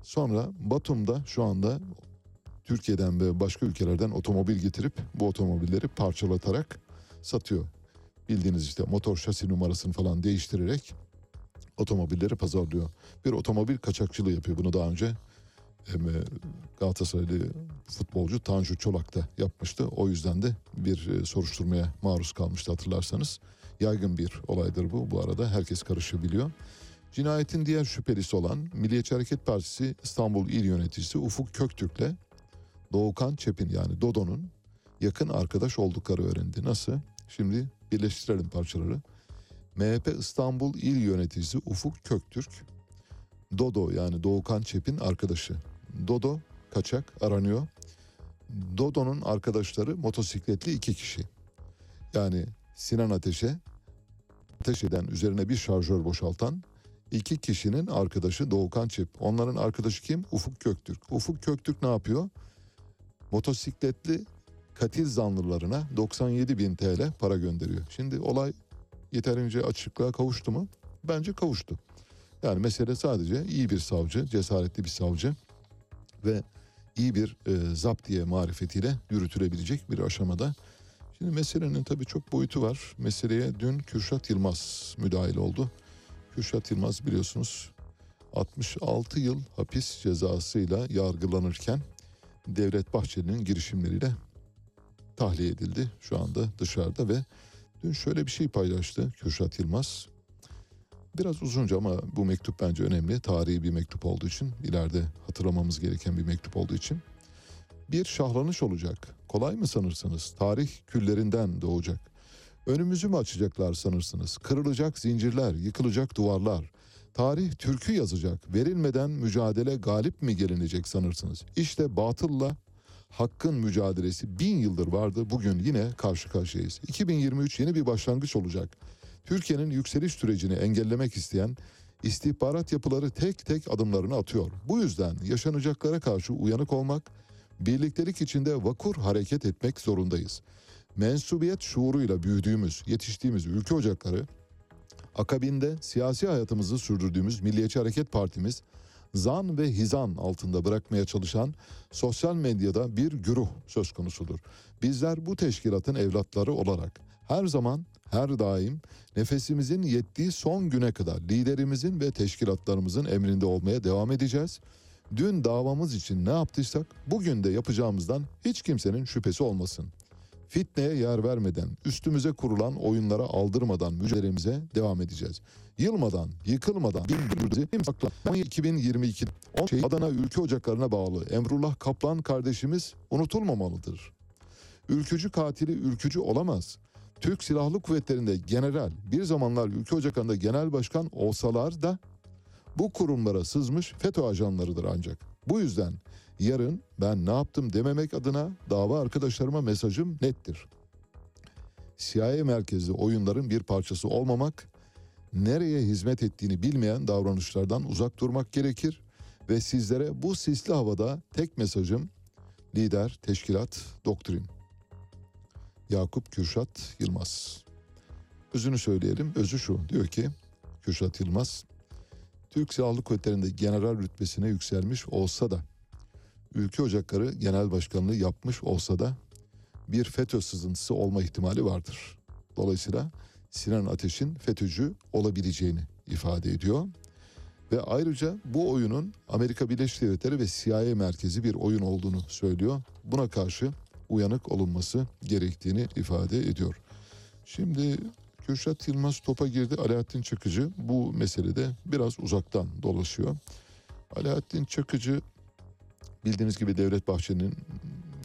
Sonra Batum'da şu anda Türkiye'den ve başka ülkelerden otomobil getirip bu otomobilleri parçalatarak satıyor. Bildiğiniz işte motor şasi numarasını falan değiştirerek otomobilleri pazarlıyor. Bir otomobil kaçakçılığı yapıyor. Bunu daha önce Galatasaraylı futbolcu Tanju Çolak da yapmıştı. O yüzden de bir e, soruşturmaya maruz kalmıştı hatırlarsanız. Yaygın bir olaydır bu. Bu arada herkes karışabiliyor. Cinayetin diğer şüphelisi olan Milliyetçi Hareket Partisi İstanbul İl Yöneticisi Ufuk Köktürk'le Doğukan Çepin yani Dodo'nun yakın arkadaş oldukları öğrendi. Nasıl? Şimdi birleştirelim parçaları. MHP İstanbul İl Yöneticisi Ufuk Köktürk, Dodo yani Doğukan Çepin arkadaşı. Dodo kaçak aranıyor. Dodo'nun arkadaşları motosikletli iki kişi. Yani Sinan Ateş'e ateş eden üzerine bir şarjör boşaltan iki kişinin arkadaşı Doğukan Çep. Onların arkadaşı kim? Ufuk Köktürk. Ufuk Köktürk ne yapıyor? Motosikletli katil zanlılarına 97 bin TL para gönderiyor. Şimdi olay yeterince açıklığa kavuştu mu? Bence kavuştu. Yani mesele sadece iyi bir savcı, cesaretli bir savcı ve iyi bir e, zaptiye marifetiyle yürütülebilecek bir aşamada. Şimdi meselenin tabii çok boyutu var. Meseleye dün Kürşat Yılmaz müdahil oldu. Kürşat Yılmaz biliyorsunuz 66 yıl hapis cezasıyla yargılanırken Devlet Bahçeli'nin girişimleriyle tahliye edildi. Şu anda dışarıda ve dün şöyle bir şey paylaştı Kürşat Yılmaz. Biraz uzunca ama bu mektup bence önemli. Tarihi bir mektup olduğu için, ileride hatırlamamız gereken bir mektup olduğu için. Bir şahlanış olacak. Kolay mı sanırsınız? Tarih küllerinden doğacak. Önümüzü mü açacaklar sanırsınız? Kırılacak zincirler, yıkılacak duvarlar. Tarih türkü yazacak. Verilmeden mücadele galip mi gelinecek sanırsınız? İşte batılla hakkın mücadelesi bin yıldır vardı. Bugün yine karşı karşıyayız. 2023 yeni bir başlangıç olacak. Türkiye'nin yükseliş sürecini engellemek isteyen istihbarat yapıları tek tek adımlarını atıyor. Bu yüzden yaşanacaklara karşı uyanık olmak, birliktelik içinde vakur hareket etmek zorundayız. Mensubiyet şuuruyla büyüdüğümüz, yetiştiğimiz ülke ocakları, akabinde siyasi hayatımızı sürdürdüğümüz Milliyetçi Hareket Partimiz, zan ve hizan altında bırakmaya çalışan sosyal medyada bir güruh söz konusudur. Bizler bu teşkilatın evlatları olarak her zaman her daim nefesimizin yettiği son güne kadar liderimizin ve teşkilatlarımızın emrinde olmaya devam edeceğiz. Dün davamız için ne yaptıysak bugün de yapacağımızdan hiç kimsenin şüphesi olmasın. Fitneye yer vermeden, üstümüze kurulan oyunlara aldırmadan mücadelemize devam edeceğiz. Yılmadan, yıkılmadan, birbirimizi sakla. 2022 on şey Adana Ülke Ocaklarına bağlı Emrullah Kaplan kardeşimiz unutulmamalıdır. Ülkücü katili ülkücü olamaz. Türk Silahlı Kuvvetleri'nde general, bir zamanlar ülke ocaklarında genel başkan olsalar da bu kurumlara sızmış FETÖ ajanlarıdır ancak. Bu yüzden yarın ben ne yaptım dememek adına dava arkadaşlarıma mesajım nettir. CIA merkezli oyunların bir parçası olmamak, nereye hizmet ettiğini bilmeyen davranışlardan uzak durmak gerekir ve sizlere bu sisli havada tek mesajım lider, teşkilat, doktrin. Yakup Kürşat Yılmaz. Özünü söyleyelim. Özü şu. Diyor ki Kürşat Yılmaz Türk Silahlı Kuvvetleri'nde general rütbesine yükselmiş olsa da Ülke Ocakları Genel Başkanlığı yapmış olsa da bir FETÖ sızıntısı olma ihtimali vardır. Dolayısıyla Sinan Ateş'in FETÖ'cü olabileceğini ifade ediyor. Ve ayrıca bu oyunun Amerika Birleşik Devletleri ve CIA merkezi bir oyun olduğunu söylüyor. Buna karşı uyanık olunması gerektiğini ifade ediyor. Şimdi Kürşat Yılmaz topa girdi. Alaaddin Çakıcı bu meselede biraz uzaktan dolaşıyor. Alaaddin Çakıcı bildiğiniz gibi Devlet Bahçeli'nin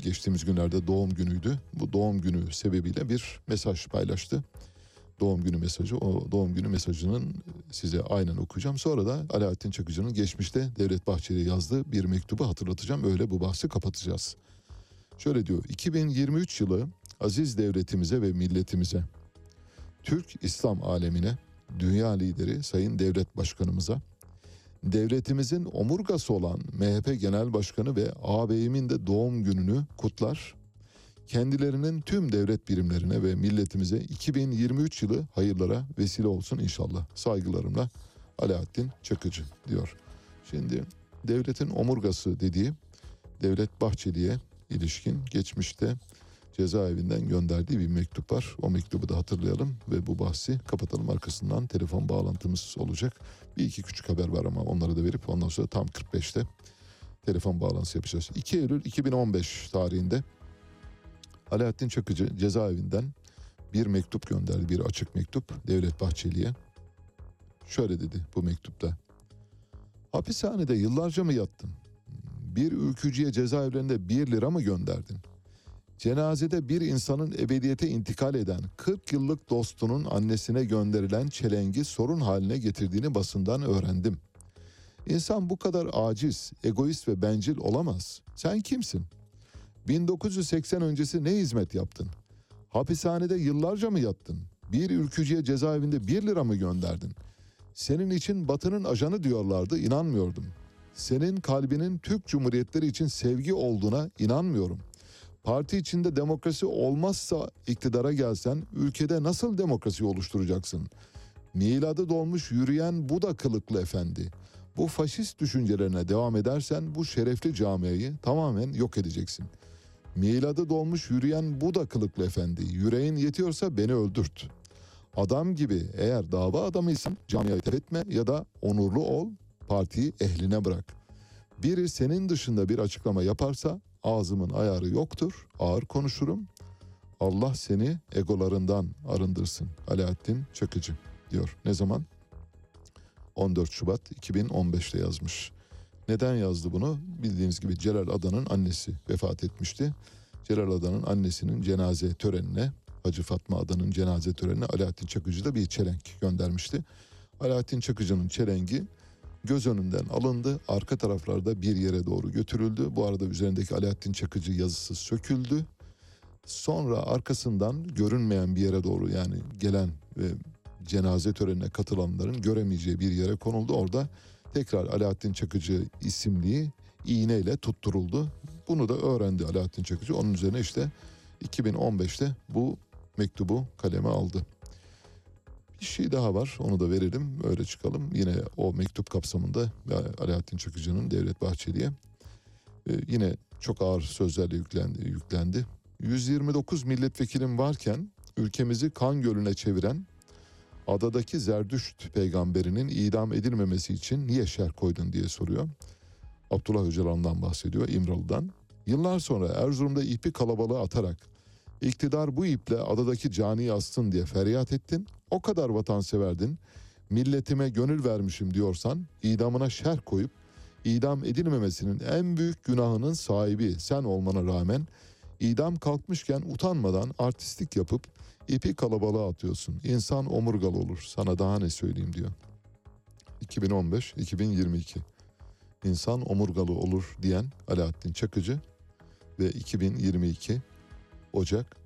geçtiğimiz günlerde doğum günüydü. Bu doğum günü sebebiyle bir mesaj paylaştı. Doğum günü mesajı. O doğum günü mesajının size aynen okuyacağım. Sonra da Alaaddin Çakıcı'nın geçmişte Devlet Bahçeli'ye yazdığı bir mektubu hatırlatacağım. Öyle bu bahsi kapatacağız. Şöyle diyor. 2023 yılı aziz devletimize ve milletimize, Türk İslam alemine, dünya lideri Sayın Devlet Başkanımıza, devletimizin omurgası olan MHP Genel Başkanı ve ağabeyimin de doğum gününü kutlar. Kendilerinin tüm devlet birimlerine ve milletimize 2023 yılı hayırlara vesile olsun inşallah. Saygılarımla Alaaddin Çakıcı diyor. Şimdi devletin omurgası dediği Devlet Bahçeli'ye ilişkin geçmişte cezaevinden gönderdiği bir mektup var. O mektubu da hatırlayalım ve bu bahsi kapatalım arkasından telefon bağlantımız olacak. Bir iki küçük haber var ama onları da verip ondan sonra tam 45'te telefon bağlantısı yapacağız. 2 Eylül 2015 tarihinde Alaaddin Çakıcı cezaevinden bir mektup gönderdi. Bir açık mektup Devlet Bahçeli'ye. Şöyle dedi bu mektupta. Hapishanede yıllarca mı yattın? Bir ülkücüye cezaevlerinde 1 lira mı gönderdin? Cenazede bir insanın ebediyete intikal eden 40 yıllık dostunun annesine gönderilen çelengi sorun haline getirdiğini basından öğrendim. İnsan bu kadar aciz, egoist ve bencil olamaz. Sen kimsin? 1980 öncesi ne hizmet yaptın? Hapishanede yıllarca mı yattın? Bir ülkücüye cezaevinde 1 lira mı gönderdin? Senin için batının ajanı diyorlardı, inanmıyordum. Senin kalbinin Türk Cumhuriyetleri için sevgi olduğuna inanmıyorum. Parti içinde demokrasi olmazsa iktidara gelsen ülkede nasıl demokrasi oluşturacaksın? Miladı dolmuş yürüyen Buda kılıklı efendi. Bu faşist düşüncelerine devam edersen bu şerefli camiayı tamamen yok edeceksin. Miladı dolmuş yürüyen Buda kılıklı efendi. Yüreğin yetiyorsa beni öldürt. Adam gibi eğer dava adamıysan camiayı terk etme ya da onurlu ol, partiyi ehline bırak. Biri senin dışında bir açıklama yaparsa ağzımın ayarı yoktur, ağır konuşurum. Allah seni egolarından arındırsın. Alaaddin Çakıcı diyor. Ne zaman? 14 Şubat 2015'te yazmış. Neden yazdı bunu? Bildiğiniz gibi Celal Adan'ın annesi vefat etmişti. Celal Adan'ın annesinin cenaze törenine, Hacı Fatma Adan'ın cenaze törenine Alaaddin Çakıcı da bir çelenk göndermişti. Alaaddin Çakıcı'nın çelengi göz önünden alındı. Arka taraflarda bir yere doğru götürüldü. Bu arada üzerindeki Alaaddin Çakıcı yazısı söküldü. Sonra arkasından görünmeyen bir yere doğru yani gelen ve cenaze törenine katılanların göremeyeceği bir yere konuldu. Orada tekrar Alaaddin Çakıcı isimliği iğneyle tutturuldu. Bunu da öğrendi Alaaddin Çakıcı. Onun üzerine işte 2015'te bu mektubu kaleme aldı. Bir şey daha var onu da verelim öyle çıkalım. Yine o mektup kapsamında Alaaddin Çakıcı'nın Devlet Bahçeli'ye e, yine çok ağır sözlerle yüklendi. yüklendi. 129 milletvekilim varken ülkemizi kan gölüne çeviren adadaki Zerdüşt peygamberinin idam edilmemesi için niye şer koydun diye soruyor. Abdullah Öcalan'dan bahsediyor İmralı'dan. Yıllar sonra Erzurum'da ipi kalabalığa atarak iktidar bu iple adadaki caniyi astın diye feryat ettin. O kadar vatanseverdin. Milletime gönül vermişim diyorsan idamına şer koyup idam edilmemesinin en büyük günahının sahibi sen olmana rağmen idam kalkmışken utanmadan artistlik yapıp ipi kalabalığa atıyorsun. İnsan omurgalı olur. Sana daha ne söyleyeyim diyor. 2015-2022 İnsan omurgalı olur diyen Alaaddin Çakıcı ve 2022 Ocak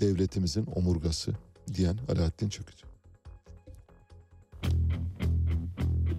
devletimizin omurgası diyen Alaaddin Çakıcı.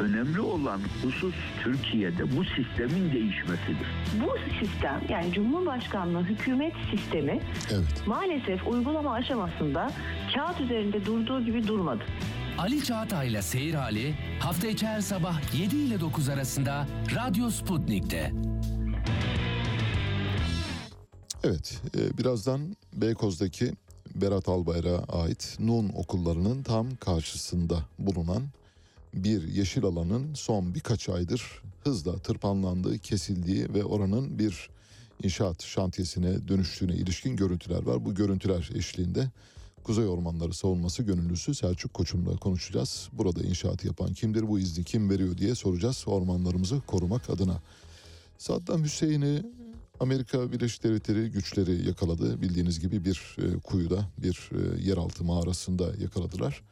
önemli olan husus Türkiye'de bu sistemin değişmesidir. Bu sistem yani Cumhurbaşkanlığı hükümet sistemi Evet. maalesef uygulama aşamasında kağıt üzerinde durduğu gibi durmadı. Ali Çağatay'la Seyir Hali hafta içi her sabah 7 ile 9 arasında Radyo Sputnik'te. Evet, e, birazdan Beykoz'daki Berat Albayrak'a ait Nun okullarının tam karşısında bulunan bir yeşil alanın son birkaç aydır hızla tırpanlandığı, kesildiği ve oranın bir inşaat şantiyesine dönüştüğüne ilişkin görüntüler var. Bu görüntüler eşliğinde Kuzey Ormanları Savunması Gönüllüsü Selçuk Koçum'la konuşacağız. Burada inşaat yapan kimdir, bu izni kim veriyor diye soracağız ormanlarımızı korumak adına. Saddam Hüseyin'i Amerika Birleşik Devletleri güçleri yakaladı. Bildiğiniz gibi bir e, kuyuda, bir e, yeraltı mağarasında yakaladılar.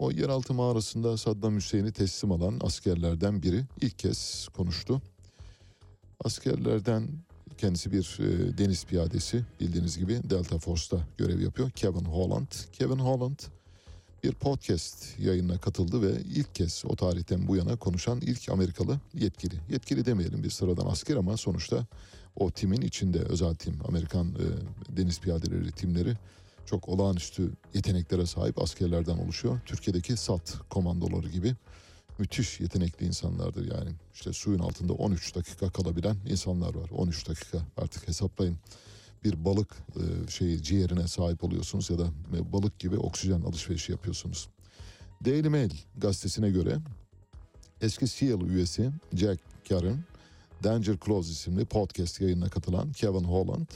O yeraltı mağarasında Saddam Hüseyin'i teslim alan askerlerden biri ilk kez konuştu. Askerlerden kendisi bir e, deniz piyadesi bildiğiniz gibi Delta Force'ta görev yapıyor. Kevin Holland. Kevin Holland bir podcast yayınına katıldı ve ilk kez o tarihten bu yana konuşan ilk Amerikalı yetkili. Yetkili demeyelim bir sıradan asker ama sonuçta o timin içinde özel tim Amerikan e, deniz piyadeleri timleri çok olağanüstü yeteneklere sahip askerlerden oluşuyor. Türkiye'deki SAT komandoları gibi müthiş yetenekli insanlardır yani. İşte suyun altında 13 dakika kalabilen insanlar var. 13 dakika artık hesaplayın. Bir balık e, şeyi ciğerine sahip oluyorsunuz ya da balık gibi oksijen alışverişi yapıyorsunuz. Daily Mail gazetesine göre eski SEAL üyesi Jack Karen Danger Close isimli podcast yayınına katılan Kevin Holland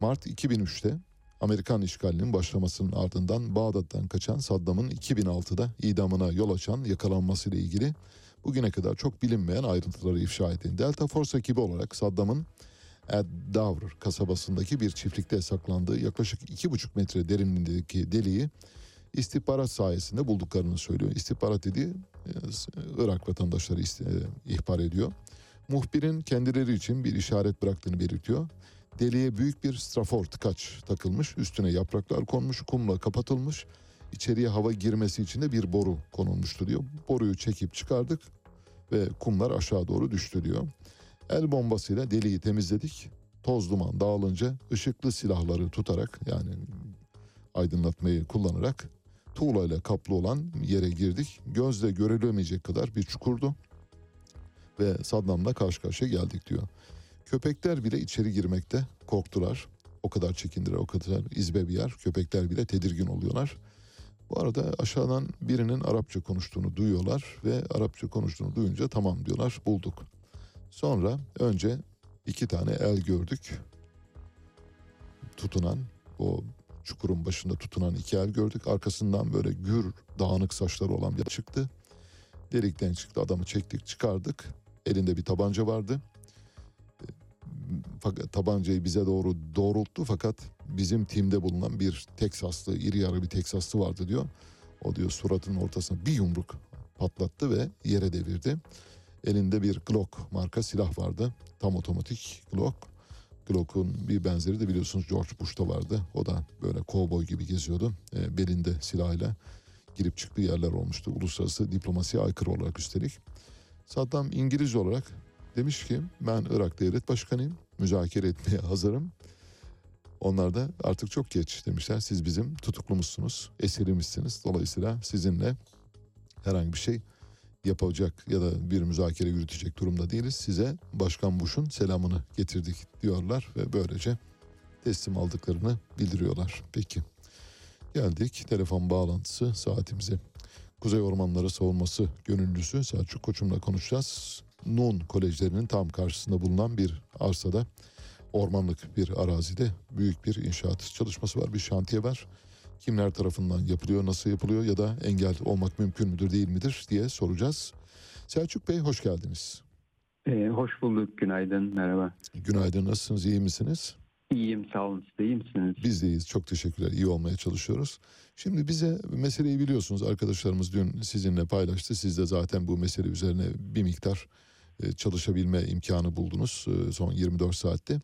Mart 2003'te Amerikan işgalinin başlamasının ardından Bağdat'tan kaçan Saddam'ın 2006'da idamına yol açan yakalanmasıyla ilgili bugüne kadar çok bilinmeyen ayrıntıları ifşa etti. Delta Force ekibi olarak Saddam'ın Ed Davr kasabasındaki bir çiftlikte saklandığı yaklaşık 2,5 metre derinliğindeki deliği istihbarat sayesinde bulduklarını söylüyor. İstihbarat dediği e, Irak vatandaşları e, ihbar ediyor. Muhbirin kendileri için bir işaret bıraktığını belirtiyor. Deliğe büyük bir strafor tıkaç takılmış, üstüne yapraklar konmuş, kumla kapatılmış. İçeriye hava girmesi için de bir boru konulmuştu diyor. Boruyu çekip çıkardık ve kumlar aşağı doğru düştü diyor. El bombasıyla deliği temizledik. Toz duman dağılınca ışıklı silahları tutarak yani aydınlatmayı kullanarak tuğlayla kaplı olan yere girdik. Gözle görülemeyecek kadar bir çukurdu ve Saddam'la karşı karşıya geldik diyor. Köpekler bile içeri girmekte korktular. O kadar çekindiler, o kadar izbe bir yer. Köpekler bile tedirgin oluyorlar. Bu arada aşağıdan birinin Arapça konuştuğunu duyuyorlar ve Arapça konuştuğunu duyunca tamam diyorlar bulduk. Sonra önce iki tane el gördük. Tutunan o çukurun başında tutunan iki el gördük. Arkasından böyle gür dağınık saçları olan bir çıktı. Delikten çıktı adamı çektik çıkardık. Elinde bir tabanca vardı. Tabancayı bize doğru doğrulttu fakat bizim timde bulunan bir Teksaslı, iri yarı bir Teksaslı vardı diyor. O diyor suratının ortasına bir yumruk patlattı ve yere devirdi. Elinde bir Glock marka silah vardı. Tam otomatik Glock. Glock'un bir benzeri de biliyorsunuz George Bush'ta vardı. O da böyle kovboy gibi geziyordu. E, belinde silahıyla girip çıktığı yerler olmuştu. Uluslararası diplomasiye aykırı olarak üstelik. Saddam İngiliz olarak demiş ki ben Irak devlet başkanıyım. Müzakere etmeye hazırım. Onlar da artık çok geç demişler. Siz bizim tutuklumuzsunuz, esirimizsiniz. Dolayısıyla sizinle herhangi bir şey yapacak ya da bir müzakere yürütecek durumda değiliz. Size Başkan Bush'un selamını getirdik diyorlar ve böylece teslim aldıklarını bildiriyorlar. Peki geldik telefon bağlantısı saatimize. Kuzey Ormanları Savunması Gönüllüsü Selçuk Koçum'la konuşacağız. Nun Kolejlerinin tam karşısında bulunan bir arsada ormanlık bir arazide büyük bir inşaat çalışması var, bir şantiye var. Kimler tarafından yapılıyor, nasıl yapılıyor ya da engel olmak mümkün müdür değil midir diye soracağız. Selçuk Bey hoş geldiniz. Ee, hoş bulduk, günaydın, merhaba. Günaydın, nasılsınız, iyi misiniz? İyiyim, sağ olun. Siz de iyi misiniz? Biz de iyiyiz, çok teşekkürler, iyi olmaya çalışıyoruz. Şimdi bize meseleyi biliyorsunuz, arkadaşlarımız dün sizinle paylaştı. Siz de zaten bu mesele üzerine bir miktar çalışabilme imkanı buldunuz e, son 24 saatte.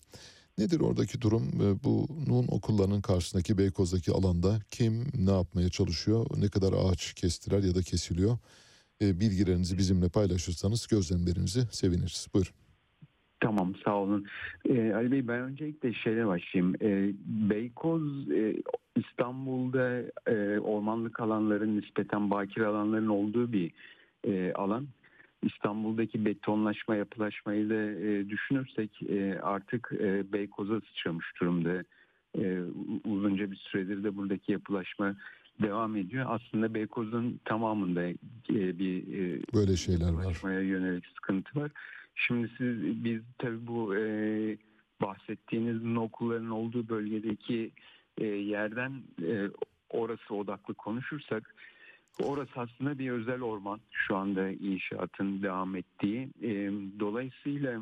Nedir oradaki durum? E, Bu Nun okullarının karşısındaki Beykoz'daki alanda kim ne yapmaya çalışıyor? Ne kadar ağaç kestiler ya da kesiliyor? E, Bilgilerinizi bizimle paylaşırsanız gözlemlerinizi seviniriz. Buyurun. Tamam, sağ olun. Ee, Ali Bey ben öncelikle şeyle başlayayım. Ee, Beykoz e, İstanbul'da e, ormanlık alanların nispeten bakir alanların olduğu bir e, alan. İstanbul'daki betonlaşma, yapılaşmayı da e, düşünürsek e, artık e, Beykoz'a sıçramış durumda. e, uzunca bir süredir de buradaki yapılaşma devam ediyor. Aslında Beykoz'un tamamında e, bir e, Böyle şeyler var. yapılaşmaya yönelik sıkıntı var. Şimdi siz biz tabii bu e, bahsettiğiniz okulların olduğu bölgedeki e, yerden e, orası odaklı konuşursak orası aslında bir özel orman şu anda inşaatın devam ettiği. E, dolayısıyla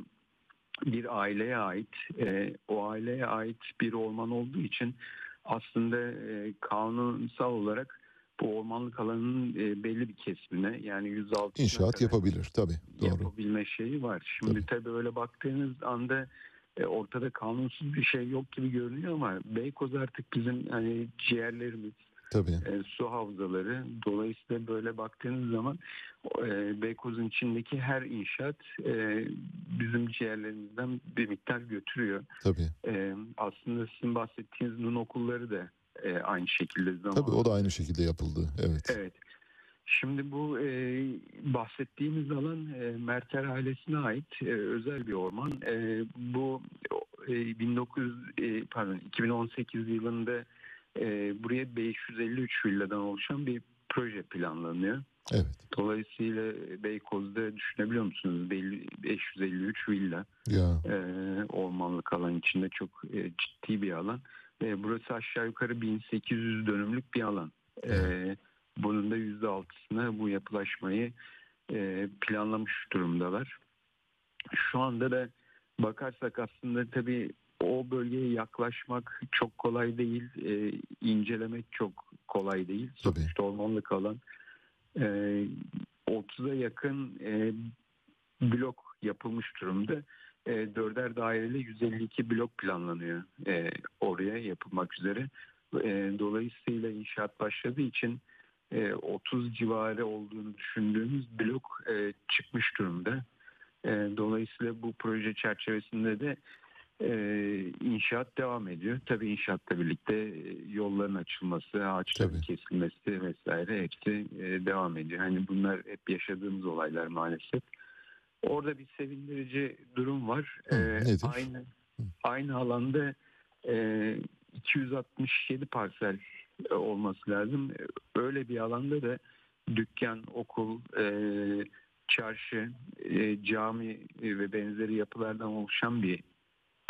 bir aileye ait e, o aileye ait bir orman olduğu için aslında e, kanunsal olarak bu ormanlık alanının e, belli bir kesimine yani 106 İnşaat yapabilir tabii. Doğru. yapabilme şeyi var. Şimdi tabii öyle baktığınız anda e, ortada kanunsuz bir şey yok gibi görünüyor ama Beykoz artık bizim hani ciğerlerimiz, Tabii. e, su havzaları. Dolayısıyla böyle baktığınız zaman e, Beykoz'un içindeki her inşaat e, bizim ciğerlerimizden bir miktar götürüyor. Tabii. E, aslında sizin bahsettiğiniz nun okulları da e, aynı şekilde zaman. Tabii o da aynı şekilde yapıldı. Evet. Evet. Şimdi bu e, bahsettiğimiz alan e, Merter ailesine ait e, özel bir orman. E, bu e, 1900 e, pardon 2018 yılında buraya 553 villadan oluşan bir proje planlanıyor. Evet. Dolayısıyla Beykoz'da düşünebiliyor musunuz? Belli- 553 villa Ya e, ormanlık alan içinde çok e, ciddi bir alan. E, burası aşağı yukarı 1800 dönümlük bir alan. E, bunun da %6'sına bu yapılaşmayı e, planlamış durumdalar. Şu anda da bakarsak aslında tabii o bölgeye yaklaşmak çok kolay değil, e, incelemek çok kolay değil. Sonuçta ormanlık alan. E, 30'a yakın e, blok yapılmış durumda. E, dörder daireli 152 blok planlanıyor e, oraya yapılmak üzere. E, dolayısıyla inşaat başladığı için e, 30 civarı olduğunu düşündüğümüz blok e, çıkmış durumda. E, dolayısıyla bu proje çerçevesinde de e, inşaat devam ediyor. Tabii inşaatla birlikte e, yolların açılması, ağaçların kesilmesi vesaire hepsi e, devam ediyor. Hani bunlar hep yaşadığımız olaylar maalesef. Orada bir sevindirici durum var. Hı, E, nedir? aynı aynı alanda e, 267 parsel e, olması lazım. Öyle bir alanda da dükkan, okul, e, çarşı, e, cami ve benzeri yapılardan oluşan bir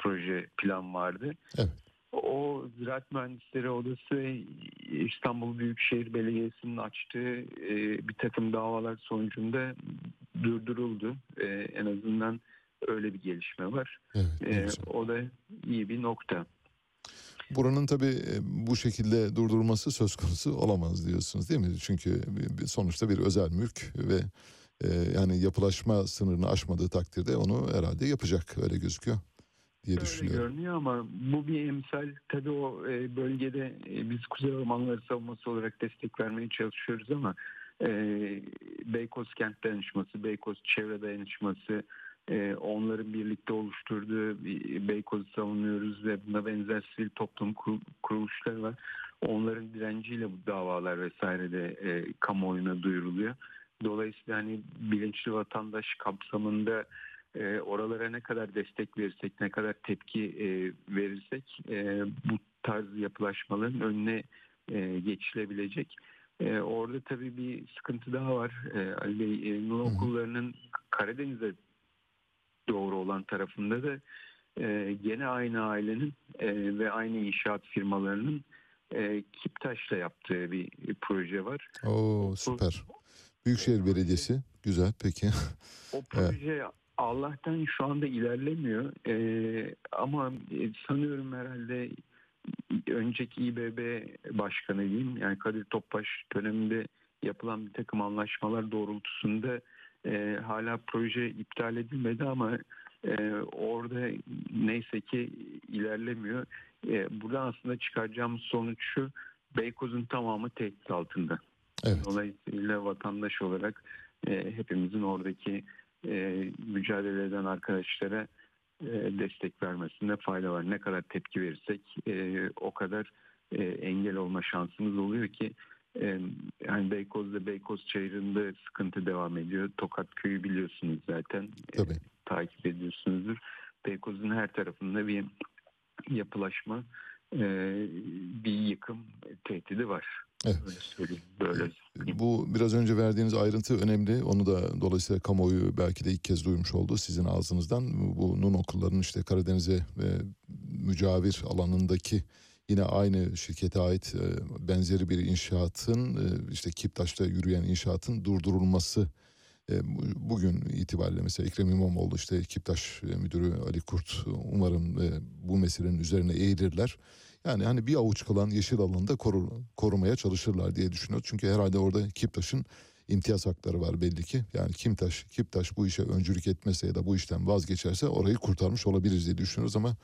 proje plan vardı. Evet. O Ziraat Mühendisleri Odası İstanbul Büyükşehir Belediyesi'nin açtığı e, bir takım davalar sonucunda durduruldu. E, en azından öyle bir gelişme var. E, o da iyi bir nokta. Buranın tabii e, bu şekilde durdurulması söz konusu olamaz diyorsunuz değil mi? Çünkü sonuçta bir özel mülk ve e, yani yapılaşma sınırını aşmadığı takdirde onu herhalde yapacak öyle gözüküyor diye Öyle düşünüyorum. görünüyor ama bu bir emsal. Tabii o e, bölgede e, biz Kuzey Ormanları savunması olarak destek vermeye çalışıyoruz ama e, Beykoz Kent Dayanışması, Beykoz Çevre Dayanışması, e, onların birlikte oluşturduğu Beykoz'u savunuyoruz ve buna benzer sivil toplum kur- kuruluşları var. Onların direnciyle bu davalar vesaire de e, kamuoyuna duyuruluyor. Dolayısıyla hani bilinçli vatandaş kapsamında e, oralara ne kadar destek verirsek, ne kadar tepki e, verirsek e, bu tarz yapılaşmaların önüne e, geçilebilecek. E, orada tabii bir sıkıntı daha var. E, Ali Bey, e, Nur okullarının Karadeniz'e doğru olan tarafında da e, gene aynı ailenin e, ve aynı inşaat firmalarının e, Kiptaş'la yaptığı bir, proje var. Oo süper. Büyükşehir Belediyesi güzel peki. O proje Allah'tan şu anda ilerlemiyor Ee, ama e, sanıyorum herhalde önceki İBB başkanı diyeyim yani Kadir Topbaş döneminde yapılan bir takım anlaşmalar doğrultusunda e, hala proje iptal edilmedi ama e, orada neyse ki ilerlemiyor. E, buradan aslında çıkaracağımız sonuç şu Beykoz'un tamamı tehdit altında. Dolayısıyla vatandaş olarak e, hepimizin oradaki mücadele eden arkadaşlara e, destek vermesinde fayda var. Ne kadar tepki verirsek e, o kadar e, engel olma şansımız oluyor ki e, yani Beykoz'da Beykoz çayırında sıkıntı devam ediyor. Tokat köyü biliyorsunuz zaten. E, takip ediyorsunuzdur. Beykoz'un her tarafında bir yapılaşma e, bir yıkım tehdidi var. Evet. Öyle söyleyeyim. Böyle Bu biraz önce verdiğiniz ayrıntı önemli. Onu da dolayısıyla kamuoyu belki de ilk kez duymuş oldu sizin ağzınızdan. Bu Nun okullarının işte Karadeniz'e ve mücavir alanındaki yine aynı şirkete ait e, benzeri bir inşaatın e, işte Kiptaş'ta yürüyen inşaatın durdurulması e, bu- bugün itibariyle mesela Ekrem İmamoğlu işte Kiptaş e, müdürü Ali Kurt umarım e, bu meselenin üzerine eğilirler. Yani hani bir avuç kalan yeşil alanı da koru, korumaya çalışırlar diye düşünüyoruz. Çünkü herhalde orada Kiptaş'ın imtiyaz hakları var belli ki. Yani Kimtaş, Kiptaş bu işe öncülük etmese ya da bu işten vazgeçerse orayı kurtarmış olabiliriz diye düşünüyoruz ama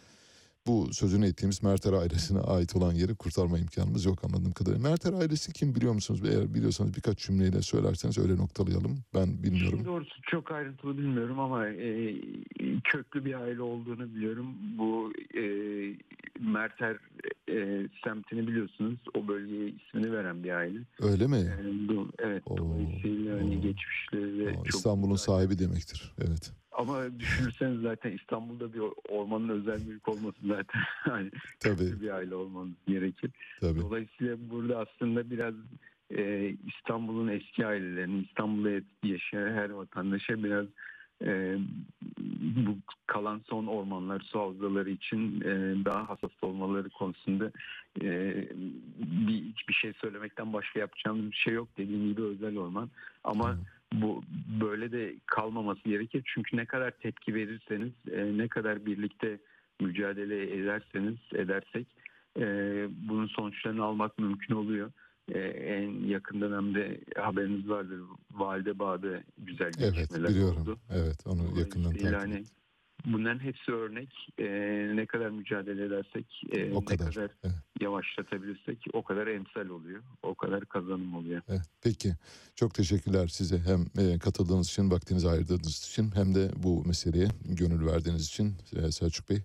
bu sözünü ettiğimiz Merter ailesine ait olan yeri kurtarma imkanımız yok anladığım kadarıyla. Merter ailesi kim biliyor musunuz? Eğer biliyorsanız birkaç cümleyle söylerseniz öyle noktalayalım. Ben bilmiyorum. İşin doğrusu çok ayrıntılı bilmiyorum ama e, köklü bir aile olduğunu biliyorum. Bu e, Merter e, semtini biliyorsunuz. O bölgeye ismini veren bir aile. Öyle mi? E, bu, evet. dolayısıyla hani geçmişleri ve çok İstanbul'un sahibi demektir. Evet. Ama düşünürseniz zaten İstanbul'da bir ormanın özel mülk olması zaten hani Tabii. bir aile olmanız gerekir. Tabii. Dolayısıyla burada aslında biraz e, İstanbul'un eski ailelerinin, İstanbul'da yaşayan her vatandaşa biraz e, bu kalan son ormanlar, su havzaları için e, daha hassas olmaları konusunda e, bir, hiçbir şey söylemekten başka yapacağımız bir şey yok. Dediğim gibi özel orman. Ama bu böyle de kalmaması gerekir. Çünkü ne kadar tepki verirseniz, e, ne kadar birlikte mücadele ederseniz, edersek e, bunun sonuçlarını almak mümkün oluyor. E, en yakın dönemde haberiniz vardır. Valide Bağ'da güzel Evet gelişmeler biliyorum. oldu. Evet onu yakından takip hani bunların hepsi örnek. E, ne kadar mücadele edersek, e, O ne kadar, kadar yavaşlatabilirsek o kadar emsal oluyor. O kadar kazanım oluyor. Evet, peki çok teşekkürler size hem e, katıldığınız için vaktinizi ayırdığınız için hem de bu meseleye gönül verdiğiniz için e, Selçuk Bey.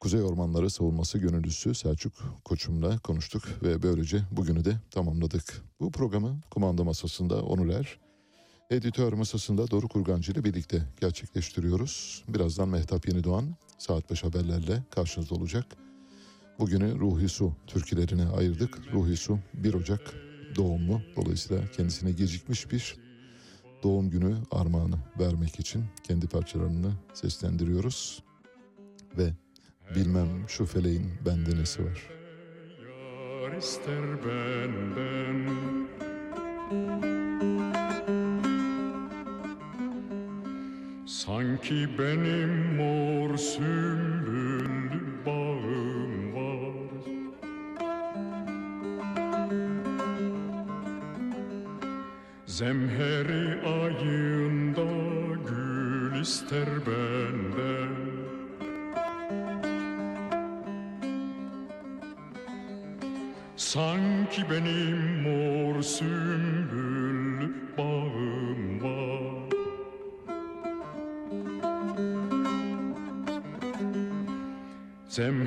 Kuzey Ormanları Savunması Gönüllüsü Selçuk Koçum'la konuştuk ve böylece bugünü de tamamladık. Bu programı kumanda masasında Onur Er, editör masasında Doruk Urgancı ile birlikte gerçekleştiriyoruz. Birazdan Mehtap Yenidoğan saat 5 haberlerle karşınızda olacak. Bugünü Ruhi Su türkülerine ayırdık. Ruhi Su 1 Ocak doğumlu. Dolayısıyla kendisine gecikmiş bir doğum günü armağanı vermek için kendi parçalarını seslendiriyoruz. Ve bilmem şu feleğin bende nesi var. İster benden Sanki benim mor sümbüllü Sem